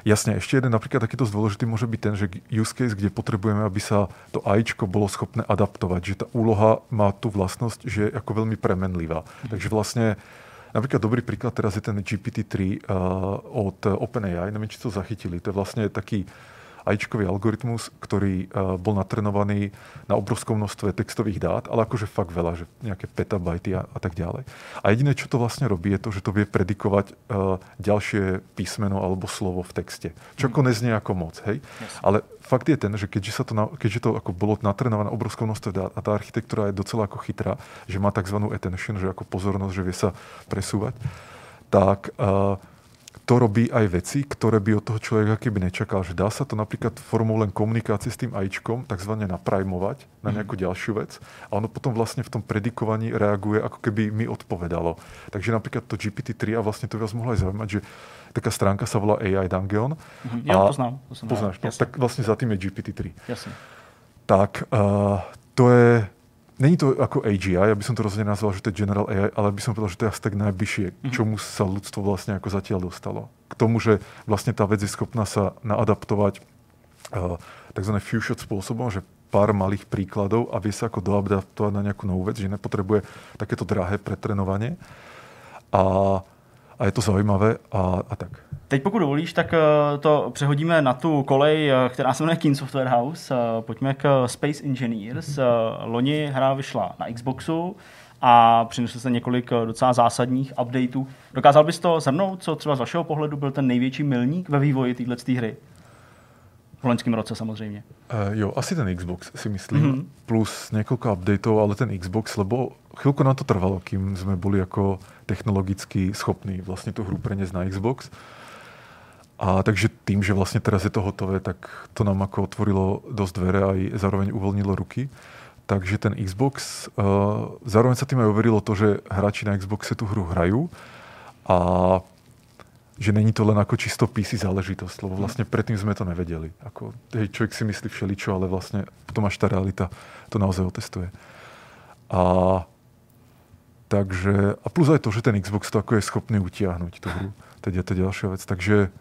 jasne, ešte jeden napríklad takýto dôležitý môže byť ten, že use case, kde potrebujeme, aby sa to AIčko bolo schopné adaptovať, že tá úloha má tú vlastnosť, že je ako veľmi premenlivá. Mm. Takže vlastne Napríklad dobrý príklad teraz je ten GPT-3 uh, od OpenAI, neviem, či to zachytili. To je vlastne taký AIčkový algoritmus, ktorý uh, bol natrenovaný na obrovskom množstve textových dát, ale akože fakt veľa, že nejaké petabajty a, a tak ďalej. A jediné, čo to vlastne robí, je to, že to vie predikovať uh, ďalšie písmeno alebo slovo v texte. Čo ako neznie ako moc, hej? Yes. Ale fakt je ten, že keďže, sa to, na, keďže to ako bolo natrenované obrovskou množstve dát a tá architektúra je docela ako chytrá, že má tzv. attention, že ako pozornosť, že vie sa presúvať, tak uh, to robí aj veci, ktoré by od toho človeka keby nečakal. Že dá sa to napríklad formou len komunikácie s tým AIčkom takzvané naprajmovať na mhm. nejakú ďalšiu vec a ono potom vlastne v tom predikovaní reaguje, ako keby mi odpovedalo. Takže napríklad to GPT-3 a vlastne to vás mohlo aj zaujímať, že taká stránka sa volá AI Dungeon. Mm-hmm. Ja to poznám. To poznáš, no, tak vlastne za tým je GPT-3. Jasne. Tak uh, to je Není to ako AGI, ja by som to rozhodne nazval, že to je General AI, ale by som povedal, že to je asi tak najbližšie, mm-hmm. čomu sa ľudstvo vlastne ako zatiaľ dostalo. K tomu, že vlastne tá vec je schopná sa naadaptovať uh, tzv. few-shot spôsobom, že pár malých príkladov a vie sa ako doadaptovať na nejakú novú vec, že nepotrebuje takéto drahé pretrenovanie. A a je to zajímavé a, a tak. Teď pokud dovolíš, tak eh, to přehodíme na tu kolej, eh, která se jmenuje King Software House. Eh, pojďme k Space Engineers. Loni hra vyšla na Xboxu a přinesl se několik docela zásadních updateů. Dokázal bys to zhrnout, co třeba z vašeho pohledu byl ten největší milník ve vývoji této hry? V loňském roce samozřejmě. Uh, jo, asi ten Xbox si myslím, mm-hmm. plus několik updateů, ale ten Xbox, lebo chvíľku na to trvalo, kým jsme byli jako technologicky schopní vlastně tu hru preniesť na Xbox. A takže tým, že vlastne teraz je to hotové, tak to nám ako otvorilo dosť dvere a zároveň uvoľnilo ruky. Takže ten Xbox, uh, zároveň sa tým aj overilo to, že hráči na Xboxe tú hru hrajú a že není to len ako čisto PC záležitosť, lebo vlastne predtým sme to nevedeli. Ako, hej, človek si myslí všeličo, ale vlastne potom až tá realita to naozaj otestuje. A takže, a plus aj to, že ten Xbox to ako je schopný utiahnuť tú hru. Teď je to ďalšia vec. Takže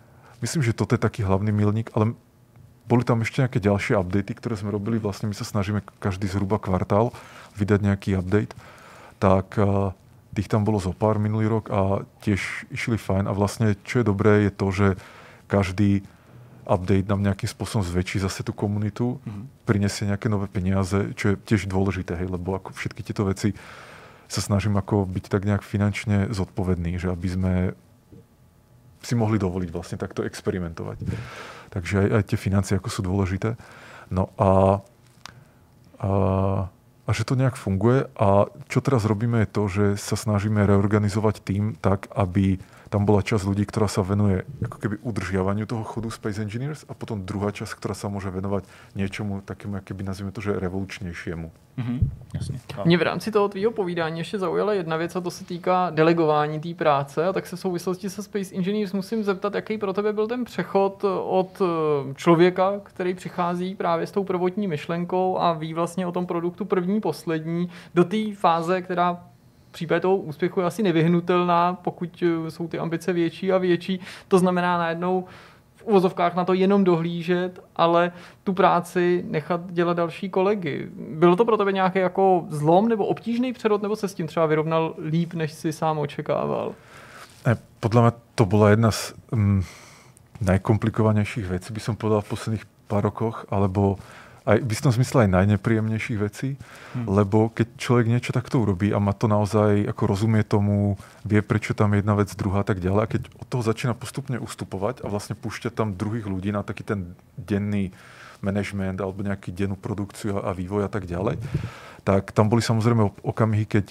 myslím, že toto je taký hlavný milník, ale boli tam ešte nejaké ďalšie updaty, ktoré sme robili. Vlastne my sa snažíme každý zhruba kvartál vydať nejaký update. Tak Tých tam bolo zo pár minulý rok a tiež išli fajn. A vlastne, čo je dobré, je to, že každý update nám nejakým spôsobom zväčší zase tú komunitu, mm-hmm. prinesie nejaké nové peniaze, čo je tiež dôležité, hej, lebo ako všetky tieto veci sa snažím ako byť tak nejak finančne zodpovedný, že aby sme si mohli dovoliť vlastne takto experimentovať. Takže aj, aj tie financie ako sú dôležité. No a, a a že to nejak funguje a čo teraz robíme je to, že sa snažíme reorganizovať tým tak, aby tam bola časť ľudí, ktorá sa venuje ako keby udržiavaniu toho chodu Space Engineers a potom druhá časť, ktorá sa môže venovať niečomu takému, keby nazveme to, že revolučnějšímu. Mhm, jasně. A- Mě v rámci toho tvýho povídání ještě zaujala jedna věc a to se týká delegování té práce a tak se v souvislosti se Space Engineers musím zeptat, jaký pro tebe byl ten přechod od eh, člověka, který přichází právě s tou prvotní myšlenkou a ví vlastně o tom produktu první, poslední, do té fáze, která případě toho úspěchu je asi nevyhnutelná, pokud eh, jsou ty ambice větší a větší. To znamená najednou v uvozovkách na to jenom dohlížet, ale tu práci nechat dělat další kolegy. Bylo to pro tebe nějaký jako zlom nebo obtížný přerod, nebo se s tím třeba vyrovnal líp, než si sám očekával? Ne, podľa mňa to bola jedna z um, najkomplikovanejších vecí, by som povedal v posledných pár rokoch, alebo aj v istom zmysle aj najnepríjemnejších vecí, hmm. lebo keď človek niečo takto urobí a má to naozaj, ako rozumie tomu, vie, prečo tam je jedna vec, druhá a tak ďalej, a keď od toho začína postupne ustupovať a vlastne púšťa tam druhých ľudí na taký ten denný management alebo nejaký dennú produkciu a, a vývoj a tak ďalej, tak tam boli samozrejme op- okamihy, keď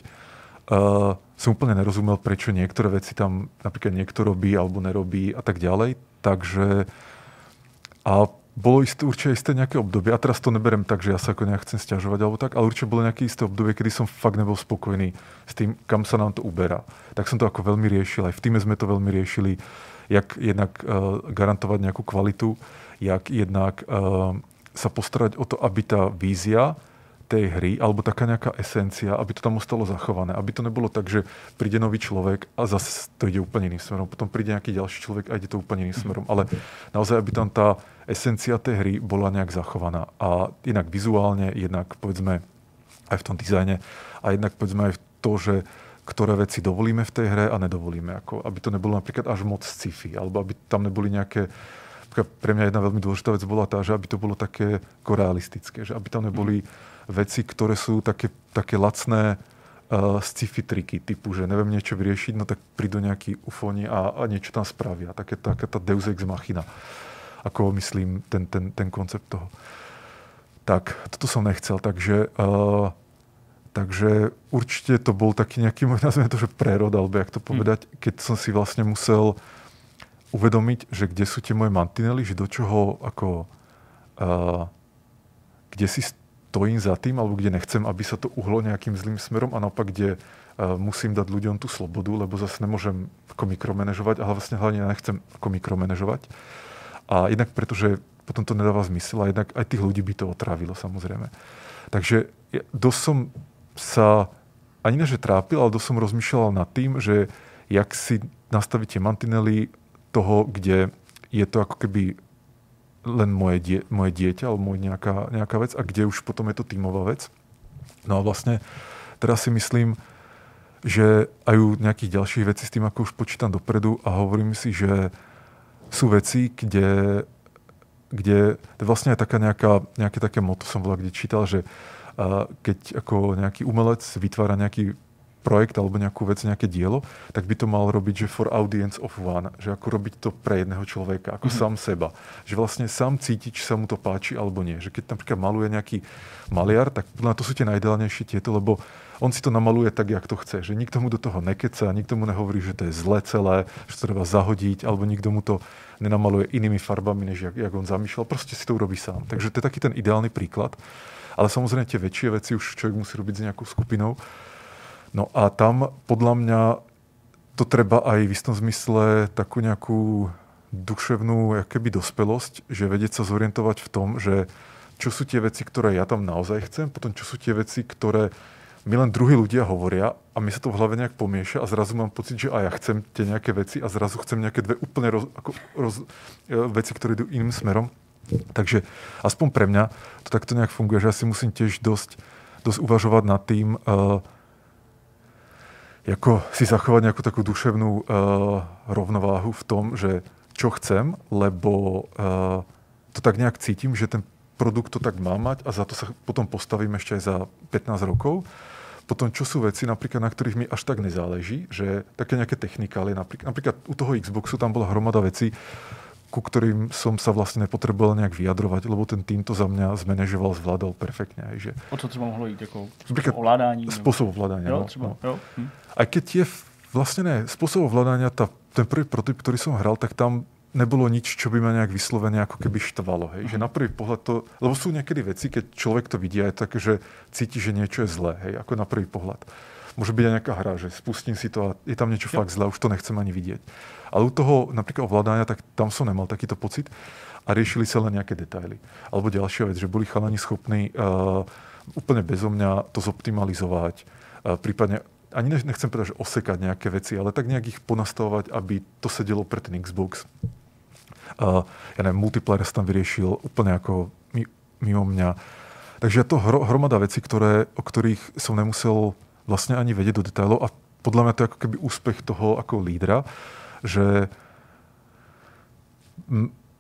uh, som úplne nerozumel, prečo niektoré veci tam napríklad niekto robí alebo nerobí a tak ďalej. Takže a bolo isté, určite isté nejaké obdobie, a teraz to neberem tak, že ja sa ako nejak chcem stiažovať alebo tak, ale určite bolo nejaké isté obdobie, kedy som fakt nebol spokojný s tým, kam sa nám to uberá. Tak som to ako veľmi riešil, aj v týme sme to veľmi riešili, jak jednak uh, garantovať nejakú kvalitu, jak jednak uh, sa postarať o to, aby tá vízia tej hry, alebo taká nejaká esencia, aby to tam ostalo zachované. Aby to nebolo tak, že príde nový človek a zase to ide úplne iným smerom. Potom príde nejaký ďalší človek a ide to úplne iným smerom. Ale naozaj, aby tam tá esencia tej hry bola nejak zachovaná. A inak vizuálne, jednak povedzme aj v tom dizajne a jednak povedzme aj v to, že ktoré veci dovolíme v tej hre a nedovolíme. Ako, aby to nebolo napríklad až moc sci-fi, alebo aby tam nejaké napríklad pre mňa jedna veľmi dôležitá vec bola tá, že aby to bolo také ako realistické, že aby tam neboli veci, ktoré sú také, také lacné uh, sci-fi triky, typu, že neviem niečo vyriešiť, no tak prídu nejakí ufoni a, a niečo tam spravia. Také, taká tá deus ex machina, ako myslím ten, ten, ten koncept toho. Tak, toto som nechcel, takže, uh, takže určite to bol taký nejaký, nazvime to, že prerod, alebo jak to povedať, keď som si vlastne musel uvedomiť, že kde sú tie moje mantinely, že do čoho ako uh, kde si stojím za tým, alebo kde nechcem, aby sa to uhlo nejakým zlým smerom a naopak, kde uh, musím dať ľuďom tú slobodu, lebo zase nemôžem ako mikromanežovať, ale vlastne hlavne nechcem ako mikromanežovať. A jednak pretože potom to nedáva zmysel a jednak aj tých ľudí by to otrávilo samozrejme. Takže dosť som sa ani ne, že trápil, ale dosť som rozmýšľal nad tým, že jak si nastavíte mantinely toho, kde je to ako keby len moje, die, moje dieťa alebo moje nejaká, nejaká vec a kde už potom je to tímová vec. No a vlastne teraz si myslím, že aj u nejakých ďalších vecí s tým ako už počítam dopredu a hovorím si, že sú veci, kde, kde to je vlastne taká nejaká, nejaké také moto som bola, kde čítal, že uh, keď ako nejaký umelec vytvára nejaký projekt alebo nejakú vec, nejaké dielo, tak by to mal robiť, že for audience of one, že ako robiť to pre jedného človeka, ako mm-hmm. sám seba. Že vlastne sám cíti, či sa mu to páči alebo nie. Že keď napríklad maluje nejaký maliar, tak na to sú tie najideálnejšie tieto, lebo on si to namaluje tak, jak to chce. Že nikto mu do toho nekeca, nikto mu nehovorí, že to je zle celé, že to treba zahodiť, alebo nikto mu to nenamaluje inými farbami, než jak, jak on zamýšľal. Proste si to urobí sám. Takže to je taký ten ideálny príklad. Ale samozrejme tie väčšie veci už človek musí robiť s nejakou skupinou. No a tam podľa mňa to treba aj v istom zmysle takú nejakú duševnú keby dospelosť, že vedieť sa zorientovať v tom, že čo sú tie veci, ktoré ja tam naozaj chcem, potom čo sú tie veci, ktoré mi len druhí ľudia hovoria a mi sa to v hlave nejak pomieša a zrazu mám pocit, že aj ja chcem tie nejaké veci a zrazu chcem nejaké dve úplne roz, ako, roz, veci, ktoré idú iným smerom. Takže aspoň pre mňa to takto nejak funguje, že ja si musím tiež dosť, dosť uvažovať nad tým, uh, jako si zachovať nejakú takú duševnú uh, rovnováhu v tom, že čo chcem, lebo uh, to tak nejak cítim, že ten produkt to tak má mať a za to sa potom postavím aj za 15 rokov. Potom, čo sú veci, napríklad, na ktorých mi až tak nezáleží, že také nejaké technikály, napríklad, napríklad u toho Xboxu tam bola hromada vecí, ku ktorým som sa vlastne nepotreboval nejak vyjadrovať, lebo ten tým to za mňa zmanéžoval, zvládal perfektně. Že... O co třeba mohlo jít? Jako Napríklad ovládání? Spôsob ovládania. Jo, no, třeba. no. Jo. Hm. Aj keď je vlastne ne, spôsob ovládania, tá, ten prvý prototyp, ktorý som hral, tak tam nebolo nič, čo by ma nejak vyslovene ako keby štvalo. Hej? Že na prvý pohľad to, lebo sú niekedy veci, keď človek to vidí a je také, že cíti, že niečo je zlé, hej? ako na prvý pohľad. Môže byť aj nejaká hra, že spustím si to a je tam niečo fakt zlé, už to nechcem ani vidieť. Ale u toho napríklad ovládania, tak tam som nemal takýto pocit a riešili sa len nejaké detaily. Alebo ďalšia vec, že boli chalani schopní uh, úplne bezo mňa to zoptimalizovať, uh, prípadne ani ne- nechcem povedať, že osekať nejaké veci, ale tak nejak ich ponastavovať, aby to sedelo pre ten Xbox. Uh, ja neviem, multiplayer tam vyriešil úplne ako mi- mimo mňa. Takže to hro, hromada vecí, ktoré, o ktorých som nemusel vlastne ani vedieť do detailov a podľa mňa to je ako keby úspech toho ako lídra, že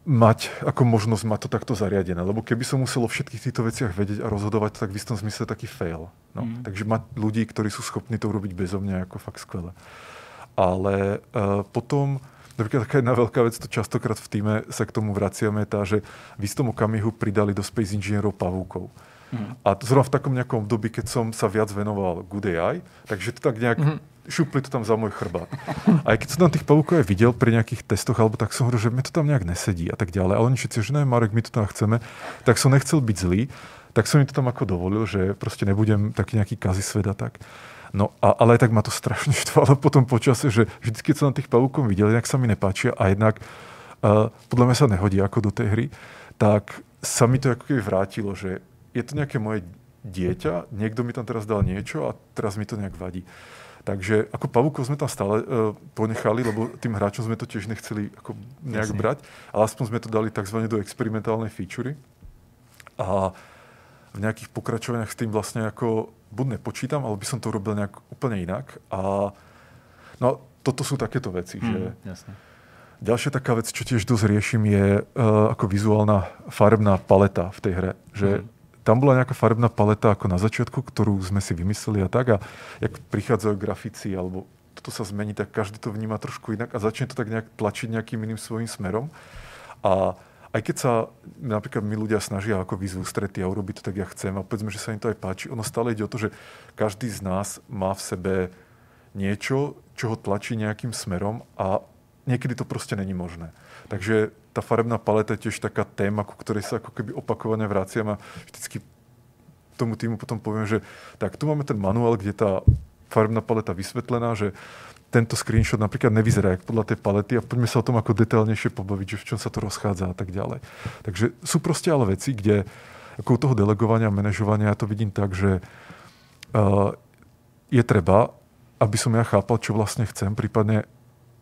mať ako možnosť mať to takto zariadené. Lebo keby som musel o všetkých týchto veciach vedieť a rozhodovať, tak v istom zmysle taký fail. No. Mm. Takže mať ľudí, ktorí sú schopní to urobiť bezo mňa, je ako fakt skvelé. Ale uh, potom, napríklad taká jedna veľká vec, to častokrát v týme sa k tomu vraciame, je tá, že v istom okamihu pridali do Space Engineerov pavúkov. Mm. A to zrovna v takom nejakom období, keď som sa viac venoval Good AI, takže to tak nejak mm. Šupli to tam za môj chrbát. A keď som tam tých pavúkov aj videl pri nejakých testoch, alebo tak som hovoril, že mi to tam nejak nesedí a tak ďalej. Ale oni všetci, že ne, Marek, my to tam chceme. Tak som nechcel byť zlý, tak som im to tam ako dovolil, že proste nebudem taký nejaký kazi sveda tak. No, a, ale tak ma to strašne štvalo potom počase, že vždy, keď som na tých pavúkov videl, inak sa mi nepáčia a jednak uh, podľa mňa sa nehodí ako do tej hry, tak sa mi to ako keby vrátilo, že je to nejaké moje dieťa, niekto mi tam teraz dal niečo a teraz mi to nejak vadí. Takže ako pavúkov sme tam stále uh, ponechali, lebo tým hráčom sme to tiež nechceli ako nejak Jasne. brať, ale aspoň sme to dali tzv. do experimentálnej featurey. A v nejakých pokračovaniach s tým vlastne ako buď nepočítam, ale by som to robil nejak úplne inak. A no, toto sú takéto veci, že Hm, jasne. Ďalšia taká vec, čo tiež dosť riešim, je uh, ako vizuálna farebná paleta v tej hre. Že Mhm. Tam bola nejaká farebná paleta ako na začiatku, ktorú sme si vymysleli a tak. A jak prichádzajú grafici alebo toto sa zmení, tak každý to vníma trošku inak a začne to tak nejak tlačiť nejakým iným svojím smerom. A aj keď sa napríklad my ľudia snažia ako výzvu strety a urobiť to tak, ja chcem a povedzme, že sa im to aj páči, ono stále ide o to, že každý z nás má v sebe niečo, čo ho tlačí nejakým smerom a niekedy to proste není možné. Takže tá farebná paleta je tiež taká téma, ku ktorej sa ako keby opakovane vraciam a vždycky tomu týmu potom poviem, že tak tu máme ten manuál, kde tá farebná paleta vysvetlená, že tento screenshot napríklad nevyzerá jak podľa tej palety a poďme sa o tom ako detailnejšie pobaviť, že v čom sa to rozchádza a tak ďalej. Takže sú proste ale veci, kde ako u toho delegovania a manažovania ja to vidím tak, že uh, je treba, aby som ja chápal, čo vlastne chcem, prípadne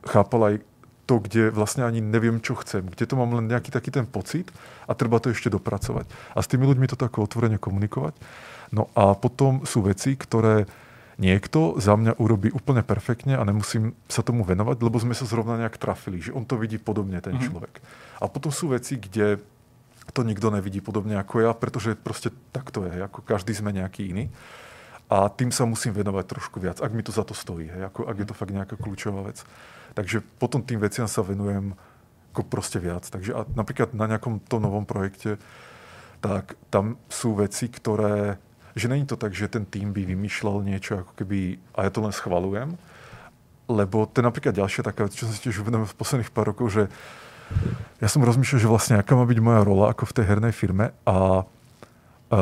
chápal aj to, kde vlastne ani neviem, čo chcem, kde to mám len nejaký taký ten pocit a treba to ešte dopracovať. A s tými ľuďmi to ako otvorene komunikovať. No a potom sú veci, ktoré niekto za mňa urobí úplne perfektne a nemusím sa tomu venovať, lebo sme sa zrovna nejak trafili, že on to vidí podobne, ten Mhm. človek. A potom sú veci, kde to nikto nevidí podobne ako ja, pretože proste tak to je, ako každý sme nejaký iný. A tým sa musím venovať trošku viac, ak mi to za to stojí, hej, ako, ak je to fakt nejaká kľúčová vec. Takže potom tým veciam sa venujem ako proste viac. Takže a napríklad na nejakom tom novom projekte, tak tam sú veci, ktoré, že není to tak, že ten tým by vymýšľal niečo, ako keby, a ja to len schvalujem, lebo to je napríklad ďalšia taká vec, čo som si tiež uvedomil v posledných pár rokov, že ja som rozmýšľal, že vlastne aká má byť moja rola ako v tej hernej firme a, a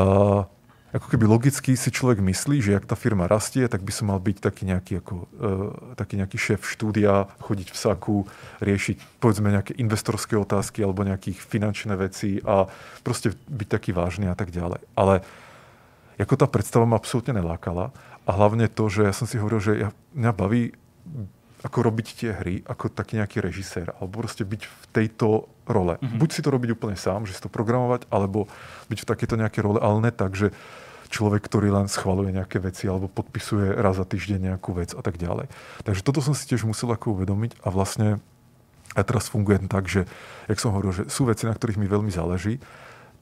ako keby logicky si človek myslí, že ak tá firma rastie, tak by som mal byť taký nejaký, ako, uh, taký nejaký šéf štúdia, chodiť v saku, riešiť povedzme nejaké investorské otázky alebo nejakých finančné veci a proste byť taký vážny a tak ďalej. Ale ako tá predstava ma absolútne nelákala a hlavne to, že ja som si hovoril, že ja, mňa baví ako robiť tie hry ako taký nejaký režisér, alebo proste byť v tejto role. Mm-hmm. Buď si to robiť úplne sám, že si to programovať, alebo byť v takéto nejaké role, ale ne tak, že človek, ktorý len schvaluje nejaké veci alebo podpisuje raz za týždeň nejakú vec a tak ďalej. Takže toto som si tiež musel ako uvedomiť a vlastne ja teraz fungujem tak, že, jak som hovoril, že sú veci, na ktorých mi veľmi záleží,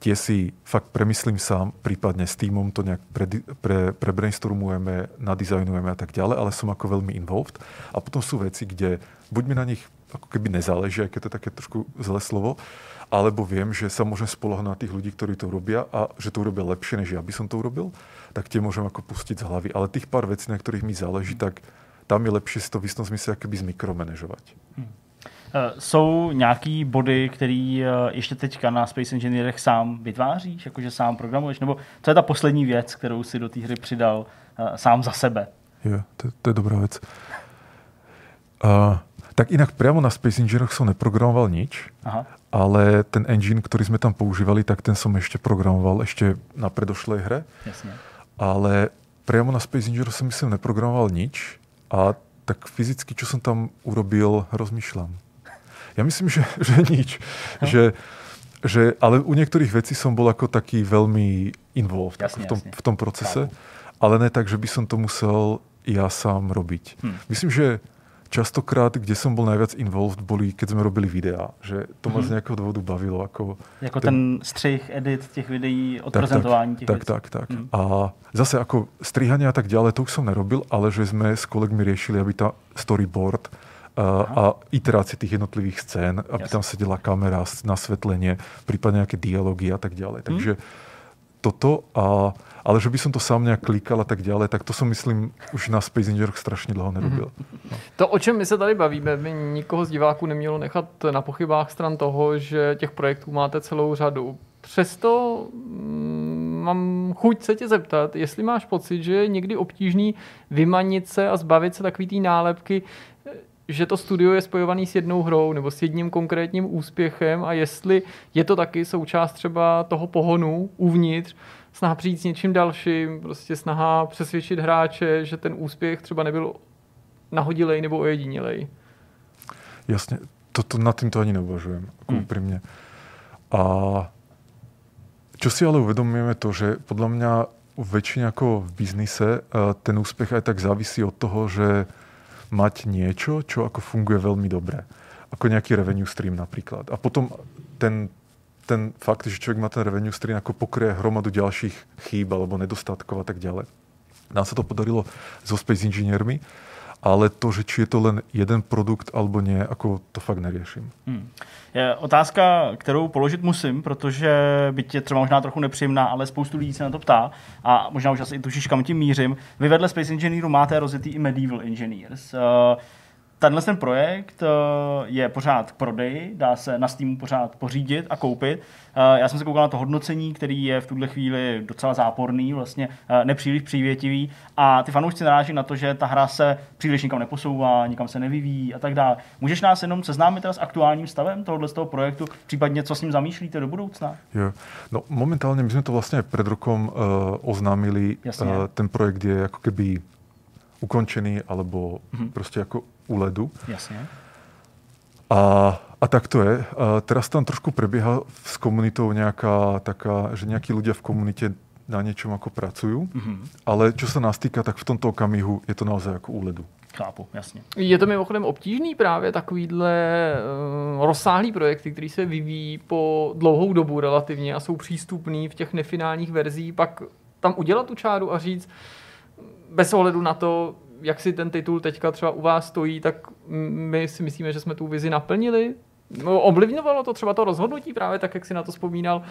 tie si fakt premyslím sám, prípadne s týmom to nejak pre, pre, prebrainstormujeme, nadizajnujeme a tak ďalej, ale som ako veľmi involved. A potom sú veci, kde buď mi na nich ako keby nezáleží, aj keď to je také trošku zlé slovo, alebo viem, že sa môžem spolahnuť na tých ľudí, ktorí to robia a že to urobia lepšie, než ja by som to urobil, tak tie môžem ako pustiť z hlavy. Ale tých pár vecí, na ktorých mi záleží, tak tam je lepší si to v istom zmysle akoby zmikromanažovať. Hmm. Uh, jsou nějaký body, který uh, ještě teďka na Space Engineerech sám vytváříš, jakože sám programuješ, nebo co je ta poslední věc, kterou si do té hry přidal uh, sám za sebe? Jo, to, to je dobrá věc. Uh, tak inak priamo na Space Engineeroch som neprogramoval nič, Aha. ale ten engine, ktorý sme tam používali, tak ten som ešte programoval ešte na predošlej hre. Jasne. Ale priamo na Space Engineeroch som myslím neprogramoval nič a tak fyzicky, čo som tam urobil, rozmýšľam. Ja myslím, že, že nič. No. Že, že, ale u niektorých vecí som bol ako taký veľmi involved jasne, v, tom, jasne. v tom procese, Chápu. ale ne tak, že by som to musel ja sám robiť. Hm. Myslím, že častokrát, kde som bol najviac involved, boli, keď sme robili videa. Že to ma mm-hmm. z nejakého dôvodu bavilo. Ako jako ten, ten střih, edit těch videí, odprezentování těch tak, věcí. Tak, tak, tak. Mm. A zase ako strihanie a tak ďalej, to už som nerobil, ale že sme s kolegmi riešili, aby tá storyboard a, a iterácie tých jednotlivých scén, aby Jasne. tam sedela kamera, nasvetlenie, prípadne nejaké dialógy a tak ďalej. Takže mm. toto a ale že by som to sám nějak klikal a tak dále, tak to jsem myslím už na Space Engineer strašně dlouho nerobil. Mm-hmm. To, o čem my se tady bavíme, by nikoho z diváků nemělo nechat na pochybách stran toho, že těch projektů máte celou řadu. Přesto mm, mám chuť se tě zeptat, jestli máš pocit, že je někdy obtížný vymanit se a zbavit se takový té nálepky, že to studio je spojovaný s jednou hrou nebo s jedním konkrétním úspěchem a jestli je to taky součást třeba toho pohonu uvnitř, snaha přijít s něčím dalším, prostě snaha přesvědčit hráče, že ten úspěch třeba nebyl nahodilej nebo ojedinělej. Jasně, to, to, nad tím to ani neuvažujem, jako hmm. úprimně. A čo si ale uvedomujeme to, že podľa mňa väčšine ako v biznise eh, ten úspech aj tak závisí od toho, že mať niečo, čo ako funguje veľmi dobre. Ako nejaký revenue stream napríklad. A potom ten ten fakt, že člověk má ten revenue stream, jako pokryje hromadu ďalších chýb alebo nedostatkov a tak ďalej. Nám sa to podarilo Space Engineermi, ale to, že či je to len jeden produkt alebo nie, ako to fakt nerieším. Hmm. Je otázka, kterou položit musím, protože byť je třeba možná trochu nepříjemná, ale spoustu lidí se na to ptá a možná už asi i tušíš, kam tím mířím. Vy vedle Space Engineeru máte rozjetý i Medieval Engineers. Uh, Tenhle ten projekt eh, je pořád k prodeji, dá se na Steamu pořád pořídit a koupit. Eh, já jsem se koukal na to hodnocení, který je v tuhle chvíli docela záporný, vlastně eh, nepříliš přívětivý a ty fanoušci naráží na to, že ta hra se příliš nikam neposouvá, nikam se nevyvíjí a tak dále. Můžeš nás jenom seznámit teda s aktuálním stavem tohohle z toho projektu, případně co s ním zamýšlíte do budoucna? Jo. No momentálně my jsme to vlastně před rokom uh, oznámili. Uh, ten projekt je jako keby ukončený, alebo mm-hmm. prostě jako u ledu. Jasně. A, a tak to je. A teraz tam trošku prebieha s komunitou nějaká taká, že nějaký ľudia v komunitě na něčem jako pracují, mm-hmm. ale čo se nás týká, tak v tomto okamihu je to naozaj jako u ledu. Chápu, jasně. Je to mimochodem obtížný právě takovýhle uh, rozsáhlý projekty, který se vyvíjí po dlouhou dobu relativně a jsou přístupný v těch nefinálních verzích, pak tam udělat tu čáru a říct, bez ohledu na to, jak si ten titul teďka třeba u vás stojí, tak my si myslíme, že jsme tu vizi naplnili. No, ovlivňovalo to třeba to rozhodnutí, právě tak, jak si na to vzpomínal,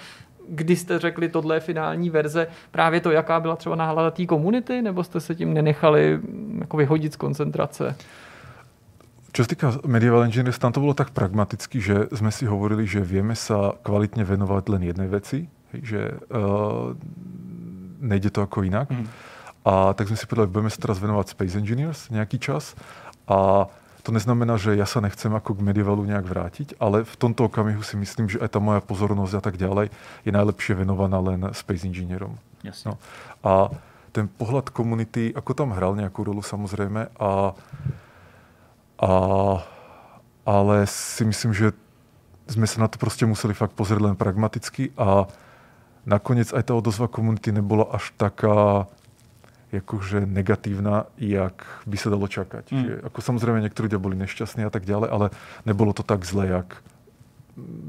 kdy jste řekli, tohle je finální verze, právě to, jaká byla třeba nálada té komunity, nebo jste se tím nenechali jako vyhodit z koncentrace? Čo se týká Medieval Engineers, tam to bylo tak pragmaticky, že jsme si hovorili, že vieme sa kvalitně venovat len jednej veci, že uh, nejde to jako jinak. Mm. A tak jsme si povedali, budeme se teraz venovat Space Engineers nějaký čas. A to neznamená, že já se nechcem jako k medievalu nějak vrátit, ale v tomto okamihu si myslím, že ta moja pozornost a tak dále je najlepšie venovaná len Space Engineerom. Jasně. No. A ten pohled komunity, jako tam hrál nějakou rolu samozřejmě, a, a, ale si myslím, že jsme se na to prostě museli fakt pozrieť len pragmaticky a nakonec aj ta odozva komunity nebola až taká jakože negatívna, jak by se dalo čakať. Mm. Že, ako samozrejme niektorí ľudia boli nešťastní a tak ďalej, ale nebolo to tak zle, jak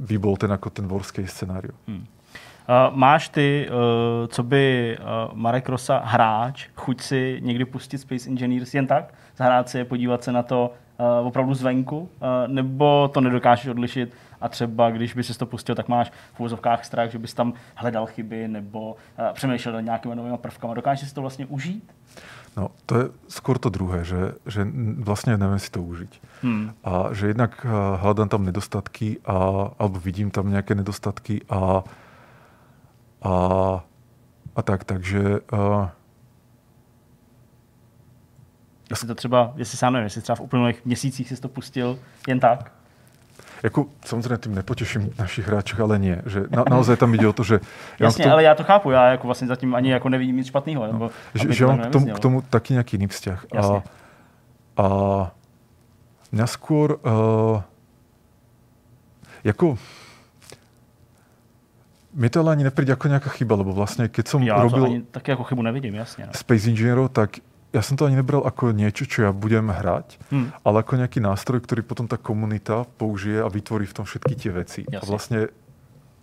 by bol ten, ako ten worst case scenario. Mm. Uh, máš ty, uh, co by uh, Marek Rosa hráč, chuť si někdy pustit Space Engineers jen tak? Zahrát si je, podívat se na to uh, opravdu zvenku? Uh, nebo to nedokážeš odlišit a třeba když bys si to pustil, tak máš v úzovkách strach, že bys tam hledal chyby nebo uh, přemýšlel nad nějakými novými prvkami. Dokážeš si to vlastně užít? No, to je skôr to druhé, že, že vlastne neviem si to užiť. Hmm. A že jednak hľadám tam nedostatky a, alebo vidím tam nejaké nedostatky a, a, a tak, takže uh, Jestli to třeba, jestli sám nevím, jestli třeba v uplynulých měsících jsi to pustil jen tak? Jako, samozřejmě tím nepotěším našich hráčů, ale ne. Že na, naozaj tam jde o to, že... Jasně, tom, ale já to chápu, já jako vlastně zatím ani jako nevidím nic špatného. No, nebo, že, že mám k tomu, k tomu taky nějaký jiný vzťah. Jasně. A, a mňa skôr uh, jako mi to ale ani nepríde ako nejaká chyba, lebo vlastne keď som ja robil... ani tak jako chybu nevidím, jasně. No. Space Engineer, tak ja som to ani nebral ako niečo, čo ja budem hrať, hmm. ale ako nejaký nástroj, ktorý potom tá komunita použije a vytvorí v tom všetky tie veci. Jasne. A vlastne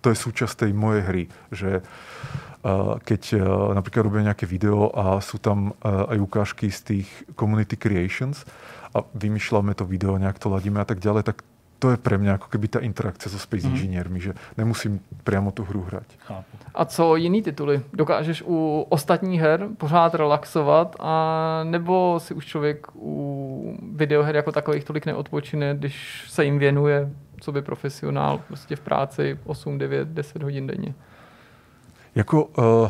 to je súčasť tej mojej hry, že uh, keď uh, napríklad robím nejaké video a sú tam uh, aj ukážky z tých community creations a vymýšľame to video, nejak to ladíme a tak ďalej, tak to je pre mňa ako keby ta interakce so Space mm. Engineermi, že nemusím priamo tu hru. Chápu. A co jiný tituly? Dokážeš u ostatních her pořád relaxovat a nebo si už člověk u videoher jako takových tolik neodpočine, když se jim věnuje, co by profesionál prostě v práci 8, 9, 10 hodin denně? Jako, uh,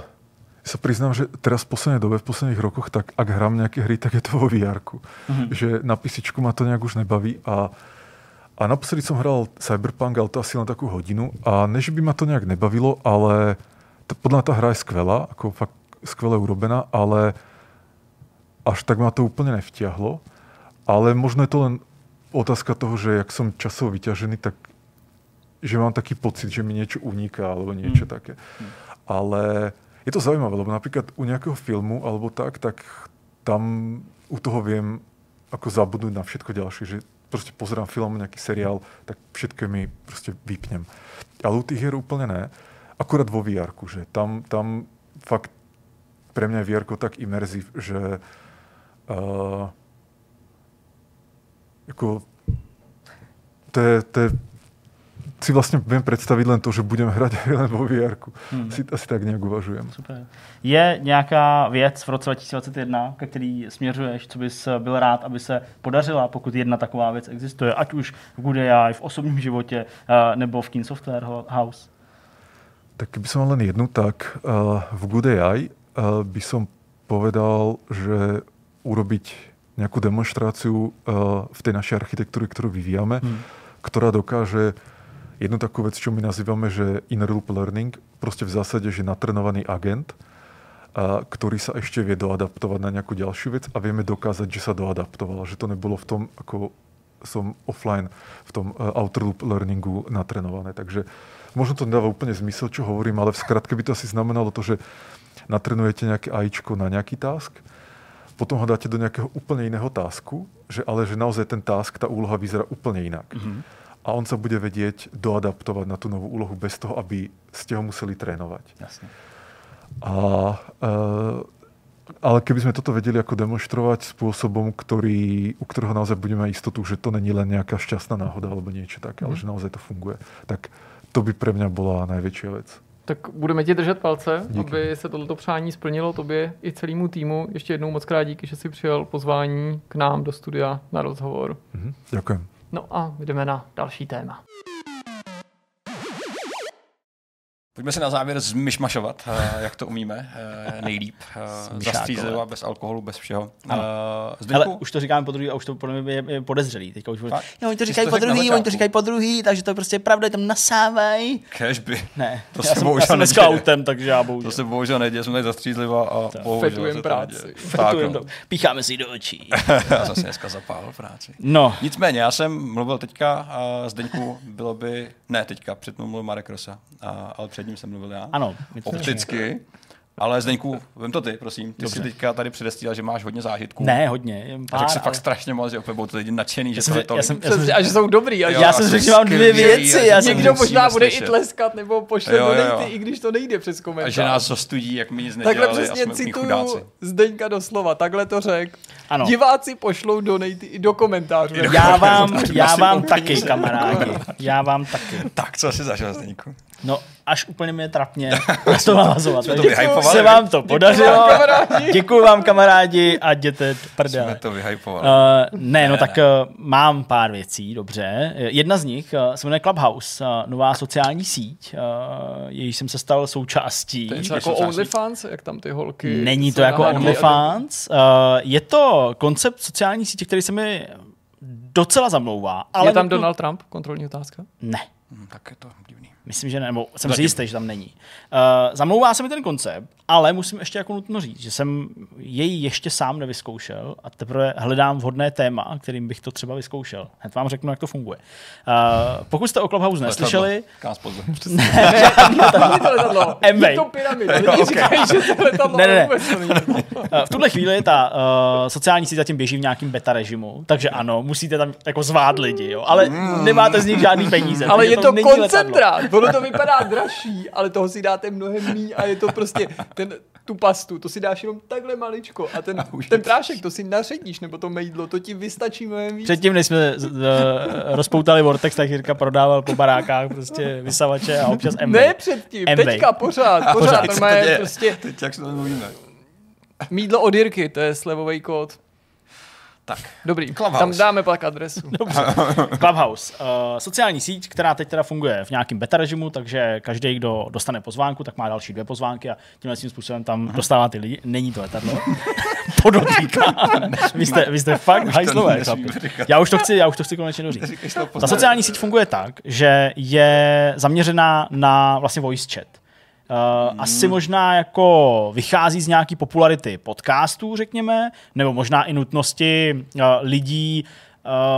sa priznám, že teraz v poslednej dobe, v posledných rokoch, tak ak hrám nejaké hry, tak je to vo vr mm-hmm. Že na písičku ma to nejak už nebaví a a naposledy som hral Cyberpunk, ale to asi len takú hodinu. A než by ma to nejak nebavilo, ale to, podľa tá hra je skvelá, ako fakt skvele urobená, ale až tak ma to úplne nevtiahlo. Ale možno je to len otázka toho, že jak som časovo vyťažený, tak že mám taký pocit, že mi niečo uniká alebo niečo mm. také. Mm. Ale je to zaujímavé, lebo napríklad u nejakého filmu alebo tak, tak tam u toho viem ako zabudnúť na všetko ďalšie, že prostě pozerám film, nějaký seriál, tak všetko mi prostě vypnem. Ale u těch her úplně ne. Akorát vo vr že tam, tam fakt pre mňa je VR tak imerziv, že uh, jako to je, to je si vlastně vím představit len to, že budeme hrát len vo VR. Hmm. Asi, asi tak nějak uvažujem. Super. Je nějaká věc v roce 2021, ke který směřuješ, co bys byl rád, aby se podařila, pokud jedna taková věc existuje, ať už v Good AI, v osobním životě, uh, nebo v King Software House? Tak by som len jednu, tak uh, v Good AI by som povedal, že urobiť nejakú demonstráciu v tej našej architektúre, ktorú vyvíjame, hmm. ktorá dokáže jednu takú vec, čo my nazývame, že inner loop learning, proste v zásade, že natrenovaný agent, a, ktorý sa ešte vie doadaptovať na nejakú ďalšiu vec a vieme dokázať, že sa doadaptovala, že to nebolo v tom, ako som offline v tom uh, outer loop learningu natrenované. Takže možno to nedáva úplne zmysel, čo hovorím, ale v skratke by to asi znamenalo to, že natrenujete nejaké AIčko na nejaký task, potom ho dáte do nejakého úplne iného tasku, že ale že naozaj ten task, tá úloha vyzerá úplne inak. Mm-hmm a on sa bude vedieť doadaptovať na tú novú úlohu bez toho, aby ste ho museli trénovať. Jasne. A, e, ale keby sme toto vedeli ako demonstrovať spôsobom, ktorý, u ktorého naozaj budeme mať istotu, že to není len nejaká šťastná náhoda alebo niečo také, mm. ale mhm. že naozaj to funguje, tak to by pre mňa bola najväčšia vec. Tak budeme ti držet palce, díky. aby se tohleto přání splnilo tobě i celému týmu. Ještě jednou moc krát díky, že jsi přijel pozvání k nám do studia na rozhovor. Mhm, ďakujem. No a jdeme na další téma. Pojďme se na závěr zmyšmašovat, eh, jak to umíme eh, nejlíp. Eh, zastřízliva, bez alkoholu, bez všeho. Ale už to říkáme po druhý a už to podle mě je podezřelý. Teďka už... Jo, oni to říkají po druhý, oni to říkají po druhý, takže to je prostě pravda, tam nasávají. Cashby. Ne, to já, se jsem, já jsem dneska autem, takže já bohužel. To se bohužel neděje, jsme tady zastřízliva a tak. bohužel Fetujem práci. Fetujem no. do... Pícháme si do očí. já zase dneska zapálil práci. No. Nicméně, já jsem mluvil teďka, a Zdeňku, bylo by, ne teďka, před mluvil Marek Rosa, ale před ním jsem mluvil já. Ano. Opticky. Ale Zdeňku, vem to ty, prosím. Ty Dobře. jsi teďka tady předestílal, že máš hodně zážitků. Ne, hodně. Pár, řekl jsi ale- fakt strašně moc, že opět budou to lidi nadšený, že jsem to já jsem- já jsem a že jsou dobrý. A Jo, Já jsem řekl, že mám dvě věci, a já jsem- Někdo možná bude slyšet. i tleskat nebo pošle Jo, jo, jo. i když to nejde přes komentář. A že nás zostudí, jak my nic nedělali Takhle přesně cituju. Zdeňka doslova, takhle to řek. Ano. Diváci pošlou donaty i do komentářů. Já vám, já vám taky, kamarádi. Já vám taky. Tak, co jsi zažil, Zdeňku? No, až úplně mě trapně na to navazovat. Jsme to se vám to podařilo. Děkuji vám, kamarádi, a jděte do Jsme prdele. to vyhypovali. Uh, ne, no tak uh, mám pár věcí, dobře. Jedna z nich uh, se jmenuje Clubhouse, uh, nová sociální síť, uh, jejíž jsem se stal součástí. To je jako. OnlyFans, jak tam ty holky... Není to jako OnlyFans. Uh, je to koncept sociální sítě, který se mi docela zamlouvá. Ale Je tam nutno- Donald Trump? Kontrolní otázka. Ne. Hm, tak je to divný. Myslím, že ne, nebo jsem si jistý, že tam není. Uh, zamlouvá se mi ten koncept, ale musím ještě jako nutno říct, že jsem jej ještě sám nevyzkoušel a teprve hledám vhodné téma, kterým bych to třeba vyzkoušel. Hned vám řeknu, jak to funguje. Uh, pokud jste o Clubhouse neslyšeli, pozor. To to to pyramida. To Ne, ne, ne. to není. Uh, v tuhle chvíli ta uh, sociální síť zatím běží v nějakém beta režimu, takže ano, musíte tam jako zvát lidi, jo, ale nemáte z nich žádný peníze. Ale je to letadlo. koncentrát. Ono to vypadá dražší, ale toho si dáte mnohem míň a je to prostě ten, tu pastu, to si dáš jenom takhle maličko a ten, ten prášek, to si naředíš, nebo to mejdlo, to ti vystačí mnohem víc. Předtím, než jsme z- rozpoutali Vortex, tak Jirka prodával po barákách prostě vysavače a občas MB. Ne předtím, Amway. teďka pořád, pořád. pořád, to normálně prostě Teď jak se to mluvíme. mídlo od Jirky, to je slevový kód. Tak. Dobrý, Clubhouse. tam dáme pak adresu. Clubhouse. Uh, sociální síť, která teď teda funguje v nějakém beta režimu, takže každý, kdo dostane pozvánku, tak má další dvě pozvánky a tímhle tím způsobem tam dostává ty lidi. Není to letadlo. Podotýkám. vy, jste, vy jste fakt hajzlové. Já už to chci, já už to chci konečně doříct. Ta sociální síť funguje tak, že je zaměřená na vlastně voice chat. Uh, Hmm. Asi možná jako vychází z nějaký popularity podcastů, řekněme, nebo možná i nutnosti uh, lidí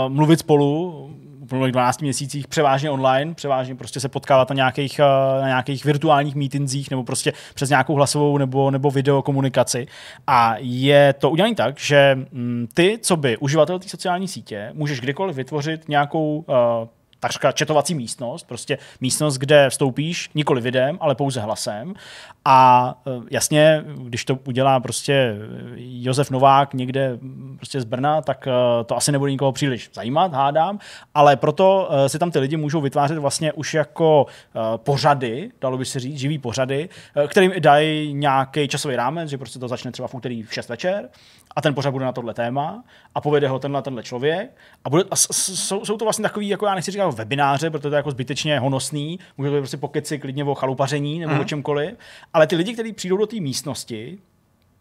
uh, mluvit spolu v uplynulých 12 měsících převážně online, převážně prostě se potkávat na nějakých, na nějakých virtuálních meetingsích nebo prostě přes nějakou hlasovou nebo, nebo videokomunikaci. A je to udělané tak, že mm, ty, co by uživatel té sociální sítě, můžeš kdykoliv vytvořit nějakou uh, takřka četovací místnost, prostě místnost, kde vstoupíš nikoli videem, ale pouze hlasem. A eh, jasně, když to udělá prostě eh, Josef Novák někde prostě z Brna, tak eh, to asi nebude nikoho příliš zajímat, hádám, ale proto si tam ty lidi můžou vytvářet vlastně už jako pořady, dalo by se říct, živý pořady, kterým i dají nějaký časový rámec, že prostě to začne třeba v úterý v 6 večer a ten pořad bude na tohle téma a povede ho tenhle tenhle člověk a, bude, a jsou, jsou, to vlastně takový, jako já nechci říkat webináře, protože to je jako zbytečně honosný, může to být prostě pokeci klidně o chalupaření nebo mm. o čemkoliv, ale ty lidi, kteří přijdou do té místnosti,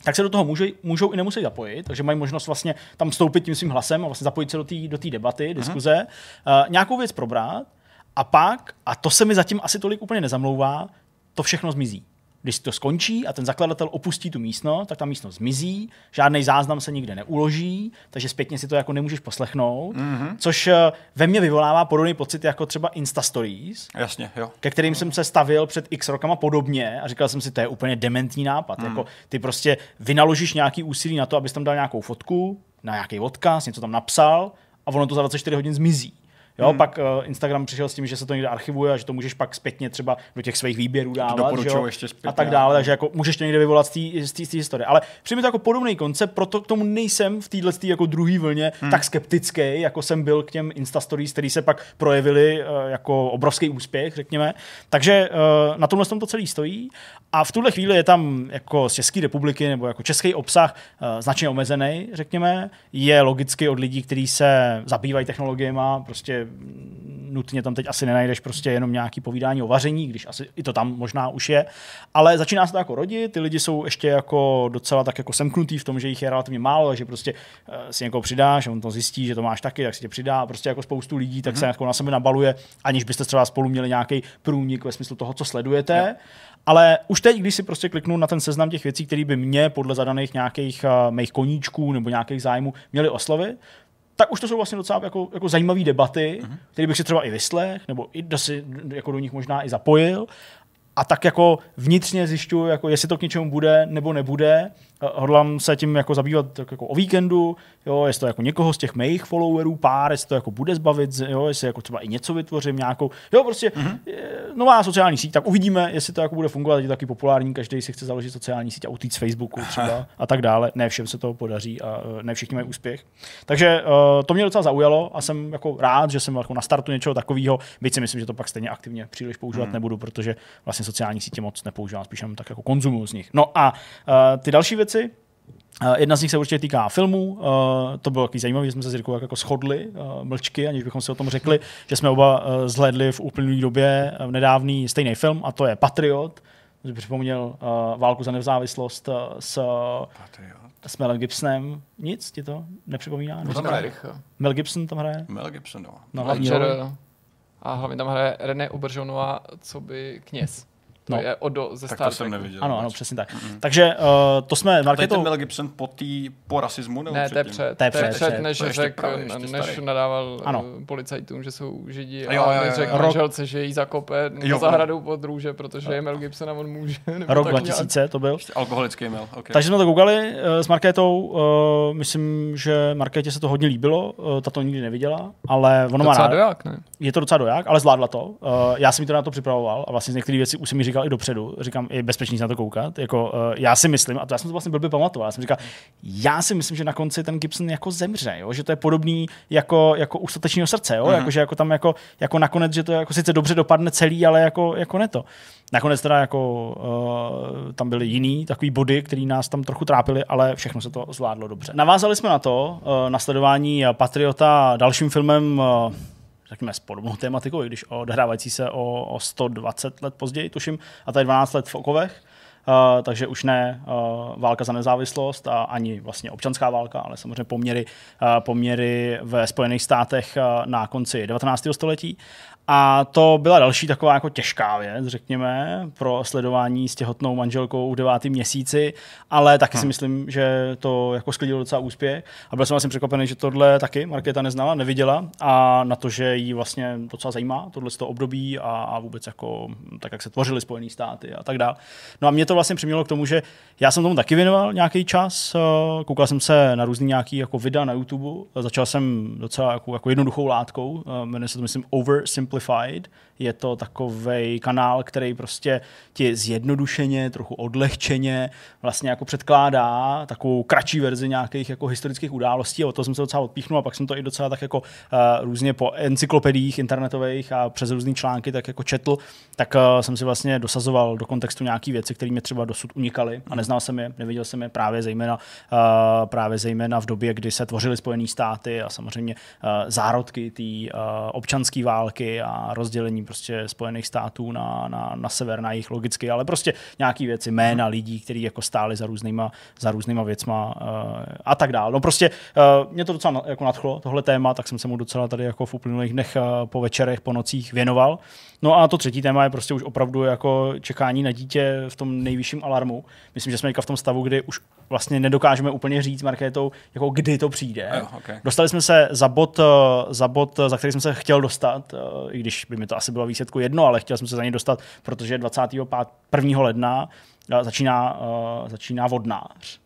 tak se do toho můžou, můžou i nemusí zapojit, takže mají možnost vlastně tam vstoupit tím svým hlasem a vlastně zapojit se do té do debaty, diskuze, uh, nějakou věc probrat a pak, a to se mi zatím asi tolik úplně nezamlouvá, to všechno zmizí. Když to skončí a ten zakladatel opustí tu místnost, tak ta místnost zmizí, žádný záznam se nikde neuloží, takže zpětně si to jako nemůžeš poslechnout, mm-hmm. což eh, ve mně vyvolává podobný pocit jako třeba Insta Stories, Jasně, jo. ke kterým jsem se stavil před x rokama podobně a říkal jsem si, to je úplně dementní nápad. Jako, ty prostě vynaložíš nějaký úsilí na to, abys tam dal nějakou fotku, na nějaký odkaz, něco tam napsal a ono to za 24 hodin zmizí. Jo, hmm. pak uh, Instagram přišel s tím, že se to někde archivuje a že to můžeš pak zpětně třeba do těch svých výběrů dávat. že jo, ještě zpětně, a tak dále, takže jako můžeš to někde vyvolat z té- historie. Ale přijde mi to jako podobný koncept, proto k tomu nejsem v téhle jako druhý vlně hmm. tak skeptický, jako jsem byl k těm Insta Stories, který se pak projevili uh, jako obrovský úspěch, řekněme. Takže uh, na tomhle tom to celý stojí. A v tuhle chvíli je tam jako z České republiky nebo jako český obsah uh, značně omezený, řekněme. Je logicky od lidí, kteří se zabývají technologiemi, prostě nutně tam teď asi nenajdeš prostě jenom nějaký povídání o vaření, když asi i to tam možná už je. Ale začíná se to jako rodit, ty lidi jsou ještě jako docela tak jako semknutý v tom, že jich je relativně málo, že prostě uh, si někoho přidáš, on to zjistí, že to máš taky, tak si tě přidá. Prostě jako spoustu lidí, tak mm-hmm. se jako na sebe nabaluje, aniž byste třeba spolu měli nějaký průnik ve smyslu toho, co sledujete. Jo. Ale už teď, když si prostě kliknu na ten seznam těch věcí, které by mě podle zadaných nějakých uh, mých koníčků nebo nějakých zájmů měly oslovit, tak už to jsou vlastně docela jako, jako zajímavé debaty, Mhm. které bych si třeba i vyslech, nebo i do, si, jako do nich možná i zapojil. a tak jako vnitřně zjišťuju, jako jestli to k něčemu bude nebo nebude. Eh, Hodlám se tím jako zabývat tak jako o víkendu, jo, jestli to jako někoho z těch mých followerů pár, jestli to jako bude zbavit, jo, jestli jako třeba i něco vytvořím, nějakou, jo, prostě mm-hmm. nová sociální síť, tak uvidíme, jestli to jako bude fungovat, je taky populární, každý si chce založit sociální síť a utít z Facebooku třeba a tak dále. Ne všem se to podaří a eh, ne všichni mají úspěch. Takže uh, to mě docela zaujalo a jsem jako rád, že jsem jako na startu něčeho takového, byť si myslím, že to pak stejně aktivně příliš používat mm. nebudu, protože vlastně sociální sítě moc nepoužívám, spíš jenom tak jako konzumuju z nich. No a uh, ty další věci, Uh, jedna z nich se určitě týká filmů. Uh, to bylo takový zajímavé, že jsme se s Jirkou jako shodli uh, mlčky, aniž bychom si o tom řekli, že jsme oba zhlédli v uplynulé době uh, nedávný stejný film, a to je Patriot. Že připomněl válku za nezávislost s, s Melem Gibsonem. Nic ti to nepřipomíná? To tam hraje Mel Gibson tam hraje? Mel Gibson, no. No, hlavní Ledger, a hlavně tam hraje René Auberjonová, co by kněz. To No. je Odo ze Tak Star to jsem neviděl. Ano, ano, přesně tak. Takže uh, to jsme To je ten Marketou... Mel Gibson po, tý, po rasismu? Nebo Ne, to je předtím? před, To je před, před, před. než To pravý, ještě než nadával ano. policajtům, že jsou židi Jo, a jo, jo, než řekl jo. manželce, že jí zakope Jo. za zahradou pod růže, protože je Mel Gibson a on může. Rok tak nějak. 2000 to byl. Alkoholický Mel, okay. Takže jsme to koukali uh, s Markétou. Uh, myslím, že Markétě se to hodně líbilo. Uh, ta to nikdy neviděla, ale ono má rád. doják, ne? Je to docela doják, ale zvládla to. Já jsem mi to na to připravoval a vlastně z některých věcí už jsem mi říkal i dopředu. Říkám, je bezpečný se na to koukat. Jako, uh, já si myslím, a to já jsem to vlastně blbě pamatoval, já jsem říkal, já si myslím, že na konci ten Gibson jako zemře, jo? že to je podobný jako, jako u statečního srdce, jo? Mhm. Jako, že jako tam jako, jako nakonec, že to jako sice dobře dopadne celý, ale jako, jako ne to. Nakonec teda jako uh, tam byly jiný takový body, které nás tam trochu trápily, ale všechno se to zvládlo dobře. Navázali jsme na to, uh, na sledování Patriota dalším filmem uh, řekněme, s podobnou tématikou, i když odehrávající se o, o 120 let později, tuším, a tady 12 let v Okovech. Uh, takže už ne uh, válka za nezávislost a ani vlastně občanská válka, ale samozřejmě poměry, uh, poměry ve Spojených státech uh, na konci 19. století. A to byla další taková jako těžká věc, řekněme, pro sledování s těhotnou manželkou v devátém měsíci, ale taky si myslím, že to jako sklidilo docela úspěch. A byl jsem vlastně překvapený, že tohle taky Markéta neznala, neviděla a na to, že jí vlastně docela zajímá tohle to období a, a vůbec jako tak, jak se tvořily Spojené státy a tak dále. No a mě to vlastně přimělo k tomu, že já jsem tomu taky věnoval nějaký čas, eh, koukal jsem se na různý nějaký jako videa na YouTube, začal jsem docela jako, jako jednoduchou látkou, eh, jmenuje se to myslím Oversimplified, je to takový kanál, který prostě ti zjednodušeně, trochu odlehčeně vlastně jako předkládá takovou kratší verzi nějakých jako historických událostí. O to jsem se docela odpíchnul a pak jsem to i docela tak jako uh, různě po encyklopediích internetových a přes různé články tak jako četl, tak uh, jsem si vlastně dosazoval do kontextu nějaké věci, které mě třeba dosud unikaly a neznal jsem je, neviděl jsem je právě zejména, uh, právě zejména v době, kdy se tvořily Spojené státy a samozřejmě uh, zárodky té uh, občanské války a rozdělení prostě Spojených států na, na, na sever, na jich logicky, ale prostě nějaký věci, jména lidí, kteří jako stáli za různýma, za různýma věcma uh, a tak dále. No prostě uh, mě to docela na- jako nadchlo, tohle téma, tak jsem se mu docela tady jako v uplynulých dnech uh, po večerech, po nocích věnoval. No a to třetí téma je prostě už opravdu jako čekání na dítě v tom nejvyšším alarmu. Myslím, že jsme teďka v tom stavu, kdy už vlastně nedokážeme úplně říct Markétou, jako kdy to přijde. Jo, okay. Dostali jsme se za bod, eh, za bod, eh, za který jsem se chtěl dostat, eh, i když by mi to asi bylo výsledku jedno, ale chtěl jsem se za něj dostat, protože 21. ledna eh, začíná, začíná vodnář.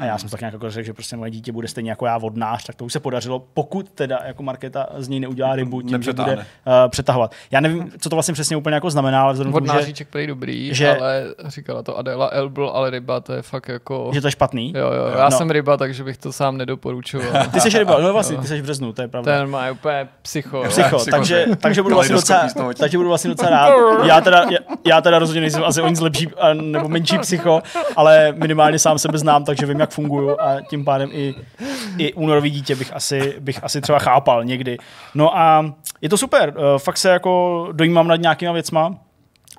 A já jsem tak nějak jako řekl, že prostě moje dítě bude stejně jako já vodnář, tak to už se podařilo, pokud teda jako Markéta z něj neudělá rybu, tím, že bude uh, přetahovat. Já nevím, co to vlastně přesně úplně jako znamená, ale vzhledem k tomu, že, Vodnáříček prý dobrý, že- ale říkala to Adela Elbl, ale ryba to je fakt jako... že to je špatný. Jo, jo, já No. jsem ryba, takže bych to sám nedoporučoval. Ty jsi ryba, no vlastně, ty jsi v březnu, to je pravda. Ten má úplně psycho. Psycho, Psycho, takže, že? takže budu vlastně docela, takže budu vlastně docela rád. Já teda, já, já teda rozhodně nejsem asi o nic lepší nebo menší psycho, ale minimálně sám sebe znám, takže vím, jak funguju a tím pádem i, i únorový dítě bych asi, bych asi třeba chápal někdy. No a je to super, eh, fakt se jako dojímám nad nějakýma věcma,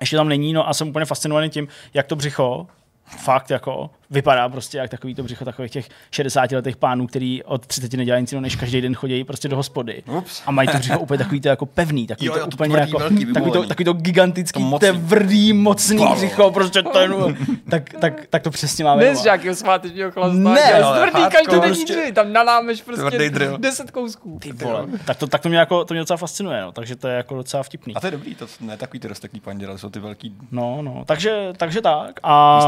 ještě tam není, no a jsem úplně fascinovaný tím, jak to břicho fakt jako vypadá prostě jak takový to břicho takových těch 60 letých pánů, který od 30 nedělají nic jiného, než každý den chodí prostě do hospody. Ups. A mají to břicho úplně takový to jako pevný, takový Jo, to jo, to úplně tvrdý, jako, velký, takový, to, takový to gigantický, To tvrdý, mocný Balo. břicho, prostě ten, tak, tak, tak, to přesně máme. Dnes doma. žáky svátečního chlasta. Ne, ale tvrdý každodenní prostě. dři, tam nalámeš prostě drill. 10 kousků. Ty vole. Tak to, tak to mě, jako, to mě docela fascinuje, no. takže to je jako docela vtipný. A to je dobrý, to ne takový ty rozteklý panděle, jsou ty velký. No, no, takže, takže tak. A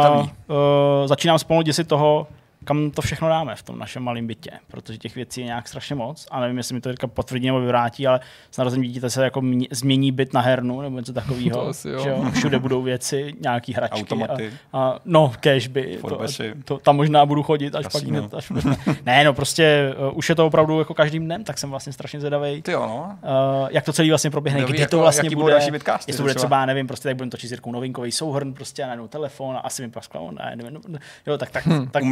uh, začínám spolu děsit toho, kam to všechno dáme v tom našem malém bytě, protože těch věcí je nějak strašně moc a nevím, jestli mi to Jirka potvrdí nebo vyvrátí, ale s narozením dítěte se jako mě, změní byt na hernu nebo něco takového. To asi jo. Že jo? Všude budou věci, nějaký hračky. Automaty. A, a, no, cashby. To, to, tam možná budu chodit, až pak Kasino. hned, až Ne, no prostě uh, už je to opravdu jako každým dnem, tak jsem vlastně strašně zvědavý. Ty jo, no. Uh, jak to celý vlastně proběhne, Kdo ví, kdy jako- to vlastně bude, další jestli to bude třeba. třeba, nevím, prostě tak budeme točit s Jirkou novinkový souhrn, prostě a najednou telefon a asi mi pasklo, ne, nevím, no, jo, tak, tak, tak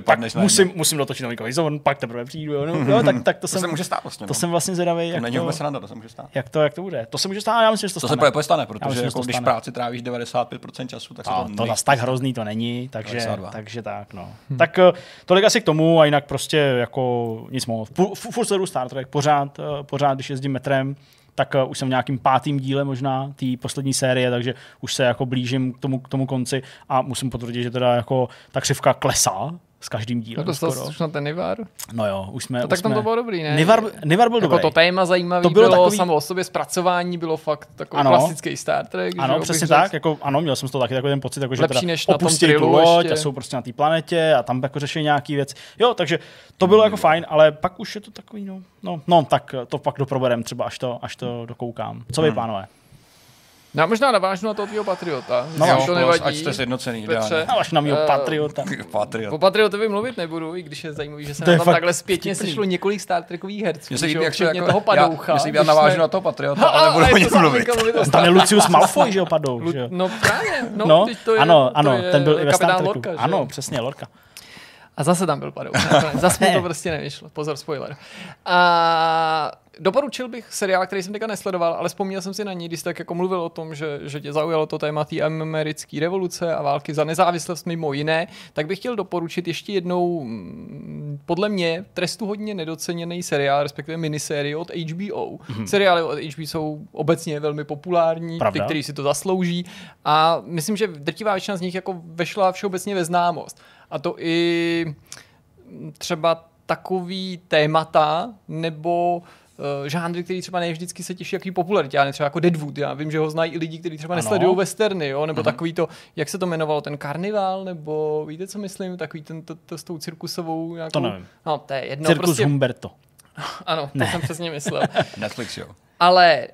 Vypadneš tak musím, musím dotočit novinkový souhrn, pak teprve přijdu, jo, no, jo, tak, tak to, To jsem, se může stát vlastně. to no. jsem vlastně zvědavý, To jak není to, vůbec sranda, to se může stát. jak to, jak to bude. To se může stát, já myslím, že to, To se stane. právě stane, Já protože myslím, jako to když stane. práci trávíš 95% času, tak se A to, to zase tak hrozný to není, takže, 52. takže tak, no. Hmm. Tak eh, tolik asi k tomu a jinak prostě jako nic moc. Fu- fu- Furt sleduju Star Trek, pořád, eh, pořád, když jezdím metrem, tak uh, už jsem v nějakým pátým díle možná té poslední série, takže už se jako blížím k tomu, k tomu konci a musím potvrdit, že teda jako ta křivka klesá s každým No dílem dostal skoro. jsi už na ten Nivar? No jo, už jsme... No, už tak tam jsme... to bylo dobrý, ne? Nivar, Nivar byl jako dobrý. to téma zajímavé To to bylo bylo, takový- samo o sobě, zpracování bylo fakt takový Ano. klasický Star Trek. že Ano, bych přesně tak, jako, ano, měl jsem z toho taky takový ten pocit, jako, že Lepší teda než na tom opustí tu loď ještě. a jsou prostě na té planetě a tam jako řeší nějaký věc. Jo, takže to bylo jako fajn, ale pak už je to takový, no, no, no tak to pak doproberem třeba, až to, až to dokoukám. Co Hmm. vy, pánové? Já možná navážu na toho tvýho patriota. No, jo, to plus, nevadí. ať jste sjednocený, Petře. ideálně. Až na mýho Eh, patriota. Patriot. Po Patriotovi mluvit nebudu, i když je zajímavý, že se To na tam fakt takhle zpětně vtipný. sešlo několik Star Trekových herců. Mně se že líbí, jak se jako, toho padoucha. já, mně se líbí, já navážu jsme- na toho Patriota, Ha, ale nebudu o to něm mluvit. Tam je Lucius Malfoy, že jo, padou? No právě, no, No, to je, ano, to ano, je ten byl i ve Star Treku. Ano, přesně, Lorka. A zase tam byl padouch. Zase mi to prostě nevyšlo. Pozor, spoiler. A doporučil bych seriál, který jsem teďka nesledoval, ale vzpomněl jsem si na ní, když jsi tak jako mluvil o tom, že, že tě zaujalo to téma té americké revoluce a války za nezávislost mimo jiné, tak bych chtěl doporučit ještě jednou, mm, podle mě, trestuhodně nedoceněný seriál, respektive minisérie od HBO. Mm-hmm. Seriály od HBO jsou obecně velmi populární, Pravda. ty, který si to zaslouží a myslím, že drtivá většina z nich jako vešla všeobecně ve známost. A to i třeba takový témata nebo uh, žánry, který třeba ne vždycky se těší jaký popularitě, ale třeba jako Deadwood, já vím, že ho znají i lidi, kteří třeba Ano. nesledují westerny, jo? nebo takový to, jak se to jmenovalo, ten karnival, nebo víte, co myslím, takový ten, to, to s tou cirkusovou nějakou... To nevím. No, to je jedno, Cirkus prostě, Humberto. ano, to jsem přesně myslel. Netflix, jo. Ale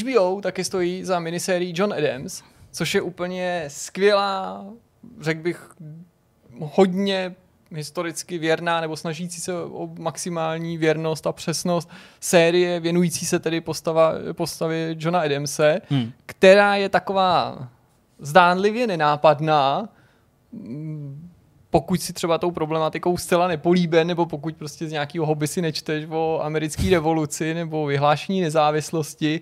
HBO taky stojí za minisérií John Adams, což je úplně skvělá, řekl bych, hodně historicky věrná nebo snažící se o maximální věrnost a přesnost série věnující se tedy postava, postavě Johna Adamse, Hmm. která je taková zdánlivě nenápadná, pokud si třeba tou problematikou zcela nepolíben, nebo pokud prostě z nějakého hobby si nečteš o americké revoluci nebo vyhlášení nezávislosti,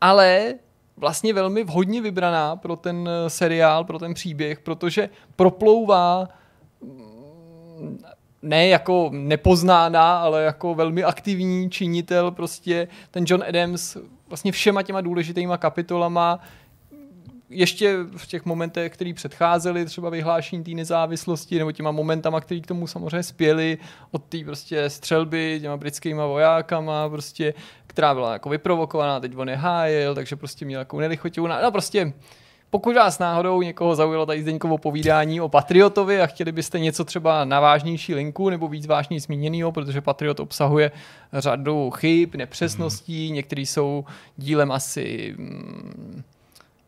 ale vlastně velmi vhodně vybraná pro ten seriál, pro ten příběh, protože proplouvá ne jako nepoznáná, ale jako velmi aktivní činitel, prostě. Ten John Adams vlastně všema těma důležitýma kapitolama ještě v těch momentech, které předcházely třeba vyhlášení té nezávislosti, nebo těma momentama, které k tomu samozřejmě spěly od té prostě střelby těma britskýma vojákama, prostě, která byla jako vyprovokovaná, teď on je hájil, takže prostě měl takovou nelichotivou, no prostě pokud vás náhodou někoho zaujalo tady Zdeňkovo povídání o Patriotovi a chtěli byste něco třeba na vážnější linku nebo víc vážně zmíněného, protože Patriot obsahuje řadu chyb, nepřesností, Mhm. některé jsou dílem asi mm,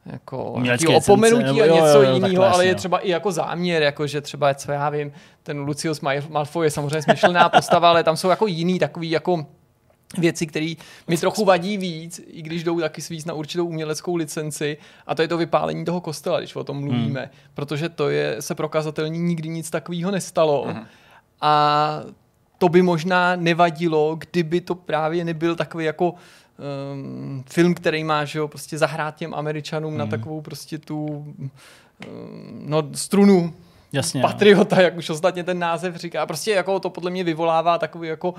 jako opomenutí nebo a něco jiného, ale je třeba i jako záměr, jako že třeba, co já vím, ten Lucius Mal- Malfoy je samozřejmě smyšlená postava, ale tam jsou jako jiný takový jako věci, které mi trochu vadí víc, i když jdou taky svíc na určitou uměleckou licenci, a to je to vypálení toho kostela, když o tom mluvíme, hmm. protože to je se prokazatelně nikdy nic takového nestalo. Hmm. A to by možná nevadilo, kdyby to právě nebyl takový jako um, film, který má, že jo, prostě zahrát těm Američanům hmm. na takovou prostě tu um, no, strunu Jasně, no. patriota, jak už ostatně ten název říká. Prostě jako to podle mě vyvolává takový jako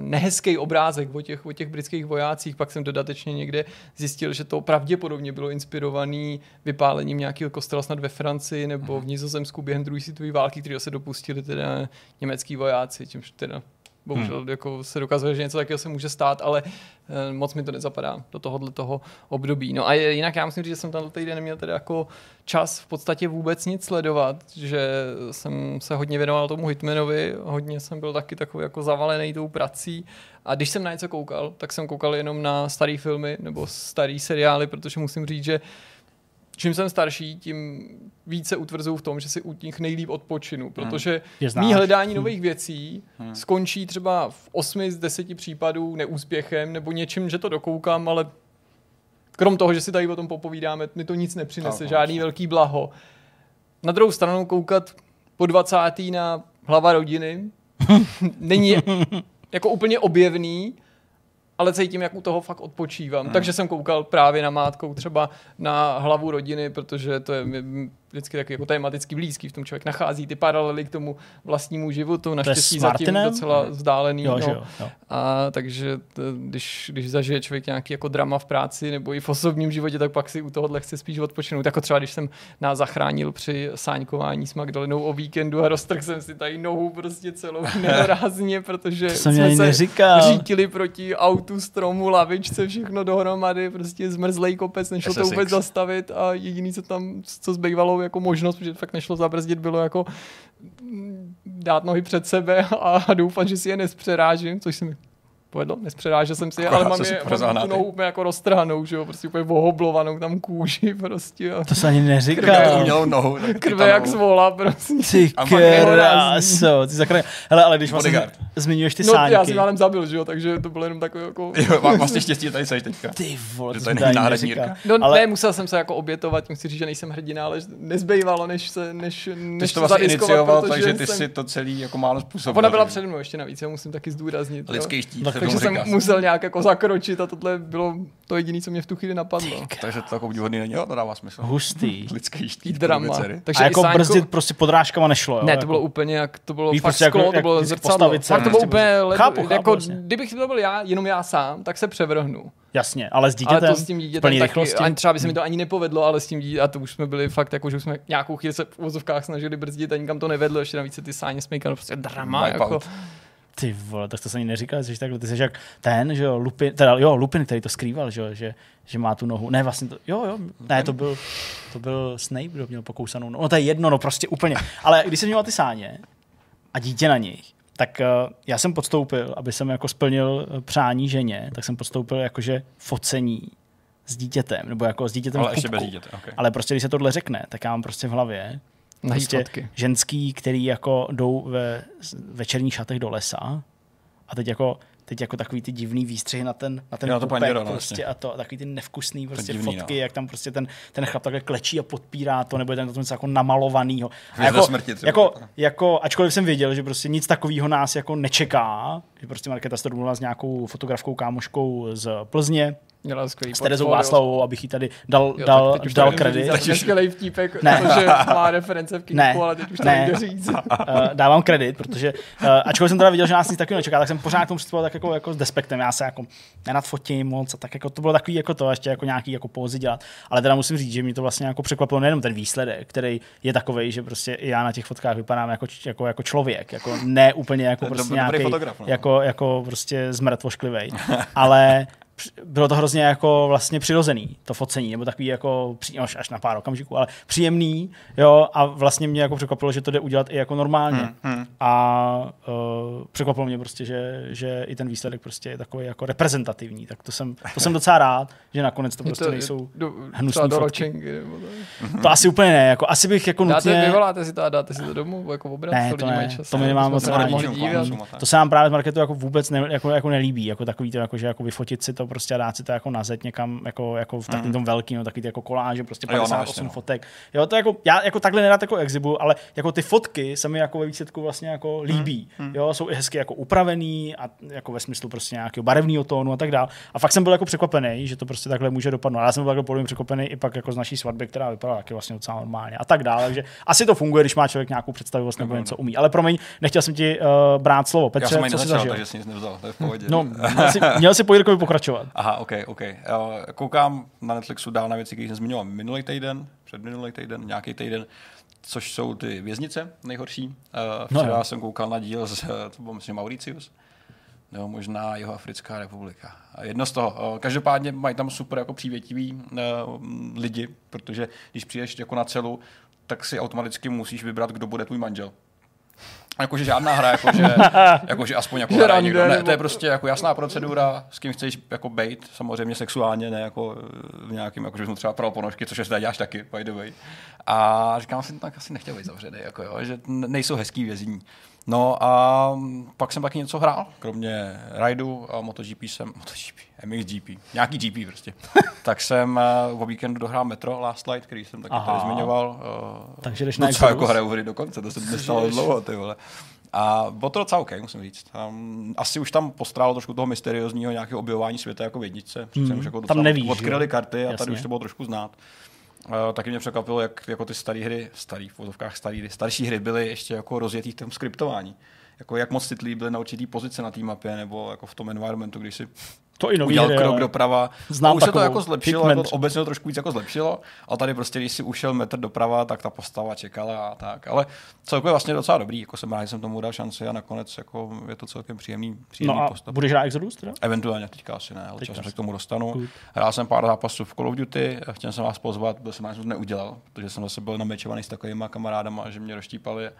nehezký obrázek o těch, o těch britských vojácích. Pak jsem dodatečně někde zjistil, že to pravděpodobně bylo inspirovaný vypálením nějakého kostela snad ve Francii nebo v Nizozemsku během druhé světové války, kterého se dopustili teda německý vojáci, čímž teda bohužel hmm. jako se dokazuje, že něco takového se může stát, ale eh, moc mi to nezapadá do tohohle toho období. No a jinak já musím říct, že jsem tenhle týden neměl teda jako čas v podstatě vůbec nic sledovat, že jsem se hodně věnoval tomu Hitmanovi, hodně jsem byl taky takový jako zavalený tou prací a když jsem na něco koukal, tak jsem koukal jenom na staré filmy nebo staré seriály, protože musím říct, že čím jsem starší, tím více utvrzuju v tom, že si u nich nejlíp odpočinu, protože Je znáš. mý hledání nových věcí skončí třeba v 8 z 10 případů neúspěchem nebo něčím, že to dokoukám, ale krom toho, že si tady o tom popovídáme, mi to nic nepřinese, Tak, žádný velký blaho. Na druhou stranu koukat po 20. na hlava rodiny není jako úplně objevný, ale cítím, jak u toho fakt odpočívám. Hmm. Takže jsem koukal právě na mátkou třeba na hlavu rodiny, protože to je vždycky taky jako tematicky blízký, v tom člověk nachází ty paralely k tomu vlastnímu životu, naštěstí zatím docela vzdálený. Jo, no. jo, jo. A takže t, když, když zažije člověk nějaký jako drama v práci nebo i v osobním životě, tak pak si u tohohle chce spíš odpočinout. Jako třeba, když jsem nás zachránil při sáňkování s Magdalenou o víkendu a roztrhl jsem si tady nohu prostě celou nerázně, protože To jsem jsme se neříkal. řítili proti autu, stromu, lavičce, všechno dohromady, prostě zmrzlej kopec, nešlo to vůbec zastavit a jediný, co tam, co zbývalo jako možnost, protože fakt nešlo zabrzdit, bylo jako mm, dát nohy před sebe a doufat, že si je nespřerážím, což se mi povedlo, nespřerážel jsem si je, Akorát ale mám, je, mám tu nohu úplně jako roztrhanou, že jo, prostě úplně ohoblovanou tam kůži prostě a To jsem ani Krve neříkal. umělou nohu. krve jak zvola prostě. Ty kráso, ty zakra... Hele, ale když vlastně zmiňuješ ty No, já sáňky. jsem málem zabil, že jo, takže to bylo jenom takové jako... Jo, má- vlastně štěstí, že tady seš teďka. Ty vole, Že to to jsem není tady náhradní neříkal. Jirka. No, ale... ne, musel jsem se jako obětovat, tím chci říct, že nejsem hrdina, ale že nezbývalo, než se, než, než to vlastně inicioval, takže ty si to celý jako málo způsobil. Ona byla přede mnou ještě navíc, já musím taky zdůraznit. Lidský štít. Takže jsem musel nějak jako zakročit a tohle bylo to jediné, co mě v tu chvíli napadlo. Takže to jako obdivodný není, jo, to dává smysl. hustý. Lidský štít. Drama. Takže A jako i Sáňko- brzdit prostě podrážkama nešlo, jo? Ne, jako. to bylo úplně jak, to bylo Víš, fakt prostě jako- sklo, to jak bylo vždycky zrcadlo. se Fakt to bylo úplně, prostě- le- Chápu, chápu jako, vlastně. kdybych to byl já, jenom já sám, tak se převrhnu. Jasně, ale s Ale dítětem, to s tím dítětem plný taky, rychlosti. ani třeba by se mi to ani nepovedlo, ale s tím dítětem, a to už jsme byli fakt jako, že už jsme nějakou chvíli se v uvozovkách snažili brzdit a nikam to nevedlo, ještě navíc se ty sáně smykaly, prostě drama, jako, Ty vole, tak to jsem ani neříkal, že takhle, ty jsi jak ten, že jo, Lupin, teda jo, Lupin, který to skrýval, že jo, že, že má tu nohu. Ne, vlastně to, jo, jo, ne, to byl, to byl Snape, kdo měl pokousanou nohu. No to je jedno, no prostě úplně. Ale když jsem měl ty sáně a dítě na nich, tak uh, já jsem podstoupil, aby jsem jako splnil eh, přání ženě, tak jsem podstoupil jakože focení s dítětem, nebo jako s dítětem Ale v ještě bez dítěte, okay. Ale prostě, když se tohle řekne, tak já mám prostě v hlavě prostě fotky. ženský, který jako jdou ve večerních šatech do lesa a teď jako, teď jako takový ty divný výstřihy na ten, na ten Jo, to pupek paníro, no, prostě jasně. a to, a takový ty nevkusný prostě divný, fotky, no. jak tam prostě ten, ten chlap takhle klečí a podpírá to, nebo je tam to něco jako namalovanýho. A jako, smrti třeba, jako, tak. jako, ačkoliv jsem věděl, že prostě nic takového nás jako nečeká, že prostě Markéta se domluvila s nějakou fotografkou kámoškou z Plzně, Měla skvělý s Terezou. Václavou, abych jí tady dal, Jo, tak dal, to dal kredit. už- skvělý vtípek, Ne. protože má reference v Kingu, Ne. ale teď už to Ne. nejde říct. uh, dávám kredit, protože uh, ačkoliv jsem teda viděl, že nás nic takového nečeká, tak jsem pořád k tomu přistupoval tak jako, jako s despektem. Já se jako nenadfotím moc a tak jako to bylo takový jako to, ještě jako nějaký jako pózy dělat. Ale teda musím říct, že mě to vlastně jako překvapilo nejenom ten výsledek, který je takový, že prostě i já na těch fotkách vypadám jako, jako, jako člověk, jako ne úplně jako prostě nějaký, fotograf, no. jako, jako prostě zmrt vošklivej. Ale bylo to hrozně jako vlastně přirozený, to focení, nebo takový jako až, až na pár okamžiků, ale příjemný, jo, a vlastně mě jako překvapilo, že to jde udělat i jako normálně. Hmm, hmm. A uh, překvapilo mě prostě, že, že i ten výsledek prostě je takový jako reprezentativní, tak to jsem, to jsem docela rád, že nakonec to prostě nejsou do, hnusný do fotky. ročenky. Nebo tak. To asi úplně ne, jako asi bych jako Dáte, nutně... vyvoláte si to a dáte si to domů, jako obraz, Ne, to to ne, čas. to nemáme jsme moc tak. To se nám právě z marketu jako vůbec ne, jako, jako nelíbí, jako takový to, jako, že jako vyfotit si to to prostě a dát si to jako na zeď někam, jako, jako v takovém tom velkým, no, takový ty jako koláže, prostě Jo, no, 58 no. fotek. Jo, to jako, já jako takhle nerad jako exibu, ale jako ty fotky se mi jako ve výsledku vlastně jako líbí. Jo, jsou i hezky jako upravený a jako ve smyslu prostě nějakého barevného tónu a tak dále. A fakt jsem byl jako překvapený, že to prostě takhle může dopadnout. Já jsem byl jako podobně překvapený i pak jako z naší svatby, která vypadala taky vlastně docela normálně a tak dále. Takže asi to funguje, když má člověk nějakou představivost nebo něco umí. Ale promiň, nechtěl jsem ti uh, brát slovo. Já Petře, jsem ani co jsi zažil? takže si nic nevzal, to je v pohodě. No, měl si, měl si po Pokračovat. Aha, OK, OK. Koukám na Netflixu dál na věci, které jsem zmiňoval minulý týden, před minulý týden, nějaký týden, což jsou ty věznice nejhorší. Uh, No včera jo. jsem koukal na díl z, eh, to byl myslím Mauritius, nebo možná jeho Africká republika. Jedno z toho. Uh, každopádně mají tam super jako přívětivý lidi, protože když přijdeš jako na celu, tak si automaticky musíš vybrat, kdo bude tvůj manžel. Jakože žádná hra, jakože, jakože aspoň jako hraje rande, někdo. Ne, to je prostě jako jasná procedura, s kým chceš jako bejt, samozřejmě sexuálně, ne jako eh, v nějakým, jako že jsem třeba pral ponožky, což je děláš taky, by the way. A říkám si, tak asi nechtěl být zavřený, jako jo, že nejsou hezký vězení. No a pak jsem taky něco hrál, kromě rajdu a MotoGP jsem, MotoGP, MXGP, nějaký GP prostě. tak jsem uh, o víkendu dohrál Metro Last Light, který jsem taky Aha. tady zmiňoval. Uh, Takže jdeš na jako hraju hry dokonce, to se mi nestalo dlouho, ty vole. A bylo to docela OK, musím říct. Tam, asi už tam postrálo trošku toho mysteriózního nějakého objevování světa jako v jedničce. Přece Hmm. už jako Tam nevíš, odkryli jo? karty a Jasně. tady už to bylo trošku znát. Uh, taky mě překvapilo, jak jako ty staré hry, starý v vozovkách starý hry, starší hry byly ještě jako rozjetý v tom skriptování. Jako jak moc citlivý byly na určitý pozice na té mapě nebo jako v tom environmentu, když si To i nový udělal hry, krok doprava. Znám už se to jako zlepšilo, Hitman jako třeba. obecně to trošku víc jako zlepšilo, a tady prostě, když si ušel metr doprava, tak ta postava čekala a tak. Ale celkově vlastně docela dobrý, jako jsem rád, že jsem tomu dal šanci a nakonec jako je to celkem příjemný, příjemný No a postav. budeš hrát Exodus teda? Eventuálně teďka asi ne, ale časem se k tomu dostanu. Good. Hrál jsem pár zápasů v Call of Duty, chtěl jsem vás pozvat, byl jsem rád, že jsem to neudělal, protože jsem zase byl namečovaný s takovými kamarádama, že mě rozštípali.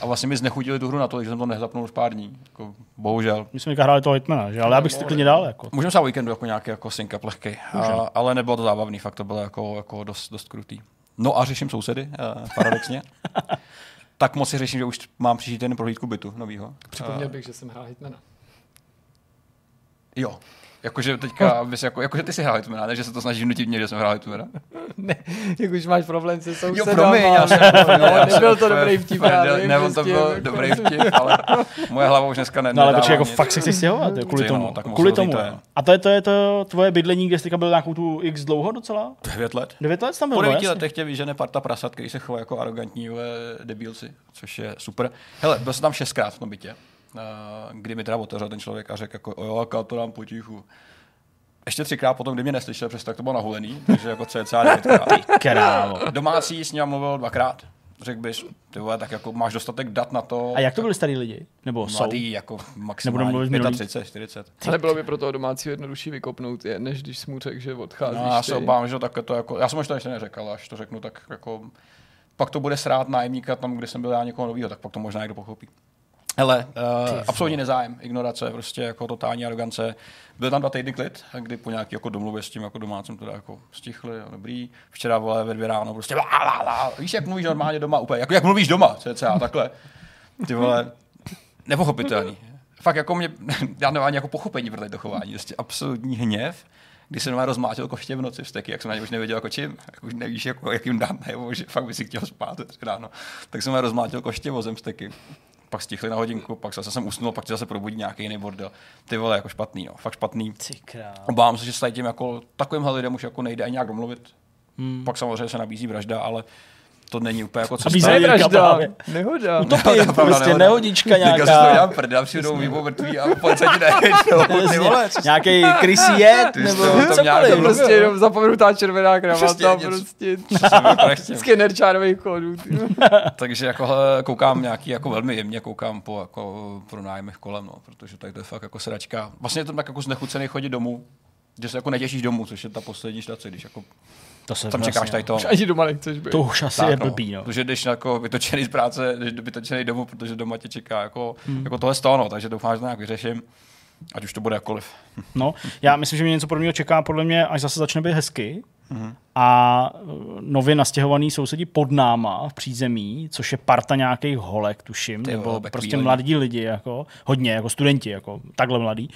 A vlastně mi znechutili tu hru na to, že jsem to nezapnul už pár dní. Jako, bohužel. My jsme hráli toho Hitmana, že? Ale já bych si to klidně dal. Jako. Můžeme se o víkendu jako nějaký jako sync up lehkej, a, ale nebylo to zábavný, fakt to bylo jako, jako dost, dost krutý. No a řeším sousedy, uh, paradoxně. tak moc si řeším, že už mám příští týden prohlídku bytu novýho. Připomněl bych, že jsem hrál Hitmana. Jo. Jakože teďka, abys jako, jakože ty si hrál Hitmana, ne, že se to snaží nutit mě, že jsem hrál Hitmana. ne, jak už máš problém se sousedama. Jo, promiň, já jsem, no, já nebyl to dobrý vtip, já Ne, on to prostě, byl dobrý vtip, ale moje hlava už dneska ne, No ale počkej, jako fakt se chceš stěhovat, jo, kvůli Chci, tomu. no, tak moc kvůli tomu. A to je, to je to tvoje bydlení, kde jsi teďka byl nějakou tu X dlouho docela? Devět let. Devět let jsi tam byl, Po no, devíti jasně. letech tě vyžene parta prasat, který se chovají jako arrogantní debilci, což je super. Hele, byl jsem tam šestkrát v tom bytě, kdy mi teda otevřel ten člověk a řekl jako, jo, aká to dám potichu. Ještě třikrát potom, kdy mě neslyšel, přesto tak to bylo nahulený, takže jako cca devětkrát. Domácí s ním mluvil dvakrát. Řekl bys, ty vole, tak jako máš dostatek dat na to. A jak to byli starý lidi? Nebo jsou? Mladý, jako Nebudeme maximálně mluvit minulý. 35, 40. Ale bylo by pro toho domácího jednodušší vykopnout je, než když jsi mu řekl, že odcházíš. No, já se obávám, že takhle to jako, já jsem možná ještě neřekl, až to řeknu, tak jako, pak to bude srát nájemníka tam, kde jsem byl já někoho nového, tak pak to možná někdo pochopí. Hele, uh, absolutní nezájem, ignorace, prostě jako totální arogance. Byl tam dva týdny klid, kdy po nějaký jako domluvě s tím jako domácím teda jako stichli, a dobrý. Včera vole ve dvě ráno prostě lá, lá, lá. Víš, jak mluvíš normálně doma úplně, jako jak mluvíš doma, cca takhle. Ty vole, nepochopitelný. Fakt jako mě, já nemám ani jako pochopení pro to chování, prostě absolutní hněv když jsem normálně rozmátil koště v noci v steky, jak jsem na ně už nevěděl jako čím, jak už nevíš, jako, jak jim dám najevo, že fakt by si chtěl spát ráno. Tak jsem rozmátil koště vozem steky. Pak stichli na hodinku, pak zase jsem usnul, pak zase probudí nějaký jiný bordel. Ty vole, jako špatný, no, fakt špatný. Obávám se, že s tím jako takovýmhle lidem už jako nejde ani nějak domluvit. Hmm. Pak samozřejmě se nabízí vražda, ale to není úplně jako Jirka vražda, nehoda. Utopí, Nehoda, pravda, prostě nehoda. nehodička Teďka si to nějaká. dělám prdel, přijdou mimo mrtví a policajti nejedou. Ty vole, co Nějaký krysí jsi nebo cokoliv. domluvil. Prostě jenom zapomenutá červená kravata, prostě jako skener čárových kódů. Takže jako koukám nějaký jako velmi jemně, koukám po jako pro nájmech kolem, no, protože tak to je fakt jako sračka. Vlastně je to tak jako znechucený chodit domů, že se jako netěšíš domů, což je ta poslední štace, když jako To se tam vlastně, čekáš tady to. Už ani doma nechceš být. To už asi Tak, je blbý, no. Protože jdeš jako vytočený z práce, jdeš vytočený domů, protože doma tě čeká jako, hmm. jako tohle z toho, no, takže doufám, že to nějak vyřeším. Ať už to bude jakkoliv. No, já myslím, že mě něco podobného čeká podle mě, až zase začne být hezky. Mhm. A eh, nově nastěhovaný sousedí pod náma v přízemí, což je parta nějakých holek, tuším, Ty nebo prostě mladí lidi, jako, hodně, jako studenti, jako takhle mladí.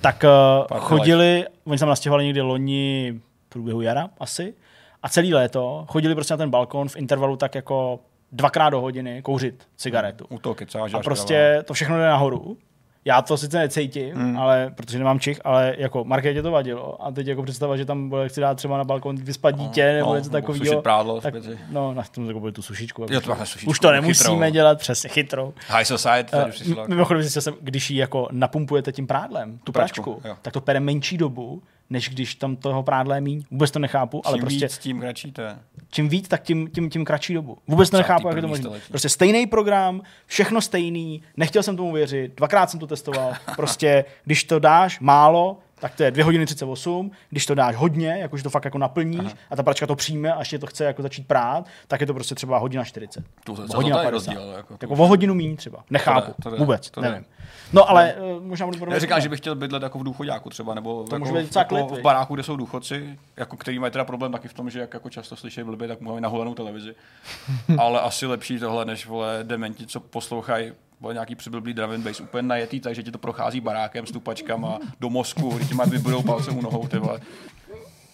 tak uh, chodili, oni se tam nastěhovali někdy loni v průběhu jara asi, a celý léto chodili prostě na ten balkon v intervalu tak jako dvakrát do hodiny kouřit cigaretu. Útoky, co A prostě to všechno jde nahoru. Já to sice necítím, mm. ale, protože nemám čich, ale jako Markétě to vadilo. A teď jako představa, že tam bude, chci dát třeba na balkon vyspat dítě nebo no, něco nebo takového. sušit prádlo, tak, no, na tom jako bude tu sušičku. Jo, to sušičku, Už to nemusíme chytrou. dělat přes chytrou. High Society tady přišla. mimochodem zjistil jsem, když ji jako napumpujete tím prádlem, tu Pračku, pračku, jo. tak to pere menší dobu, než když tam toho prádla je míň. Vůbec to nechápu, ale Čím prostě víc, tím kratší to je. čím víc, tak tím, tím, tím kratší dobu. Vůbec to nechápu, jak je to možné. Prostě stejný program, všechno stejný, nechtěl jsem tomu věřit, dvakrát jsem to testoval. Prostě, když to dáš málo, tak to je 2 hodiny 38, když to dáš hodně, jakože to fakt jako naplníš Aha. a ta pračka to přijme a ještě to chce jako začít prát, tak je to prostě třeba hodina 40. To, co hodina to je 50. rozdíl? Jako, Jako o hodinu míň třeba. Nechápu. To jde, to jde, Vůbec, to jde. nevím. No ale uh, možná budu. Já říkám, že bych chtěl bydlet jako v důchodáku třeba, nebo To jako, může být jako klid, v baráku, kde jsou důchodci, jako který mají teda problém taky v tom, že jak jako často slyší blbě, tak mají nahulenou televizi. Ale asi lepší tohle, než vole dementi, co poslouchají vole, nějaký přiblblý drum and bass, úplně najetý, takže ti to prochází barákem s tupačkama do mozku, kdy ti mají vybudou palce u nohou, ty vole.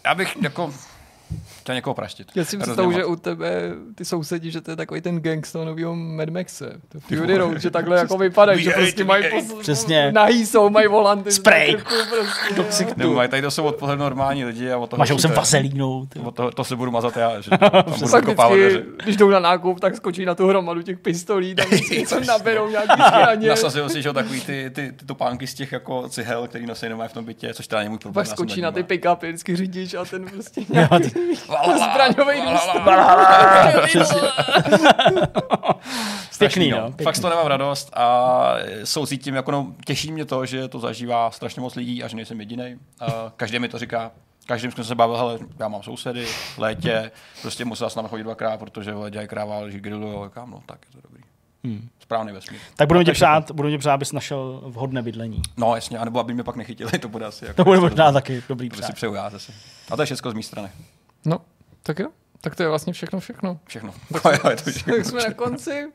Já bych jako chtěl někoho praštit. Já si představu, že u tebe ty sousedí, že to je takový ten gang z toho nového Mad Maxe. To Fury Road, že takhle jako vypadají, že prostě mají pos... Přesně. nahý jsou, mají volanty. Spray. Prostě. Nebo mají tady to jsou od pohledu normální lidi a od toho, Mažou sem vaselínou. to se budu mazat já, že tam budu Tak kopávat vždycky, dveře. když jdou na nákup, tak skočí na tu hromadu těch pistolí, tam si něco naberou nějaký zbraně. Nasazují si, že takový ty, ty, ty topánky z těch jako cihel, který nosí jenom v tom bytě, což teda není můj problém. Pak skočí na ty pick-upy, vždycky řidič a ten prostě nějaký zbraňový Přesně. Pěkný, no. Fakt z toho nemám radost a soucítím, jako no, těší mě to, že to zažívá strašně moc lidí a že nejsem jediný. Každý mi to říká, každým jsme se bavil, hele, já mám sousedy, v létě, prostě musel s námi chodit dvakrát, protože vole, dělají kráva, leží grilu, kam, no, tak je to dobrý. Hmm. Správný vesmír. Tak budeme tě přát, budeme tě přát, abys našel vhodné bydlení. No jasně, anebo aby mě pak nechytili, to bude asi jako, To bude možná taky dobrý to si přeju já zase. A to je všechno z mé strany. No, tak jo. Tak to je vlastně všechno, všechno. Všechno. Jo, je to všechno. Tak jsme na konci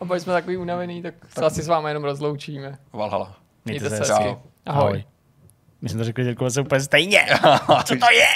a pak jsme takový unavený, tak se asi s vámi jenom rozloučíme. Valhalla. Mějte se Mějte se hezky. hezky. Ahoj. My jsme to řekli, že se úplně stejně. Co to je?